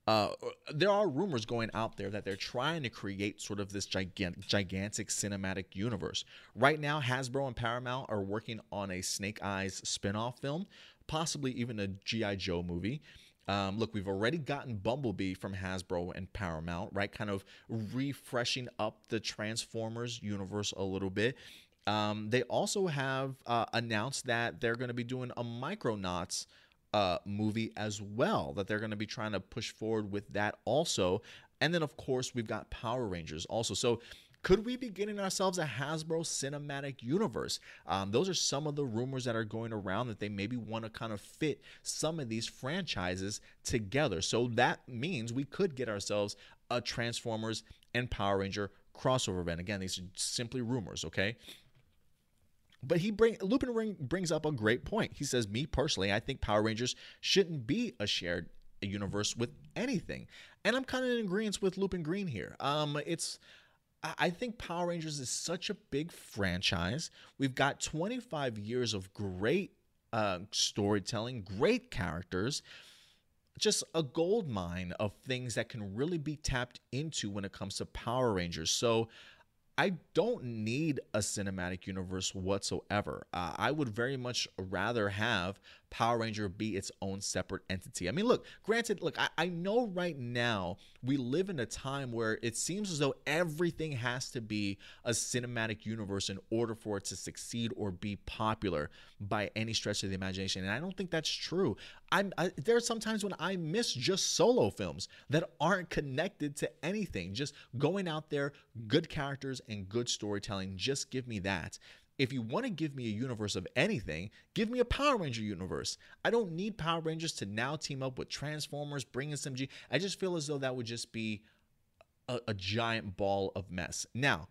A: uh, there are rumors going out there that they're trying to create sort of this gigantic, gigantic cinematic universe. Right now, Hasbro and Paramount are working on a Snake Eyes spin-off film, possibly even a G.I. Joe movie. Um, look, we've already gotten Bumblebee from Hasbro and Paramount, right? Kind of refreshing up the Transformers universe a little bit. Um, they also have uh, announced that they're going to be doing a Micronauts uh, movie as well that they're going to be trying to push forward with that also. And then, of course, we've got Power Rangers also. So, could we be getting ourselves a Hasbro cinematic universe? Um, those are some of the rumors that are going around that they maybe want to kind of fit some of these franchises together. So that means we could get ourselves a Transformers and Power Ranger crossover event. Again, these are simply rumors, okay? But he bring Lupin Green brings up a great point. He says, "Me personally, I think Power Rangers shouldn't be a shared universe with anything." And I'm kind of in agreement with Lupin Green here. Um, it's I think Power Rangers is such a big franchise. We've got 25 years of great uh, storytelling, great characters, just a gold mine of things that can really be tapped into when it comes to Power Rangers. So I don't need a cinematic universe whatsoever. Uh, I would very much rather have Power Ranger be its own separate entity. I mean, look, granted, look, I, I know right now we live in a time where it seems as though everything has to be a cinematic universe in order for it to succeed or be popular by any stretch of the imagination. And I don't think that's true. I'm I, there are sometimes when I miss just solo films that aren't connected to anything. Just going out there, good characters and good storytelling. Just give me that. If you want to give me a universe of anything, give me a Power Ranger universe. I don't need Power Rangers to now team up with Transformers, bring in some G. I just feel as though that would just be a, a giant ball of mess. Now,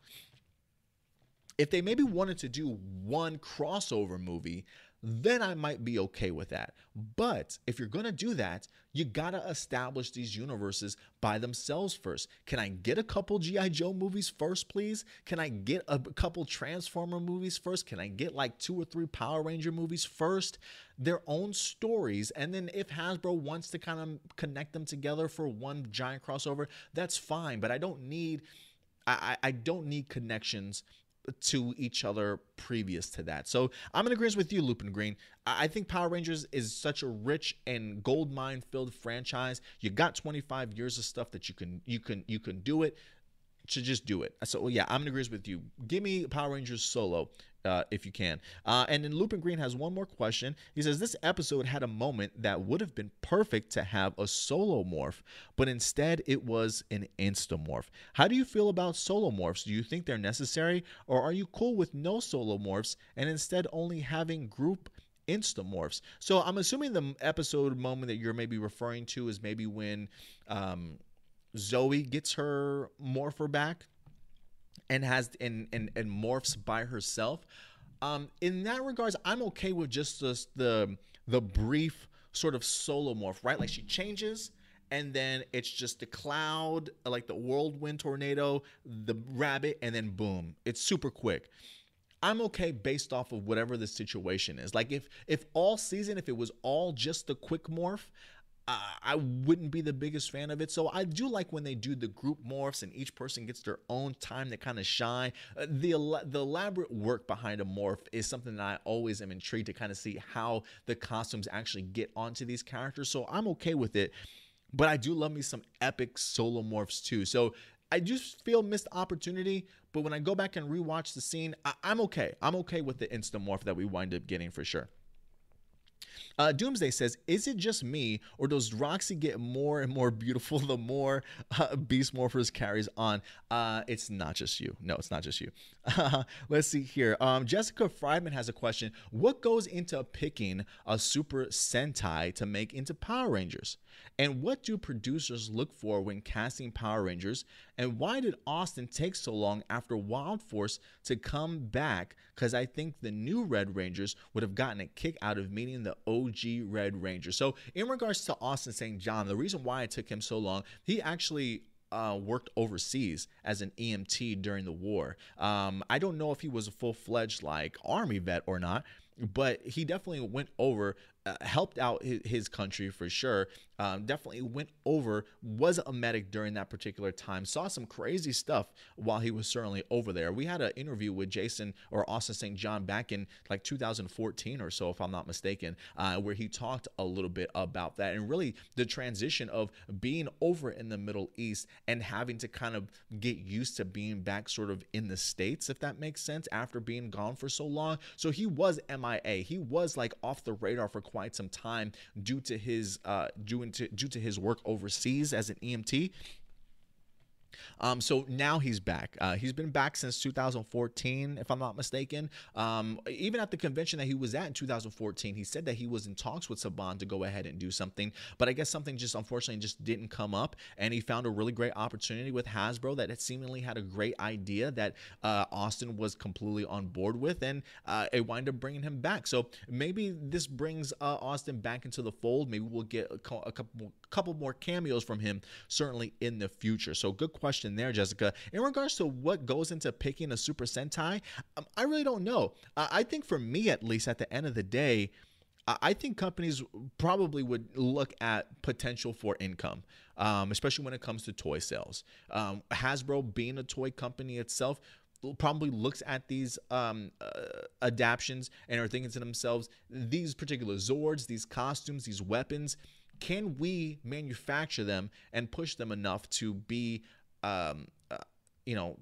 A: if they maybe wanted to do one crossover movie, then I might be okay with that. But if you're going to do that, you got to establish these universes by themselves first. Can I get a couple G.I. Joe movies first, please? Can I get a couple Transformer movies first? Can I get like two or three Power Ranger movies first? Their own stories. And then if Hasbro wants to kind of connect them together for one giant crossover, that's fine. But I don't need. I, I don't need connections to each other previous to that. So I'm in agreement with you, Lupin Green. I think Power Rangers is such a rich and gold mine filled franchise. You got 25 years of stuff that you can you can you can do it to just do it. So yeah, I'm in agreement with you. Give me Power Rangers solo uh, if you can. Uh, and then Lupin Green has one more question. He says this episode had a moment that would have been perfect to have a solo morph, but instead it was an instamorph. How do you feel about solo morphs? Do you think they're necessary, or are you cool with no solo morphs and instead only having group instamorphs? So I'm assuming the episode moment that you're maybe referring to is maybe when um, Zoe gets her morpher back and has and and, and morphs by herself. Um, in that regards, I'm okay with just the the the brief sort of solo morph, right? Like she changes and then it's just the cloud, like the whirlwind tornado, the rabbit, and then boom. It's super quick. I'm okay based off of whatever the situation is. Like if if all season, if it was all just the quick morph, I wouldn't be the biggest fan of it. So I do like when they do the group morphs and each person gets their own time to kind of shine. Uh, the the elaborate work behind a morph is something that I always am intrigued to kind of see how the costumes actually get onto these characters. So I'm okay with it. But I do love me some epic solo morphs too. So I just feel missed opportunity. But when I go back and rewatch the scene, I- I'm okay. I'm okay with the instant morph that we wind up getting for sure. Uh, Doomsday says, "Is it just me, or does Roxy get more and more beautiful the more uh, Beast Morphers carries on?" Uh, it's not just you. No, it's not just you. let's see here. Um, Jessica Friedman has a question. What goes into picking a Super Sentai to make into Power Rangers? And what do producers look for when casting Power Rangers? And why did Austin take so long after Wild Force to come back? Because I think the new Red Rangers would have gotten a kick out of meeting the OG Red Rangers. So, in regards to Austin St. John, the reason why it took him so long, he actually uh, worked overseas as an EMT during the war. Um, I don't know if he was a full fledged like army vet or not, but he definitely went over uh, helped out his, his, country for sure. Um, definitely went over, was a medic during that particular time, saw some crazy stuff while he was certainly over there. We had an interview with Jason or Austin St. John back in like 2014 or so, if I'm not mistaken, uh, where he talked a little bit about that and really the transition of being over in the Middle East and having to kind of get used to being back sort of in the States, if that makes sense, after being gone for so long. So he was MIA. He was like off the radar for quite some time due to his uh, due to due to his work overseas as an EMT. Um, so now he's back. Uh, he's been back since 2014, if I'm not mistaken. Um, even at the convention that he was at in 2014, he said that he was in talks with Saban to go ahead and do something, but I guess something just unfortunately just didn't come up. And he found a really great opportunity with Hasbro that seemingly had a great idea that uh, Austin was completely on board with, and uh, it wound up bringing him back. So maybe this brings uh, Austin back into the fold. Maybe we'll get a, a couple couple more cameos from him certainly in the future. So good question there, Jessica. In regards to what goes into picking a Super Sentai, um, I really don't know. I think for me, at least, at the end of the day. I think companies probably would look at potential for income, um, especially when it comes to toy sales. Um, Hasbro being a toy company itself, probably looks at these um, uh, adaptations and are thinking to themselves, these particular Zords, these costumes, these weapons, can we manufacture them and push them enough to be um, uh, you know,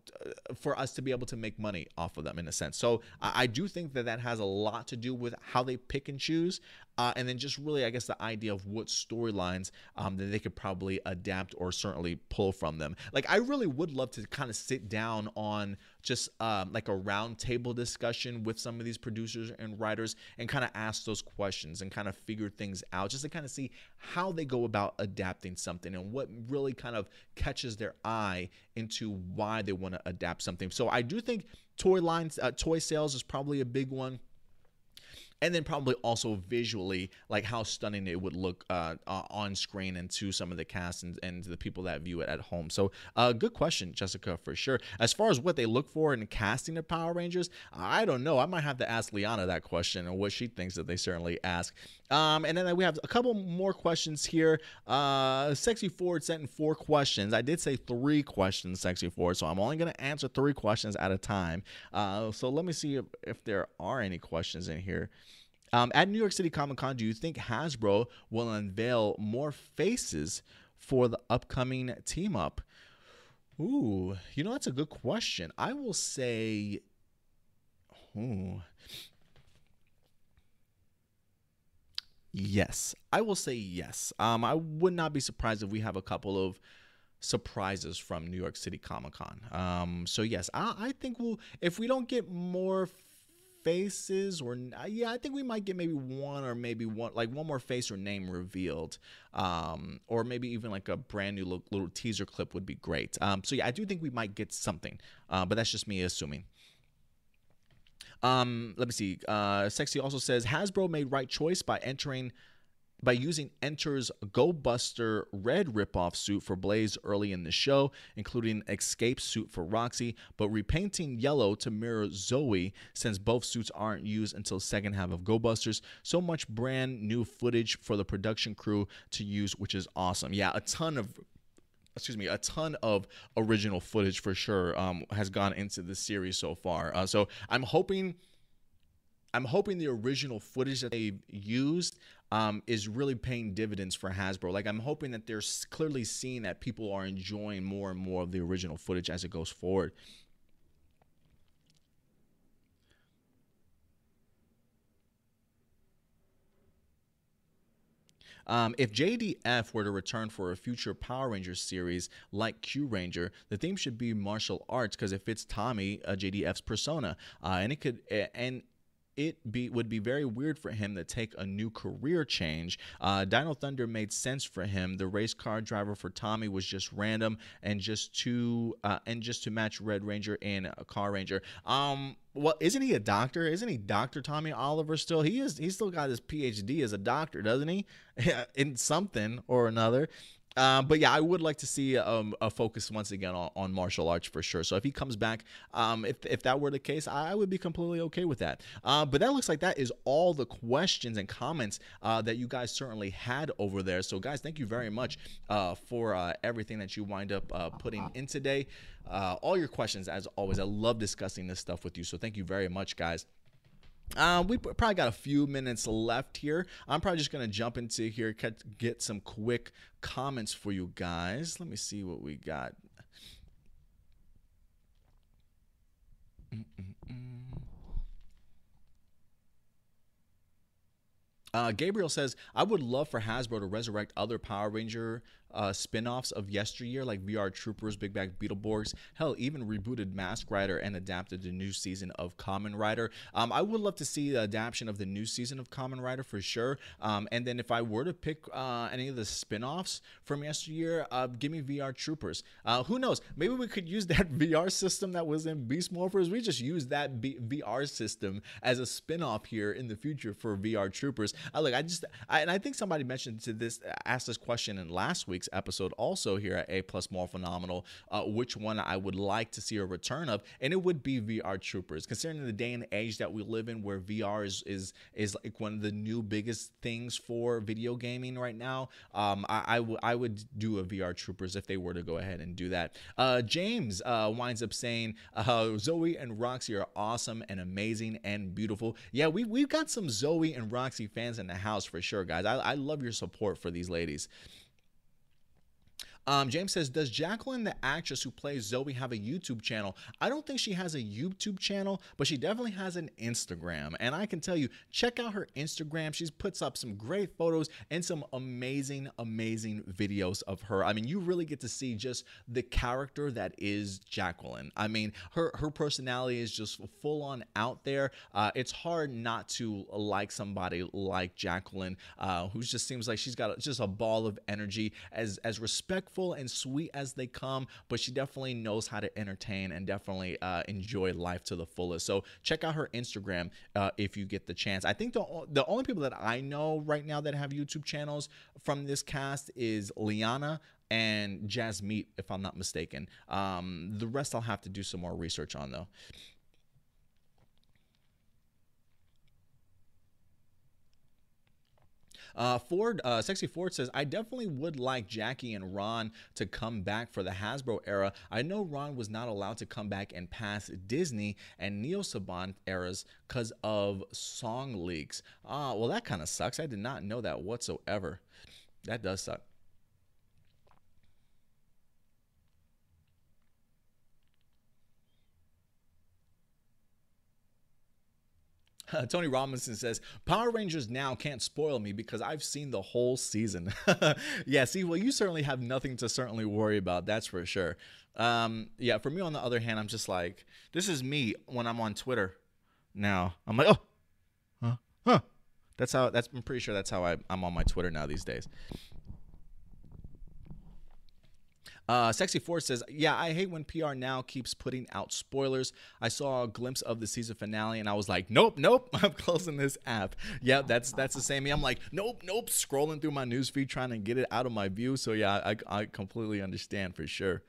A: for us to be able to make money off of them in a sense. So I, I do think that that has a lot to do with how they pick and choose. Uh, and then just really, I guess, the idea of what storylines um, that they could probably adapt or certainly pull from them. Like, I really would love to kind of sit down on just um, like a roundtable discussion with some of these producers and writers and kind of ask those questions and kind of figure things out just to kind of see how they go about adapting something and what really kind of catches their eye into why they want to adapt something. So I do think toy lines, uh, toy sales is probably a big one and then probably also visually like how stunning it would look uh, on screen and to some of the cast and, and the people that view it at home. So uh, good question jessica for sure. As far as what they look for in casting of power rangers i don't know. I might have to ask liana that question and what she thinks that they certainly ask. Um, and then we have a couple more questions here. Uh, sexy ford sent in four questions. I did say three questions sexy ford so i'm only going to answer three questions at a time. Uh, so let me see if, if there are any questions in here um, at New York City Comic Con, do you think Hasbro will unveil more faces for the upcoming team up? Ooh, you know, that's a good question. I will say, ooh, yes. I will say yes. Um, I would not be surprised if we have a couple of surprises from New York City Comic Con. Um, so yes, I, I think we'll if we don't get more faces or yeah i think we might get maybe one or maybe one like one more face or name revealed um, or maybe even like a brand new little, little teaser clip would be great um, so yeah i do think we might get something uh, but that's just me assuming um, let me see. Uh, Sexy also says Hasbro made right choice by entering by using Enter's Go Buster red ripoff suit for Blaze early in the show, including Escape suit for Roxy, but repainting yellow to mirror Zoe since both suits aren't used until second half of Go Busters. So much brand new footage for the production crew to use, which is awesome. Yeah, a ton of excuse me, a ton of original footage for sure um, has gone into the series so far. Uh, so I'm hoping. I'm hoping the original footage that they've used um, is really paying dividends for Hasbro. Like I'm hoping that they're clearly seeing that people are enjoying more and more of the original footage as it goes forward. Um, if JDF were to return for a future Power Rangers series like Kyuranger, the theme should be martial arts because it fits Tommy, uh, JDF's persona, uh, and it could and it be would be very weird for him to take a new career change. Uh, Dino Thunder made sense for him. The race car driver for Tommy was just random and just to uh, and just to match Red Ranger and a Car Ranger. Um, well, isn't he a doctor? Isn't he Doctor Tommy Oliver still? He is. He's still got his PhD as a doctor, doesn't he? In something or another. Um, but yeah, I would like to see um, a focus once again on, on, martial arts for sure. So if he comes back, um, if, if that were the case, I would be completely okay with that. Uh, but that looks like that is all the questions and comments uh, that you guys certainly had over there. So guys, thank you very much uh, for uh, everything that you wind up uh, putting in today. Uh, all your questions, as always, I love discussing this stuff with you. So thank you very much, guys. Uh, we probably got a few minutes left here. I'm probably just going to jump into here, get some quick comments for you guys. Let me see what we got. Uh, Gabriel says, I would love for Hasbro to resurrect other Power Ranger uh, spin-offs of yesteryear like VR Troopers, Big Bad Beetleborgs, hell, even rebooted Mask Rider and adapted the new season of Kamen Rider. Um, I would love to see the adaptation of the new season of Kamen Rider for sure. Um, and then if I were to pick uh, any of the spin-offs from yesteryear, uh, give me VR Troopers. Uh, who knows? Maybe we could use that VR system that was in Beast Morphers. We just use that B- VR system as a spin-off here in the future for VR Troopers. Uh, look, I just, I, and I think somebody mentioned to this, asked this question in last week episode also here at A Plus Morphinominal, uh, which one I would like to see a return of, and it would be VR Troopers. Considering the day and age that we live in, where VR is is is like one of the new biggest things for video gaming right now, um, I, I, w- I would do a VR Troopers if they were to go ahead and do that. Uh, James uh, winds up saying uh, Zoe and Roxy are awesome and amazing and beautiful. Yeah, we we've got some Zoe and Roxy fans in the house for sure, guys. I, I love your support for these ladies. Um, James says, Does Jacqueline, the actress who plays Zoe, have a YouTube channel? I don't think she has a YouTube channel, but she definitely has an Instagram. And I can tell you, check out her Instagram. She puts up some great photos and some amazing, amazing videos of her. I mean, you really get to see just the character that is Jacqueline. I mean, her her personality is just full on out there. Uh, it's hard not to like somebody like Jacqueline, uh, who just seems like she's got just a ball of energy, as as respectful respectful and sweet as they come, but she definitely knows how to entertain and definitely uh, enjoy life to the fullest. So check out her Instagram uh, if you get the chance. I think the the only people that I know right now that have YouTube channels from this cast is Liana and Jasmeet, if I'm not mistaken. Um, the rest I'll have to do some more research on though. Uh, Ford, uh, Sexy Ford says, I definitely would like Jackie and Ron to come back for the Hasbro era. I know Ron was not allowed to come back and pass Disney and Neo Saban eras because of song leaks. Ah, well, that kind of sucks. I did not know that whatsoever. That does suck. Uh, Tony Robinson says, Power Rangers now can't spoil me because I've seen the whole season. yeah, see, well, you certainly have nothing to certainly worry about. That's for sure. Um, yeah, for me, on the other hand, I'm just like, this is me when I'm on Twitter now. I'm like, oh, huh, huh. That's how, that's, I'm pretty sure that's how I, I'm on my Twitter now these days. Uh, Sexy Ford says, "Yeah, I hate when PR now keeps putting out spoilers. I saw a glimpse of the season finale, and I was like, nope, nope, I'm closing this app. Yeah, that's that's the same. I'm like, nope, nope, scrolling through my newsfeed trying to get it out of my view. So yeah, I I completely understand for sure."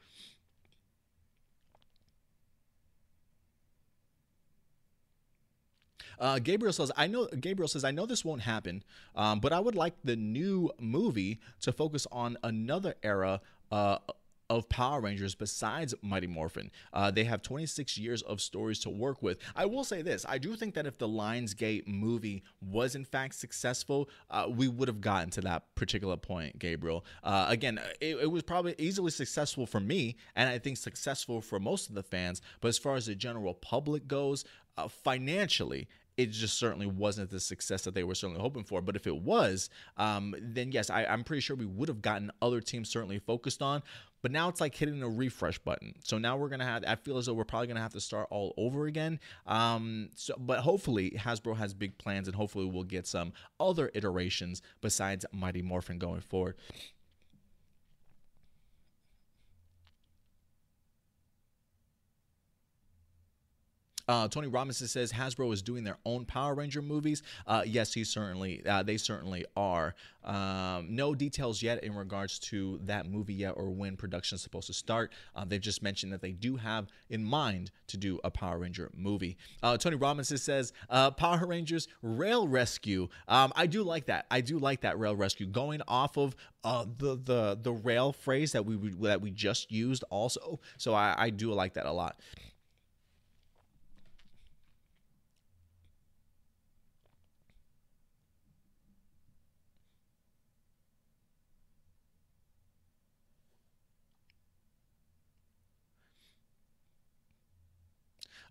A: Uh, Gabriel says, "I know." Gabriel says, "I know this won't happen, um, but I would like the new movie to focus on another era uh, of Power Rangers besides Mighty Morphin. Uh, they have 26 years of stories to work with. I will say this I do think that if the Lionsgate movie was in fact successful, uh, we would have gotten to that particular point, Gabriel. Uh, again, it, it, was probably easily successful for me, and I think successful for most of the fans. But as far as the general public goes, uh, financially, it just certainly wasn't the success that they were certainly hoping for. But if it was, um, then yes, I, I'm pretty sure we would have gotten other teams certainly focused on. But now it's like hitting a refresh button. So now we're gonna have. I feel as though we're probably gonna have to start all over again. Um, so, but hopefully Hasbro has big plans, and hopefully we'll get some other iterations besides Mighty Morphin going forward. Uh, Tony Robinson says Hasbro is doing their own Power Ranger movies. Uh, yes, he certainly, uh, they certainly are. Um, no details yet in regards to that movie yet or when production is supposed to start. Uh, they've just mentioned that they do have in mind to do a Power Ranger movie. Uh, Tony Robinson says uh, Power Rangers Rail Rescue. Um, I do like that. I do like that Rail Rescue going off of the the the rail phrase that we that we just used also. So I, I do like that a lot.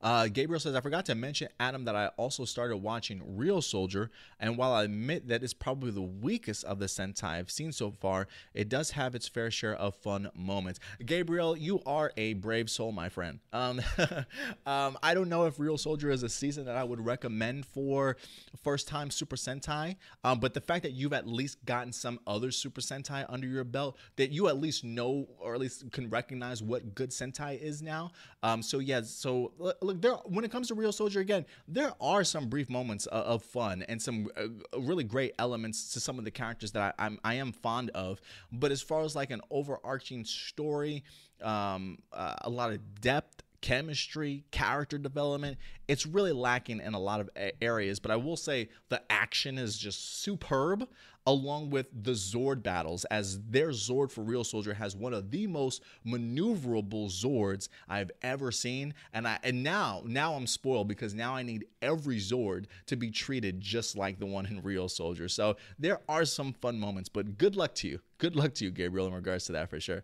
A: Uh, Gabriel says, I forgot to mention, Adam, that I also started watching Ryusoulger. And while I admit that it's probably the weakest of the Sentai I've seen so far, it does have its fair share of fun moments. Gabriel, you are a brave soul, my friend. Um, um, I don't know if Ryusoulger is a season that I would recommend for first time Super Sentai. Um, but the fact that you've at least gotten some other Super Sentai under your belt, that you at least know or at least can recognize what good Sentai is now. Um, so, yeah, so look look there when it comes to Ryusoulger again, there are some brief moments of, of fun and some uh, really great elements to some of the characters that I, I'm I am fond of. But as far as like an overarching story, um, uh, a lot of depth chemistry, character development. It's really lacking in a lot of areas, but I will say the action is just superb along with the Zord battles, as their Zord for Ryusoulger has one of the most maneuverable Zords I've ever seen. And I and now, now I'm spoiled because now I need every Zord to be treated just like the one in Ryusoulger. So there are some fun moments, but good luck to you. Good luck to you, Gabriel, in regards to that for sure.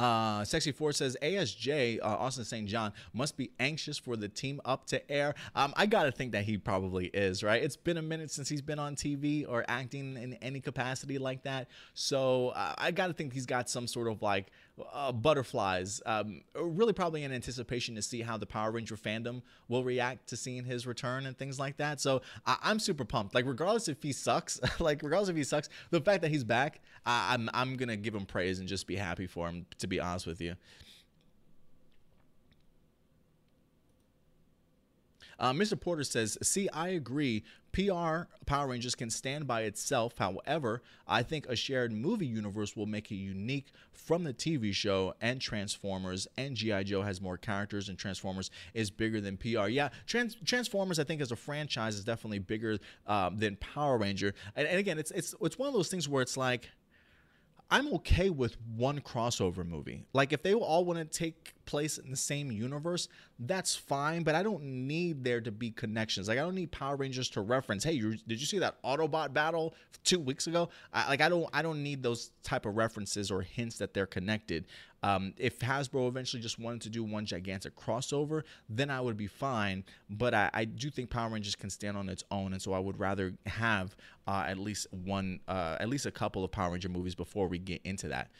A: Uh, Sexy Four says ASJ uh, Austin St. John must be anxious for the team up to air. Um, I gotta think that he probably is, right? It's been a minute since he's been on TV or acting in any capacity like that, so uh, I gotta think he's got some sort of like uh, butterflies. Um, really, probably in anticipation to see how the Power Ranger fandom will react to seeing his return and things like that. So I- am super pumped. Like regardless if he sucks, like regardless if he sucks, the fact that he's back, I- I'm I'm gonna give him praise and just be happy for him. To be honest with you. Uh, Mr. Porter says, See, I agree. PR Power Rangers can stand by itself. However, I think a shared movie universe will make it unique from the TV show and Transformers. And G.I. Joe has more characters, and Transformers is bigger than PR. Yeah, Trans- Transformers, I think, as a franchise, is definitely bigger um, than Power Ranger. And, and again, it's, it's, it's one of those things where it's like, I'm okay with one crossover movie. Like if they all want to take place in the same universe, that's fine. But I don't need there to be connections. Like I don't need Power Rangers to reference. Hey, did you see that Autobot battle two weeks ago? I, like I don't I don't need those type of references or hints that they're connected. Um, if Hasbro eventually just wanted to do one gigantic crossover, then I would be fine. But I, I do think Power Rangers can stand on its own, and so I would rather have uh, at least one, uh, at least a couple of Power Ranger movies before we get into that.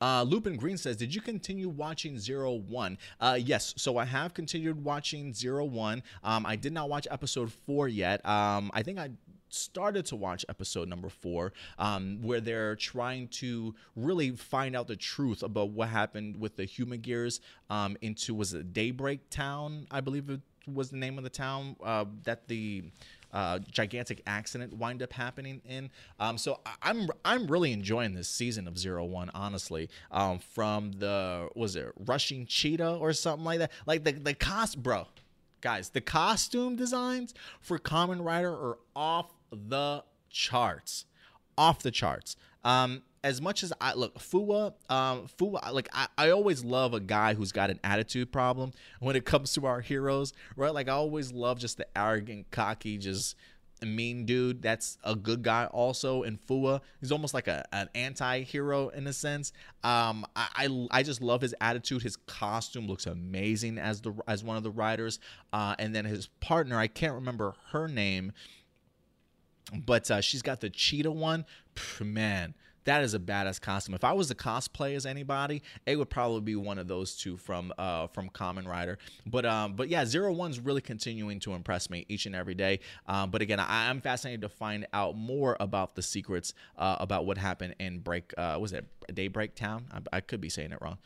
A: Uh, Lupin Green says, "Did you continue watching Zero One? Uh, yes, so I have continued watching Zero One. Um, I did not watch episode four yet. Um, I think I started to watch episode number four, um, where they're trying to really find out the truth about what happened with the Humagears um, into was it Daybreak Town, I believe it was the name of the town uh, that the uh, gigantic accident wind up happening in. Um, so I'm I'm really enjoying this season of Zero One, honestly. Um, from the was it Rushing Cheetah or something like that? Like the the cost, bro, guys, the costume designs for Kamen Rider are off the charts, off the charts. Um, as much as I look Fua, um, Fua, like I, I always love a guy who's got an attitude problem when it comes to our heroes, right? Like I always love just the arrogant, cocky, just mean dude. That's a good guy also. And Fua, he's almost like a an anti-hero in a sense. Um, I, I, I just love his attitude. His costume looks amazing as the as one of the riders. Uh, and then his partner, I can't remember her name, but uh, she's got the cheetah one. Pff, man that is a badass costume. If I was to cosplay as anybody, it would probably be one of those two from uh from Kamen Rider. But um but yeah, Zero One's really continuing to impress me each and every day. Um, but again, I, am fascinated to find out more about the secrets uh, about what happened in Break. Uh, was it Daybreak Town? I, I could be saying it wrong.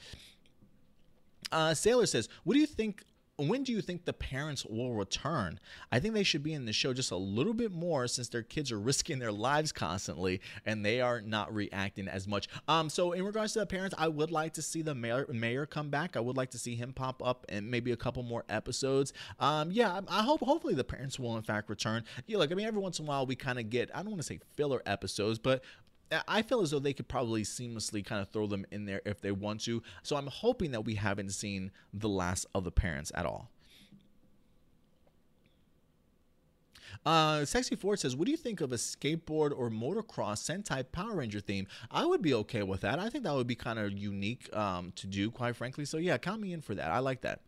A: Uh, Sailor says, "What do you think when do you think the parents will return? I think they should be in the show just a little bit more since their kids are risking their lives constantly and they are not reacting as much. Um, so in regards to the parents, I would like to see the mayor, mayor come back. I would like to see him pop up and maybe a couple more episodes. Um, yeah, I hope hopefully the parents will in fact return. Yeah, like I mean, every once in a while we kind of get I don't want to say filler episodes, but I feel as though they could probably seamlessly kind of throw them in there if they want to. So I'm hoping that we haven't seen the last of the parents at all. Uh, Sexy Ford says, "What do you think of a skateboard or motocross Sentai Power Ranger theme?" I would be okay with that. I think that would be kind of unique um, to do, quite frankly. So yeah, count me in for that. I like that.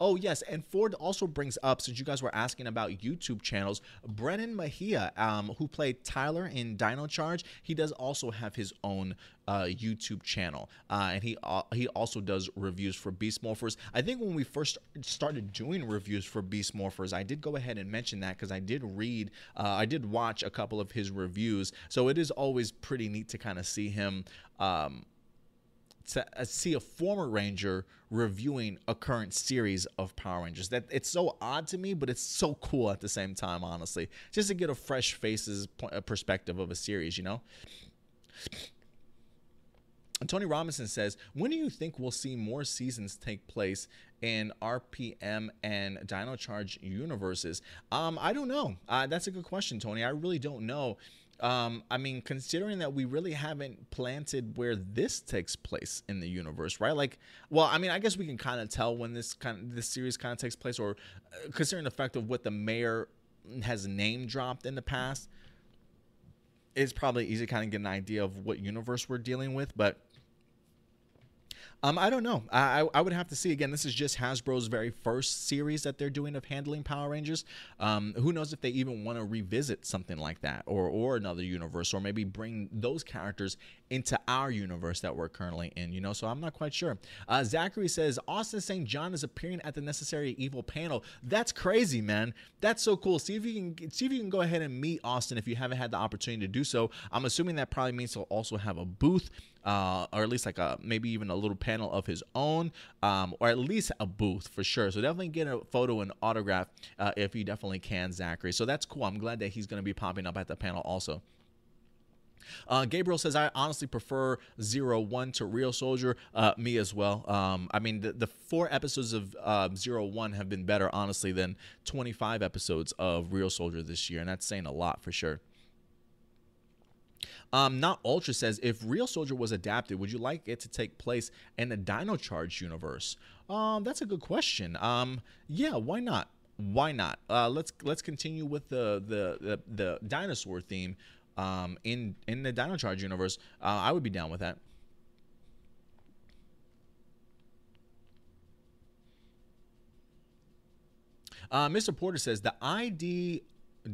A: Oh, yes. And Ford also brings up, since you guys were asking about YouTube channels, Brennan Mejia, um, who played Tyler in Dino Charge, he does also have his own uh, YouTube channel. Uh, and he uh, he also does reviews for Beast Morphers. I think when we first started doing reviews for Beast Morphers, I did go ahead and mention that because I did read, uh, I did watch a couple of his reviews. So it is always pretty neat to kind of see him. Um, to uh, see a former Ranger reviewing a current series of Power Rangers. That it's so odd to me, but it's so cool at the same time. Honestly, just to get a fresh faces perspective of a series, you know. And Tony Robinson says, when do you think we'll see more seasons take place in RPM and Dino Charge universes? Um, I don't know. Uh, that's a good question, Tony. I really don't know. Um, I mean, considering that we really haven't planted where this takes place in the universe, right? Like, well, I mean, I guess we can kind of tell when this kind of this series kind of takes place, or uh, considering the fact of what the mayor has name dropped in the past, it's probably easy to kind of get an idea of what universe we're dealing with, but um, I don't know. I, I would have to see. Again, this is just Hasbro's very first series that they're doing of handling Power Rangers. Um, who knows if they even want to revisit something like that or, or another universe or maybe bring those characters into our universe that we're currently in, you know? So I'm not quite sure. Uh, Zachary says Austin St. John is appearing at the Necessary Evil panel. That's crazy, man. That's so cool. See if you can see if you can go ahead and meet Austin if you haven't had the opportunity to do so. I'm assuming that probably means he'll also have a booth uh, or at least like a maybe even a little panel of his own, um, or at least a booth for sure. So definitely get a photo and autograph uh, if you definitely can, Zachary. So that's cool. I'm glad that he's going to be popping up at the panel also. Uh, Gabriel says, I honestly prefer Zero One to Ryusoulger. Uh, me as well. Um, I mean, the, the four episodes of uh, Zero One have been better, honestly, than 25 episodes of Ryusoulger this year. And that's saying a lot for sure. Um, not Ultra says if Ryusoulger was adapted, would you like it to take place in the Dino Charge universe? Um, that's a good question. Um, yeah, why not? Why not? Uh, let's let's continue with the the the, the dinosaur theme um, in in the Dino Charge universe. Uh, I would be down with that. Uh, Mr. Porter says the ID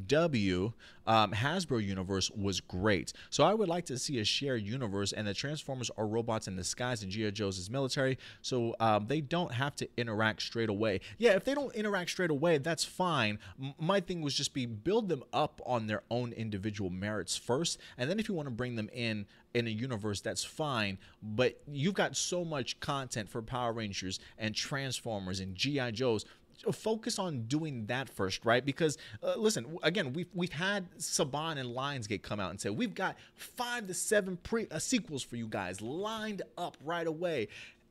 A: W um, Hasbro universe was great. So I would like to see a shared universe, and the Transformers are robots in disguise, and G.I. Joe's is military, so um, they don't have to interact straight away. Yeah, if they don't interact straight away, that's fine. M- my thing was just be build them up on their own individual merits first, and then if you want to bring them in in a universe, that's fine. But you've got so much content for Power Rangers and Transformers and G.I. Joes focus on doing that first, right? Because uh, listen, again, we've we've had Saban and Lionsgate come out and say we've got five to seven pre uh, sequels for you guys lined up right away,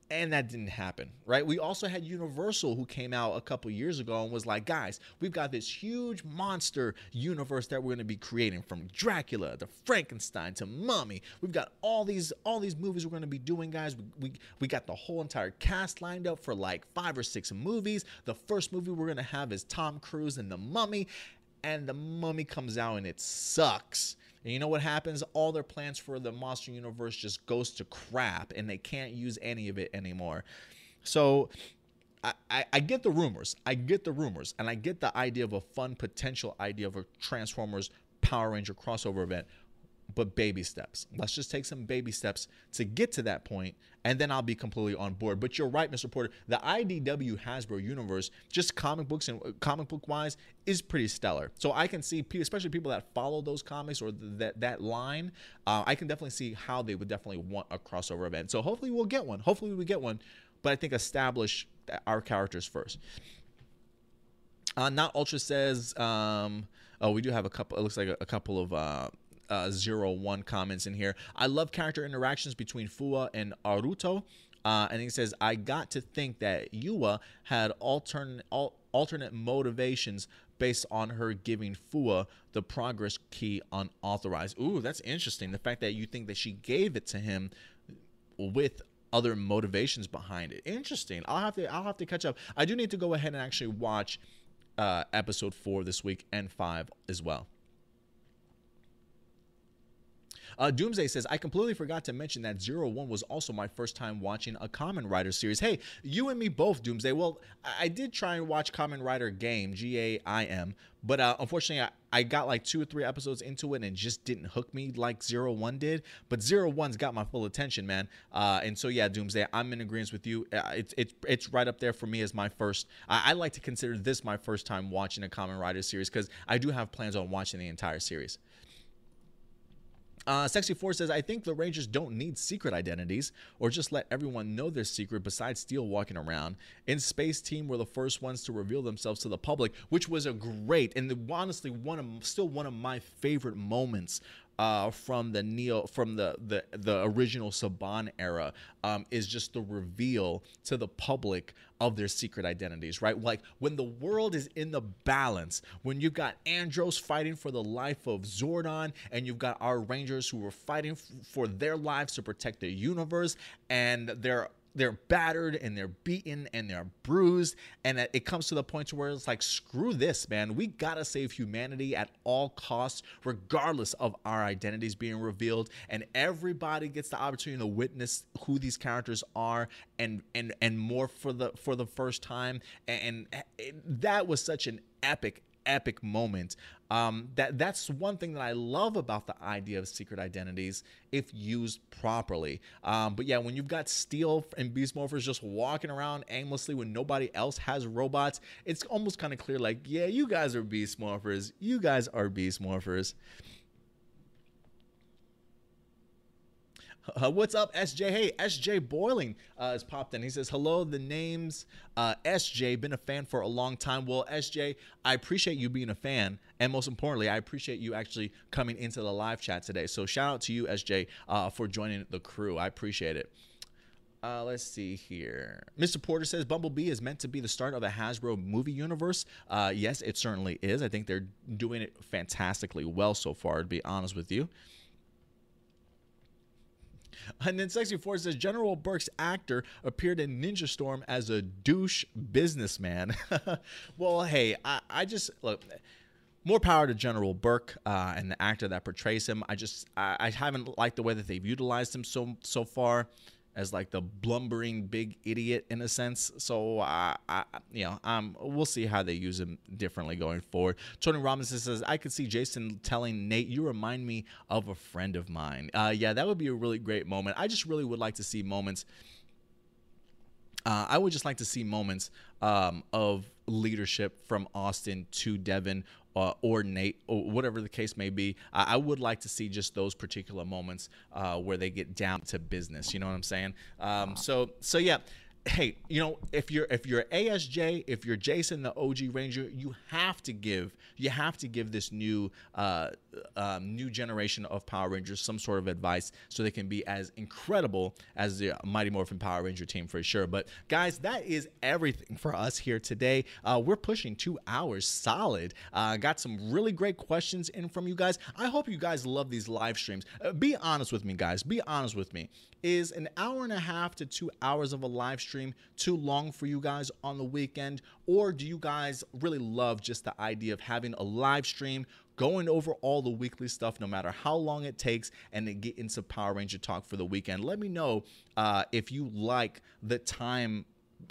A: and that didn't happen right? We also had universal who came out a couple years ago and was like guys we've got this huge monster universe that we're going to be creating from dracula to frankenstein to mummy. We've got all these all these movies we're going to be doing guys. We, we, we got the whole entire cast lined up for like five or six movies. The first movie we're going to have is tom cruise and the mummy and the mummy comes out and it sucks and you know what happens? All their plans for the monster universe just goes to crap and they can't use any of it anymore. So I, I, I, get the rumors. I get the rumors. And I get the idea of a fun potential idea of a Transformers Power Ranger crossover event but baby steps. Let's just take some baby steps to get to that point, and then I'll be completely on board. But you're right, Mr. Porter. The IDW Hasbro universe, just comic books and uh, comic book wise, is pretty stellar. So I can see, especially people that follow those comics or that that line, uh, I can definitely see how they would definitely want a crossover event. So hopefully we'll get one. Hopefully we get one. But I think establish our characters first. Uh, not Ultra says. Um, oh, we do have a couple. It looks like a, a couple of. Uh, uh, zero one comments in here. I love character interactions between Fua and Aruto. Uh, and he says, I got to think that Yua had alternate al- alternate motivations based on her giving Fua the progress key unauthorized. Ooh, that's interesting. The fact that you think that she gave it to him with other motivations behind it. Interesting. I'll have to I'll have to catch up. I do need to go ahead and actually watch uh, episode four this week and five as well. Uh, Doomsday says, I completely forgot to mention that Zero One was also my first time watching a Kamen Rider series. Hey, you and me both, Doomsday. Well, I, did try and watch Kamen Rider Game, G A I M, but uh, unfortunately, I, I, got like two or three episodes into it and just didn't hook me like Zero One did. But Zero One's got my full attention, man. Uh, and so yeah, Doomsday, I'm in agreement with you. Uh, it's it's it's right up there for me as my first. I, I like to consider this my first time watching a Kamen Rider series because I do have plans on watching the entire series. Uh, Sexy Four says, I think the Rangers don't need secret identities or just let everyone know their secret besides Steel walking around. In Space Team were the first ones to reveal themselves to the public, which was a great and honestly one of still one of my favorite moments uh, from the neo from the the the original Saban era um, is just the reveal to the public of their secret identities, right? Like when the world is in the balance, when you've got Andros fighting for the life of Zordon, and you've got our Rangers who are fighting f- for their lives to protect the universe, and they're they're battered and they're beaten and they're bruised and it comes to the point where it's like screw this man. We gotta save humanity at all costs regardless of our identities being revealed. And everybody gets the opportunity to witness who these characters are and and and more for the for the first time. And, and that was such an epic epic moment. Um, that that's one thing that I love about the idea of secret identities if used properly. Um, but yeah, when you've got Steel and Beast Morphers just walking around aimlessly when nobody else has robots, it's almost kind of clear like, yeah, you guys are Beast Morphers. You guys are Beast Morphers. Uh, what's up, SJ? Hey, SJ Boiling uh, has popped in. He says, Hello, the name's uh, SJ. Been a fan for a long time. Well, SJ, I appreciate you being a fan. And most importantly, I appreciate you actually coming into the live chat today. So shout out to you, SJ, uh, for joining the crew. I appreciate it. Uh, let's see here. Mr. Porter says Bumblebee is meant to be the start of a Hasbro movie universe. Uh, yes, it certainly is. I think they're doing it fantastically well so far, to be honest with you. And then Sexy Four says General Burke's actor appeared in Ninja Storm as a douche businessman. well, hey, I, I just look more power to General Burke uh, and the actor that portrays him. I just I, I, haven't liked the way that they've utilized him so so far as like the blumbering big idiot in a sense. So I, I you know, um, we'll see how they use him differently going forward. Tony Robinson says I could see Jason telling Nate, "You remind me of a friend of mine." Uh, yeah, that would be a really great moment. I just really would like to see moments. Uh, I would just like to see moments um, of leadership from Austin to Devon uh, or Nate, or whatever the case may be. I, I would like to see just those particular moments uh, where they get down to business. You know what I'm saying? Um, so, so yeah hey, you know, if you're if you're ASJ, if you're Jason the OG Ranger, you have to give you have to give this new uh, um, new generation of Power Rangers some sort of advice so they can be as incredible as the Mighty Morphin Power Ranger team for sure. But guys, that is everything for us here today. Uh, we're pushing two hours solid. Uh, got some really great questions in from you guys. I hope you guys love these live streams. Uh, be honest with me, guys. Be honest with me. Is an hour and a half to two hours of a live stream too long for you guys on the weekend? Or do you guys really love just the idea of having a live stream, going over all the weekly stuff, no matter how long it takes, and then get into Power Ranger talk for the weekend? Let me know uh, if you like the time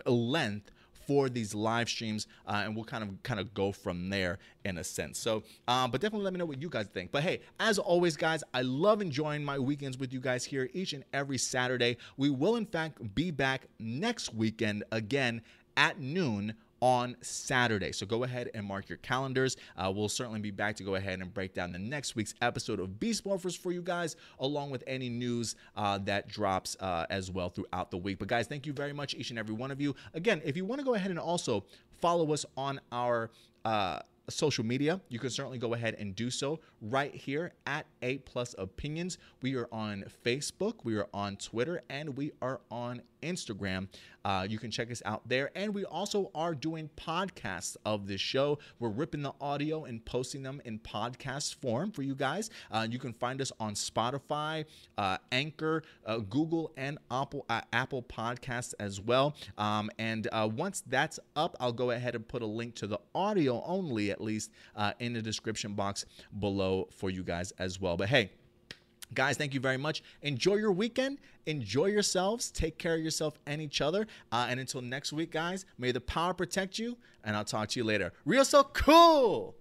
A: length for these live streams, uh, and we'll kind of kind of go from there in a sense. So, uh, but definitely let me know what you guys think. But hey, as always, guys, I love enjoying my weekends with you guys here each and every Saturday. We will in fact be back next weekend again at noon on Saturday. So go ahead and mark your calendars. Uh, we'll certainly be back to go ahead and break down the next week's episode of Beast Morphers for you guys, along with any news uh, that drops uh, as well throughout the week. But guys, thank you very much, each and every one of you. Again, if you want to go ahead and also follow us on our uh, social media, you can certainly go ahead and do so right here at A Plus Opinions. We are on Facebook, we are on Twitter, and we are on Instagram. Uh, you can check us out there. And we also are doing podcasts of this show. We're ripping the audio and posting them in podcast form for you guys. Uh, you can find us on Spotify, uh, Anchor, uh, Google, and Apple, uh, Apple Podcasts as well. Um, and uh, once that's up, I'll go ahead and put a link to the audio only, at least, in the description box below for you guys as well. But hey, Guys, thank you very much. Enjoy your weekend. Enjoy yourselves. Take care of yourself and each other. Uh, and until next week, guys, may the power protect you. And I'll talk to you later. Real so cool.